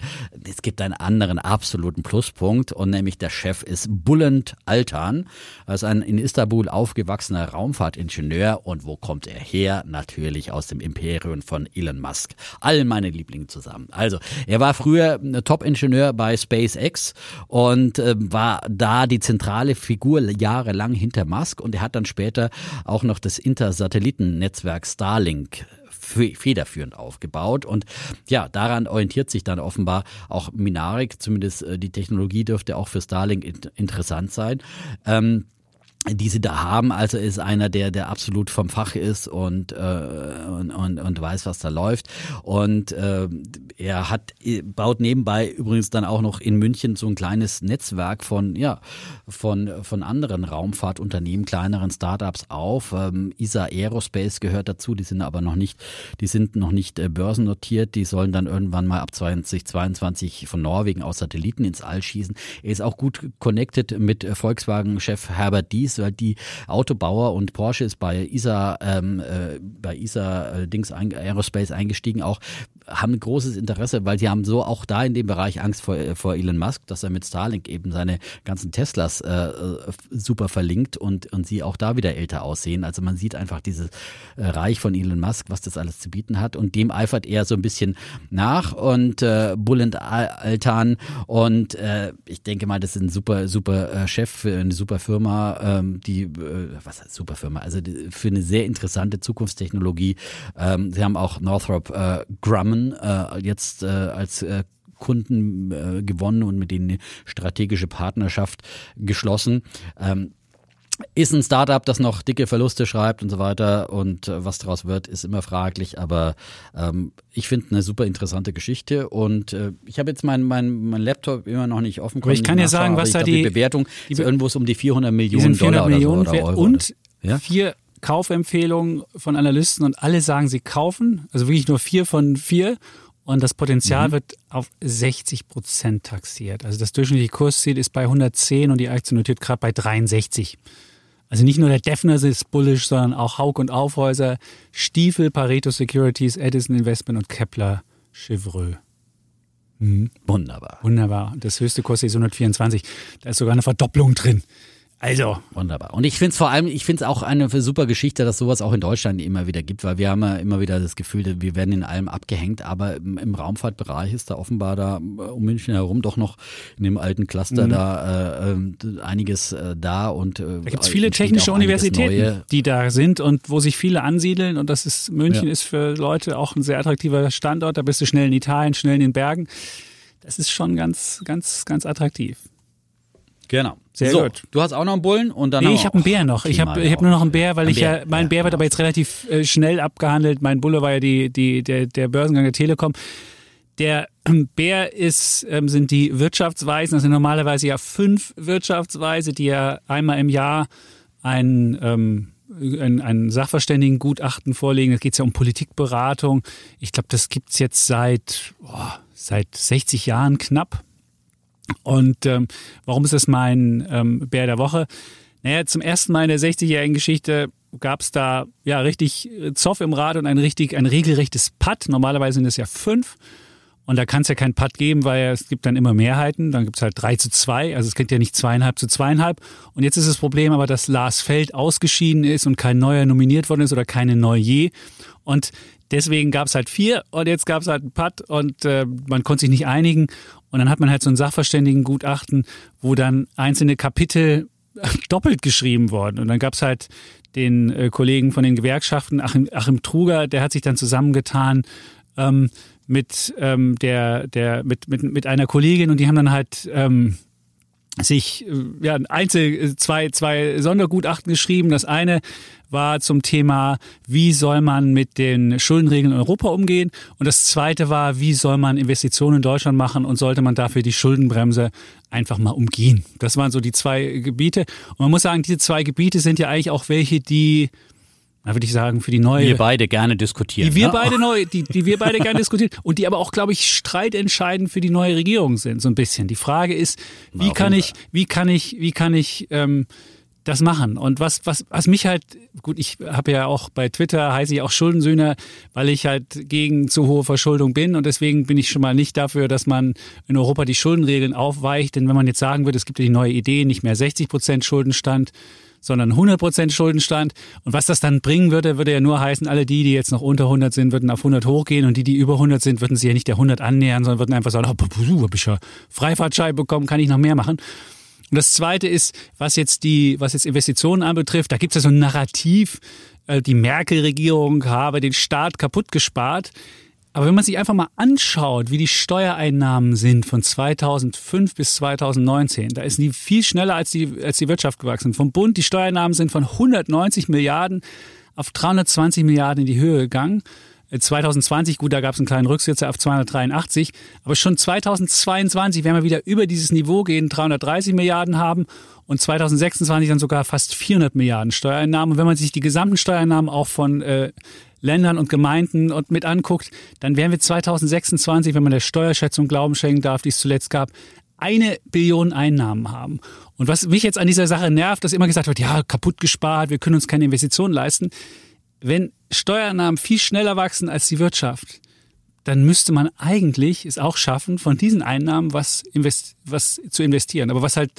es gibt einen anderen absoluten Pluspunkt und nämlich der Chef ist Bulent Altan. Ist ein in Istanbul aufgewachsener Raumfahrtingenieur und wo kommt er her? Natürlich aus dem Imperium von Elon Musk. All meine Lieblinge zusammen. Also, er war früher Top-Ingenieur bei SpaceX und äh, war da die zentrale Figur jahrelang hinter Musk und er hat dann später auch noch das Intersatellitennetzwerk Starlink federführend aufgebaut. Und ja, daran orientiert sich dann offenbar auch Minarik, zumindest äh, die Technologie dürfte auch für Starlink interessant sein. Ähm, die sie da haben. Also ist einer, der, der absolut vom Fach ist und, äh, und, und, und weiß, was da läuft. Und äh, er hat baut nebenbei übrigens dann auch noch in München so ein kleines Netzwerk von, ja, von, von anderen Raumfahrtunternehmen, kleineren Startups auf. Ähm, ISA Aerospace gehört dazu, die sind aber noch nicht, die sind noch nicht äh, börsennotiert. Die sollen dann irgendwann mal ab 2022 von Norwegen aus Satelliten ins All schießen. Er ist auch gut connected mit Volkswagen-Chef Herbert Dies ist, weil die Autobauer und Porsche ist bei ISA, ähm, äh, bei ISA äh, Dings ein, Aerospace eingestiegen, auch haben großes Interesse, weil sie haben so auch da in dem Bereich Angst vor, äh, vor Elon Musk, dass er mit Starlink eben seine ganzen Teslas äh, super verlinkt und, und sie auch da wieder älter aussehen. Also man sieht einfach dieses äh, Reich von Elon Musk, was das alles zu bieten hat und dem eifert er so ein bisschen nach und äh, Bullet Altan und äh, ich denke mal, das ist ein super, super äh, Chef für eine super Firma, ähm, die, äh, was heißt super Firma, also die, für eine sehr interessante Zukunftstechnologie. Ähm, sie haben auch Northrop äh, Grumman äh, jetzt äh, als äh, Kunden äh, gewonnen und mit denen eine strategische Partnerschaft geschlossen. Ähm, ist ein Startup, das noch dicke Verluste schreibt und so weiter und äh, was daraus wird, ist immer fraglich, aber ähm, ich finde eine super interessante Geschichte und äh, ich habe jetzt meinen mein, mein Laptop immer noch nicht offen. Aber ich kann ja sagen, was da die, die, Bewertung die, ist irgendwo um die 400 Millionen 400 Dollar Millionen oder, so, oder Euro. Und ja? vier Kaufempfehlungen von Analysten und alle sagen, sie kaufen, also wirklich nur vier von vier und das Potenzial mhm. wird auf 60 Prozent taxiert. Also das durchschnittliche Kursziel ist bei 110 und die Aktie notiert gerade bei 63. Also nicht nur der Defner ist bullish, sondern auch Haug und Aufhäuser, Stiefel, Pareto Securities, Edison Investment und Kepler Chevreux. Mhm. Wunderbar. Wunderbar. Das höchste kostet 124. Da ist sogar eine Verdopplung drin. Also. Wunderbar. Und ich finde es vor allem, ich finde es auch eine super Geschichte, dass sowas auch in Deutschland immer wieder gibt, weil wir haben ja immer wieder das Gefühl, wir werden in allem abgehängt, aber im, im Raumfahrtbereich ist da offenbar da um München herum doch noch in dem alten Cluster mhm. da äh, äh, einiges äh, da und äh, da gibt es viele technische Universitäten, die da sind und wo sich viele ansiedeln und das ist München ja. ist für Leute auch ein sehr attraktiver Standort. Da bist du schnell in Italien, schnell in den Bergen. Das ist schon ganz, ganz, ganz attraktiv. Genau. Sehr so, gut. Du hast auch noch einen Bullen und dann. Nee, ich habe einen Bär noch. Ich habe hab nur noch einen Bär, weil ein ich Bär. ja, mein ja, Bär wird aber jetzt relativ äh, schnell abgehandelt. Mein Bulle war ja die, die, der, der Börsengang der Telekom. Der ähm, Bär ist, ähm, sind die Wirtschaftsweisen. Das sind normalerweise ja fünf Wirtschaftsweise, die ja einmal im Jahr ein, ähm, ein, ein Sachverständigengutachten vorlegen. Da geht es ja um Politikberatung. Ich glaube, das gibt's jetzt seit, oh, seit 60 Jahren knapp. Und ähm, warum ist das mein ähm, Bär der Woche? Naja, zum ersten Mal in der 60-jährigen Geschichte gab es da ja richtig äh, Zoff im Rad und ein richtig, ein regelrechtes Putt. Normalerweise sind es ja fünf. Und da kann es ja keinen Putt geben, weil es gibt dann immer Mehrheiten. Dann gibt es halt drei zu zwei. Also es geht ja nicht zweieinhalb zu zweieinhalb. Und jetzt ist das Problem aber, dass Lars Feld ausgeschieden ist und kein neuer nominiert worden ist oder keine neue. Und deswegen gab es halt vier und jetzt gab es halt einen Putt und äh, man konnte sich nicht einigen. Und dann hat man halt so ein Sachverständigengutachten, wo dann einzelne Kapitel doppelt geschrieben worden. Und dann gab es halt den äh, Kollegen von den Gewerkschaften, Achim, Achim Truger, der hat sich dann zusammengetan ähm, mit ähm, der, der, mit, mit, mit einer Kollegin und die haben dann halt ähm, sich äh, ja, einzel äh, zwei, zwei Sondergutachten geschrieben. Das eine war zum Thema, wie soll man mit den Schuldenregeln in Europa umgehen? Und das zweite war, wie soll man Investitionen in Deutschland machen und sollte man dafür die Schuldenbremse einfach mal umgehen? Das waren so die zwei Gebiete. Und man muss sagen, diese zwei Gebiete sind ja eigentlich auch welche, die da würde ich sagen, für die neue. Wir beide gerne diskutieren. Die wir ne? beide neu, die, die wir beide gerne diskutieren und die aber auch, glaube ich, streitentscheidend für die neue Regierung sind, so ein bisschen. Die Frage ist, wie kann ich, wie kann ich, wie kann ich ähm, das machen? Und was, was, was mich halt, gut, ich habe ja auch bei Twitter heiße ich auch Schuldensühner, weil ich halt gegen zu hohe Verschuldung bin und deswegen bin ich schon mal nicht dafür, dass man in Europa die Schuldenregeln aufweicht. Denn wenn man jetzt sagen würde, es gibt ja die neue Idee, nicht mehr 60 Prozent Schuldenstand, sondern 100% Schuldenstand. Und was das dann bringen würde, würde ja nur heißen, alle die, die jetzt noch unter 100 sind, würden auf 100 hochgehen und die, die über 100 sind, würden sich ja nicht der 100 annähern, sondern würden einfach sagen, oh, habe ich ja Freifahrtschein bekommen, kann ich noch mehr machen. Und das Zweite ist, was jetzt die, was jetzt Investitionen anbetrifft, da gibt es ja so ein Narrativ, äh, die Merkel-Regierung habe den Staat kaputt gespart. Aber wenn man sich einfach mal anschaut, wie die Steuereinnahmen sind von 2005 bis 2019, da ist die viel schneller als die, als die Wirtschaft gewachsen. Vom Bund, die Steuereinnahmen sind von 190 Milliarden auf 320 Milliarden in die Höhe gegangen. 2020, gut, da gab es einen kleinen Rücksetzer auf 283, aber schon 2022 werden wir wieder über dieses Niveau gehen, 330 Milliarden haben und 2026 dann sogar fast 400 Milliarden Steuereinnahmen. Und wenn man sich die gesamten Steuereinnahmen auch von äh, Ländern und Gemeinden und mit anguckt, dann werden wir 2026, wenn man der Steuerschätzung Glauben schenken darf, die es zuletzt gab, eine Billion Einnahmen haben. Und was mich jetzt an dieser Sache nervt, dass immer gesagt wird, ja, kaputt gespart, wir können uns keine Investitionen leisten. Wenn Steuereinnahmen viel schneller wachsen als die Wirtschaft, dann müsste man eigentlich es auch schaffen, von diesen Einnahmen was, invest was zu investieren. Aber was halt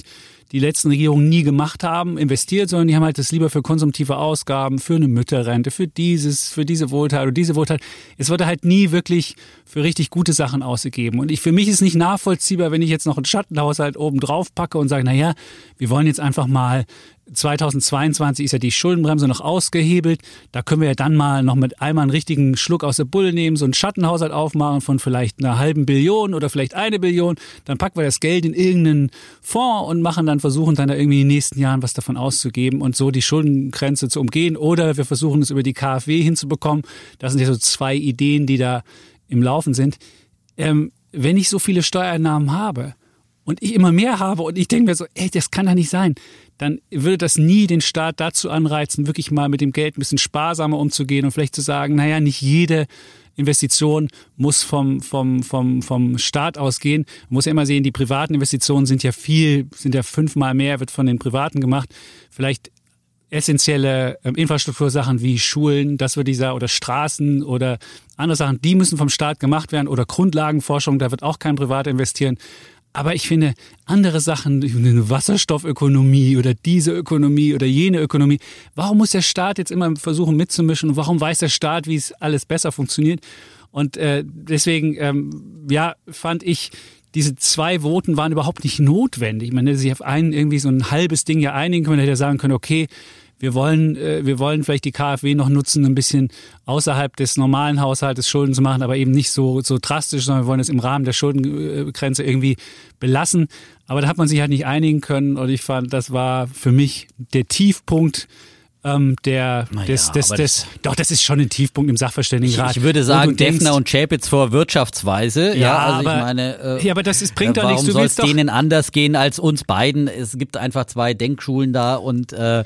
die letzten Regierungen nie gemacht haben, investiert, sondern die haben halt das lieber für konsumtive Ausgaben, für eine Mütterrente, für dieses, für diese Wohltat oder diese Wohltat. Es wurde halt nie wirklich für richtig gute Sachen ausgegeben. Und ich, für mich ist nicht nachvollziehbar, wenn ich jetzt noch einen Schattenhaushalt oben drauf packe und sage, na ja, wir wollen jetzt einfach mal 2022 ist ja die Schuldenbremse noch ausgehebelt. Da können wir ja dann mal noch mit einmal einen richtigen Schluck aus der Bulle nehmen, so einen Schattenhaushalt aufmachen von vielleicht einer halben Billion oder vielleicht eine Billion. Dann packen wir das Geld in irgendeinen Fonds und machen dann versuchen dann da irgendwie in den nächsten Jahren was davon auszugeben und so die Schuldengrenze zu umgehen. Oder wir versuchen es über die KfW hinzubekommen. Das sind ja so zwei Ideen, die da im Laufen sind. Ähm, wenn ich so viele Steuereinnahmen habe, und ich immer mehr habe und ich denke mir so, ey, das kann doch nicht sein, dann würde das nie den Staat dazu anreizen, wirklich mal mit dem Geld ein bisschen sparsamer umzugehen und vielleicht zu sagen, naja, nicht jede Investition muss vom, vom, vom, vom Staat ausgehen. Man muss ja immer sehen, die privaten Investitionen sind ja viel, sind ja fünfmal mehr, wird von den Privaten gemacht. Vielleicht essentielle ähm, Infrastruktursachen wie Schulen, das ich sagen, oder Straßen oder andere Sachen, die müssen vom Staat gemacht werden oder Grundlagenforschung, da wird auch kein Privat investieren. Aber ich finde, andere Sachen, eine Wasserstoffökonomie oder diese Ökonomie oder jene Ökonomie, warum muss der Staat jetzt immer versuchen mitzumischen und warum weiß der Staat, wie es alles besser funktioniert? Und äh, deswegen, ähm, ja, fand ich, diese zwei Voten waren überhaupt nicht notwendig. Man hätte sich auf einen irgendwie so ein halbes Ding ja einigen können, man hätte ja sagen können, okay, wir wollen, äh, wir wollen vielleicht die KfW noch nutzen, ein bisschen außerhalb des normalen Haushaltes Schulden zu machen, aber eben nicht so, so drastisch, sondern wir wollen es im Rahmen der Schuldengrenze irgendwie belassen. Aber da hat man sich halt nicht einigen können und ich fand, das war für mich der Tiefpunkt ähm, der, naja, des, des, des, doch, das ist schon ein Tiefpunkt im Sachverständigenrat. Ich, ich würde sagen, Defner und Chapitz vor Wirtschaftsweise. Ja, ja also aber, ich meine, äh, ja, aber das ist, bringt äh, doch nichts. Du soll es denen anders gehen als uns beiden? Es gibt einfach zwei Denkschulen da und äh,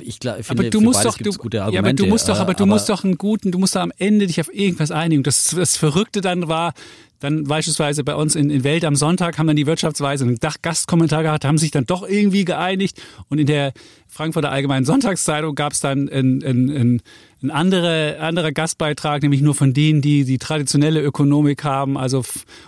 ich glaube, finde, aber du musst doch, du, gute Argumente. Ja, aber du musst doch, aber du aber, musst doch einen guten, du musst doch am Ende dich auf irgendwas einigen. Das, das Verrückte dann war, dann beispielsweise bei uns in, in Welt am Sonntag haben dann die Wirtschaftsweise einen Gastkommentar gehabt, haben sich dann doch irgendwie geeinigt und in der Frankfurter Allgemeinen Sonntagszeitung gab es dann ein, ein, ein, ein andere, anderer Gastbeitrag, nämlich nur von denen, die die traditionelle Ökonomik haben. Also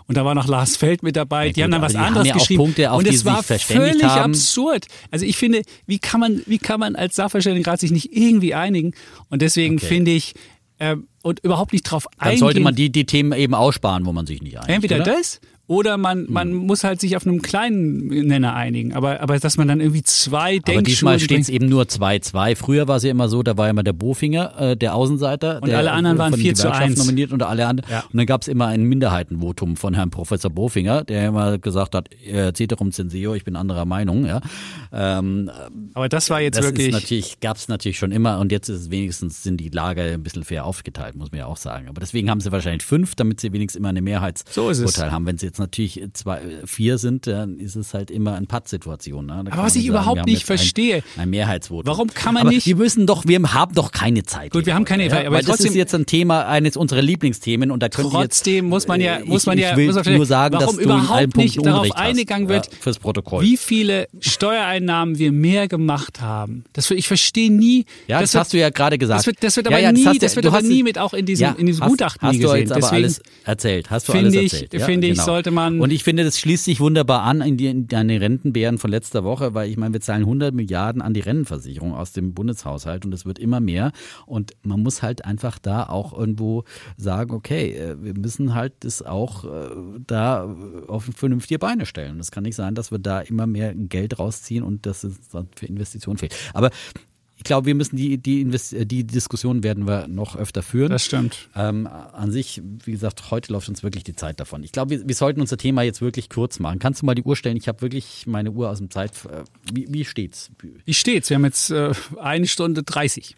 und da war noch Lars Feld mit dabei. Ja, die gut, haben dann was anderes ja geschrieben. Punkte, und es war völlig haben. absurd. Also ich finde, wie kann man, wie kann man als Sachverständigenrat sich nicht irgendwie einigen? Und deswegen okay. finde ich äh, und überhaupt nicht drauf eingehen. Dann sollte man die, die Themen eben aussparen, wo man sich nicht einigt. Entweder oder? das oder man, man hm. muss halt sich auf einem kleinen Nenner einigen. Aber, aber dass man dann irgendwie zwei Denkschulen... Aber diesmal steht es eben nur 2-2. Früher war es ja immer so, da war immer der Bofinger, äh, der Außenseiter. Und der, alle anderen waren 4 zu 1. nominiert und alle anderen. Ja. Und dann gab es immer ein Minderheitenvotum von Herrn Professor Bofinger, der immer gesagt hat, äh, Ceterum censeo, ich bin anderer Meinung. Ja. Ähm, aber das war jetzt das wirklich... Natürlich, gab es natürlich schon immer und jetzt ist es wenigstens, sind die Lager ein bisschen fair aufgeteilt, muss man ja auch sagen. Aber deswegen haben sie wahrscheinlich fünf, damit sie wenigstens immer eine Mehrheitsurteil so haben. Wenn sie jetzt natürlich zwei vier sind, dann ist es halt immer eine Pattsituation. Ne? Aber was ich sagen, überhaupt nicht verstehe, ein, ein Mehrheitsvotum. Warum kann man aber nicht? Wir müssen doch, wir haben doch keine Zeit. Gut, wir haben keine Zeit. Ja? Aber Weil trotzdem, das ist jetzt ein Thema eines unserer Lieblingsthemen und da können trotzdem jetzt, muss man ja, muss man ich, ja, ich will muss man nur sagen, warum dass du überhaupt nicht darauf eingegangen wird, ja, fürs Protokoll. wie viele Steuereinnahmen wir mehr gemacht haben. Das ich verstehe nie. Ja, das, das hast du ja gerade gesagt. Das wird, das wird aber ja, nie, das wird aber nie mit auch in diesem, in diesem hast, Gutachten hast gesehen. Hast du jetzt aber alles erzählt. Hast du alles erzählt. Finde genau. ich, sollte man. Und ich finde, das schließt sich wunderbar an in, die, in deine Rentenbären von letzter Woche, weil ich meine, wir zahlen 100 Milliarden an die Rentenversicherung aus dem Bundeshaushalt und es wird immer mehr. Und man muss halt einfach da auch irgendwo sagen, okay, äh, wir müssen halt das auch äh, da auf vernünftige Beine stellen. Es kann nicht sein, dass wir da immer mehr Geld rausziehen und dass es für Investitionen fehlt. Aber ich glaube, wir müssen die, die, die Diskussion werden wir noch öfter führen. Das stimmt. Ähm, an sich, wie gesagt, heute läuft uns wirklich die Zeit davon. Ich glaube, wir, wir, sollten unser Thema jetzt wirklich kurz machen. Kannst du mal die Uhr stellen? Ich habe wirklich meine Uhr aus dem Zeit. Äh, wie, wie steht's? Wie steht's? Wir haben jetzt äh, eine Stunde 30.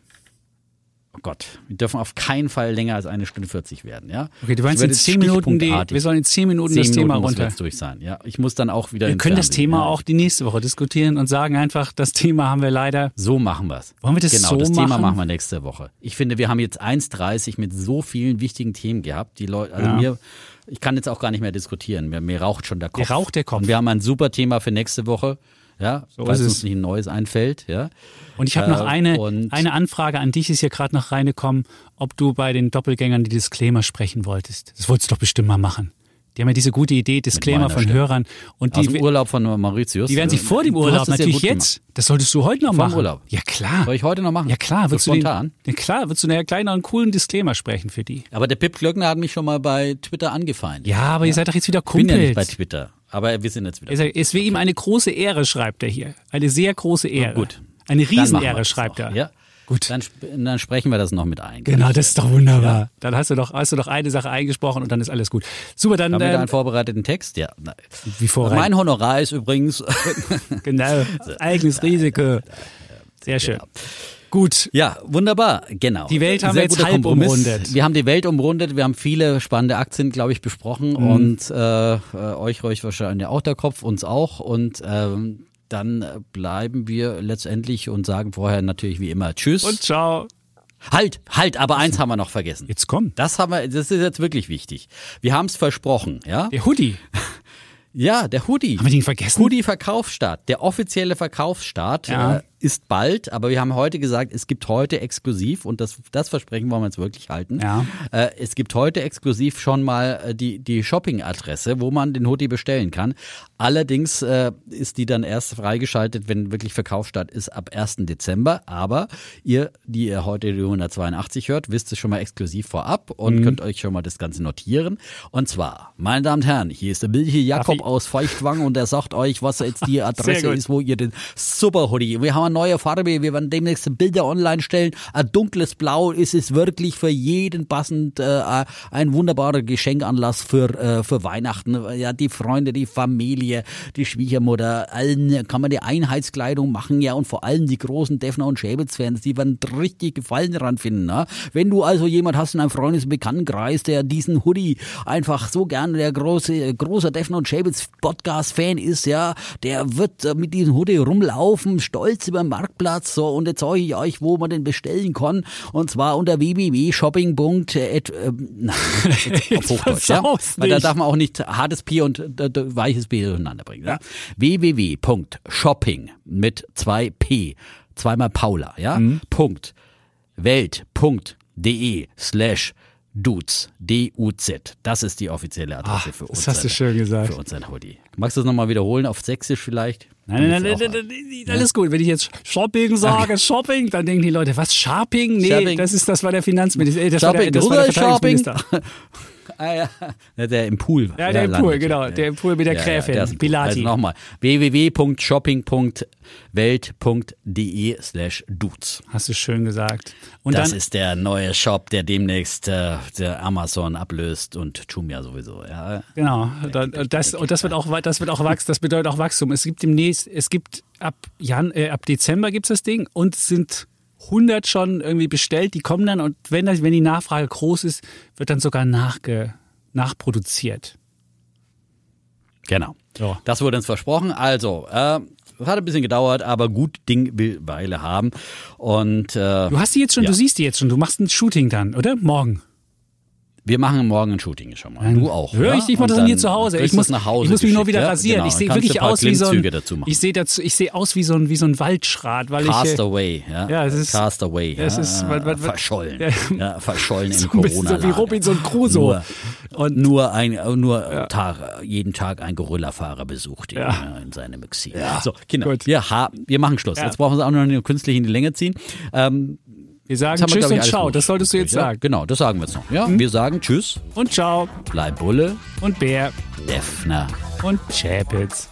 Gott, wir dürfen auf keinen Fall länger als eine Stunde 40 werden, ja? Okay, du meinst in zehn Minuten die, wir sollen in zehn Minuten zehn das Minuten Thema runter. Muss durch sein, ja. Ich muss dann auch wieder. Wir können das Thema ja. auch die nächste Woche diskutieren und sagen einfach, das Thema haben wir leider. So machen wir es. Wollen wir das genau, so das machen? Thema machen wir nächste Woche. Ich finde, wir haben jetzt 1,30 mit so vielen wichtigen Themen gehabt. Die Leute, also Ja. mir, ich kann jetzt auch gar nicht mehr diskutieren. Mir, mir raucht schon der Kopf. Mir raucht der Kopf. Und wir haben ein super Thema für nächste Woche. Ja, So ist uns nicht ein neues einfällt, ja. Und ich habe noch Äh, eine, und- eine Anfrage an dich, ist hier gerade noch reingekommen, ob du bei den Doppelgängern die Disclaimer sprechen wolltest. Das wolltest du doch bestimmt mal machen. Die haben ja diese gute Idee, Disclaimer von Stimme. Hörern. Und Aus die, dem Urlaub von Mauritius. die werden sich vor dem Du Urlaub ja natürlich jetzt. Das solltest du heute noch Vor dem machen. Urlaub. Ja Gemacht. klar. Soll ich heute noch machen? Ja klar, so würdest du den, spontan. ja klar, würdest du einen kleineren, coolen Disclaimer sprechen für die. Aber der Pip Glöckner hat mich schon mal bei Twitter angefeindet. Ja, aber ihr seid doch jetzt wieder Ich bin ja Kumpels. nicht bei Twitter. Aber wir sind jetzt wieder. Er es wäre ihm eine große Ehre, schreibt er hier. Eine sehr große Ehre. gut. Eine Riesenehre, schreibt er. Ja. Gut. Dann, dann sprechen wir das noch mit ein. Genau, das ist doch wunderbar. Dann hast du doch, hast du doch eine Sache eingesprochen und dann ist alles gut. Super, dann Haben wir da ähm, einen vorbereiteten Text? Ja. Na, wie vorher. Mein Honorar ist übrigens. Genau, eigenes Risiko. Sehr schön. Gut, Ja, wunderbar, genau. Die Welt haben Sehr wir jetzt halb Kompromiss. umrundet. Wir haben die Welt umrundet, wir haben viele spannende Aktien, glaube ich, besprochen Mhm. und äh, äh, euch, euch wahrscheinlich auch der Kopf, uns auch und ähm, dann bleiben wir letztendlich und sagen vorher natürlich wie immer Tschüss. und ciao. halt, halt, aber eins haben wir noch vergessen. Jetzt komm. Das haben wir, das ist jetzt wirklich wichtig. Wir haben es versprochen, ja? Der Hoodie. Ja, der Hoodie. Haben wir den vergessen? Hoodie Verkaufsstart, der offizielle Verkaufsstart Ja. äh, ist bald, aber wir haben heute gesagt, es gibt heute exklusiv und das, das Versprechen wollen wir jetzt wirklich halten. Ja. Äh, es gibt heute exklusiv schon mal äh, die, die Shopping-Adresse, wo man den Hoodie bestellen kann. Allerdings äh, ist die dann erst freigeschaltet, wenn wirklich Verkaufsstart ist ab 1. Dezember. Aber ihr, die ihr heute die 182 hört, wisst es schon mal exklusiv vorab und könnt euch schon mal das Ganze notieren. Und zwar, meine Damen und Herren, hier ist der Bill hier Jakob aus Feuchtwang und er sagt euch, was jetzt die Adresse ist, wo ihr den Super Hoodie. Wir haben eine neue Farbe, wir werden demnächst Bilder online stellen. Ein dunkles Blau ist es wirklich für jeden passend äh, ein wunderbarer Geschenkanlass für äh, für Weihnachten. Ja, die Freunde, die Familie, die Schwiegermutter, allen kann man die Einheitskleidung machen, ja und vor allem die großen Defner und Schäbitz Fans, die werden richtig Gefallen daran finden. Ne? Wenn du also jemand hast in einem Freundes- und Bekanntenkreis, der diesen Hoodie einfach so gerne der große großer Defner und Schäbitz Podcast Fan ist, ja, der wird äh, mit diesem Hoodie rumlaufen, stolz über den Marktplatz so und jetzt zeige ich euch, wo man den bestellen kann und zwar unter www.shopping. Äh, nein, jetzt auf Hochdeutsch, ja? Weil da darf man auch nicht hartes P und äh, weiches P durcheinander bringen. Ja? www.shopping mit zwei P, zweimal Paula, ja? Mhm. Punkt welt.de slash Dudes, D-U-Z. Das ist die offizielle Adresse Ah, für das uns. hast du schön gesagt. Für unseren Hoodie. Magst du es nochmal wiederholen auf Sächsisch vielleicht? Nein, nein, nein, nein, nein, nein, alles gut. Wenn ich jetzt Shopping sage, Shopping, dann denken die Leute, was, Shopping? Nee, Shopping. das ist, das war der Finanzminister, äh, das war der, Shopping, das war der Rudolf Shopping. Verteidigungsminister. Ah, ja, Ja, der im Pool. Ja, der im Pool, genau. Der im Pool mit der Ja, Gräfin, Pool. Pilati. Also nochmal, www.shopping.welt.de slash Dudes. Hast du schön gesagt. Und das dann, ist der neue Shop, der demnächst äh, der Amazon ablöst und Jumia sowieso. Ja. Genau, das, und das wird auch, wa- das wird auch wachsen, das bedeutet auch Wachstum. Es gibt demnächst, es gibt ab Jan, äh, ab Dezember gibt's das Ding und es sind 100 schon irgendwie bestellt, die kommen dann und wenn, das, wenn die Nachfrage groß ist, wird dann sogar nachge, nachproduziert. Genau. Ja. Das wurde uns versprochen. Also, äh, es hat ein bisschen gedauert, aber gut Ding will Weile haben. Und äh, Du hast die jetzt schon, Ja. du siehst die jetzt schon, du machst ein Shooting dann, oder? Morgen. Wir machen morgen ein Shooting schon mal. Du auch. Hör ja? ich, ich mache Und das hier zu Hause. Ich muss, nach Hause ich muss mich nur wieder ja? rasieren. Genau. Ich sehe wirklich aus wie so ein, ich sehe ich sehe aus wie so ein, wie so ein Waldschrat, weil ich, äh, Castaway, ja. Ja, es ist- Castaway, ja. es ist- was- was- verschollen. Ja. Ja, verschollen So im corona so wie Robinson Crusoe. Nur, und nur ein, nur Tag, jeden Tag ein Gorillafahrer besucht ihn Ja. ja. in seinem Exil. So, Kinder, Gut. wir, ha wir machen Schluss. Ja. Jetzt brauchen wir es auch noch künstlich in die Länge ziehen. Ähm, wir sagen wir, Tschüss ich, und Ciao. Das solltest du jetzt ja? sagen. Hm? Genau, das sagen wir jetzt noch. Ja, wir sagen Tschüss, Und Ciao. bleib Bulle, Und Bär. Defner. Und Chapitz.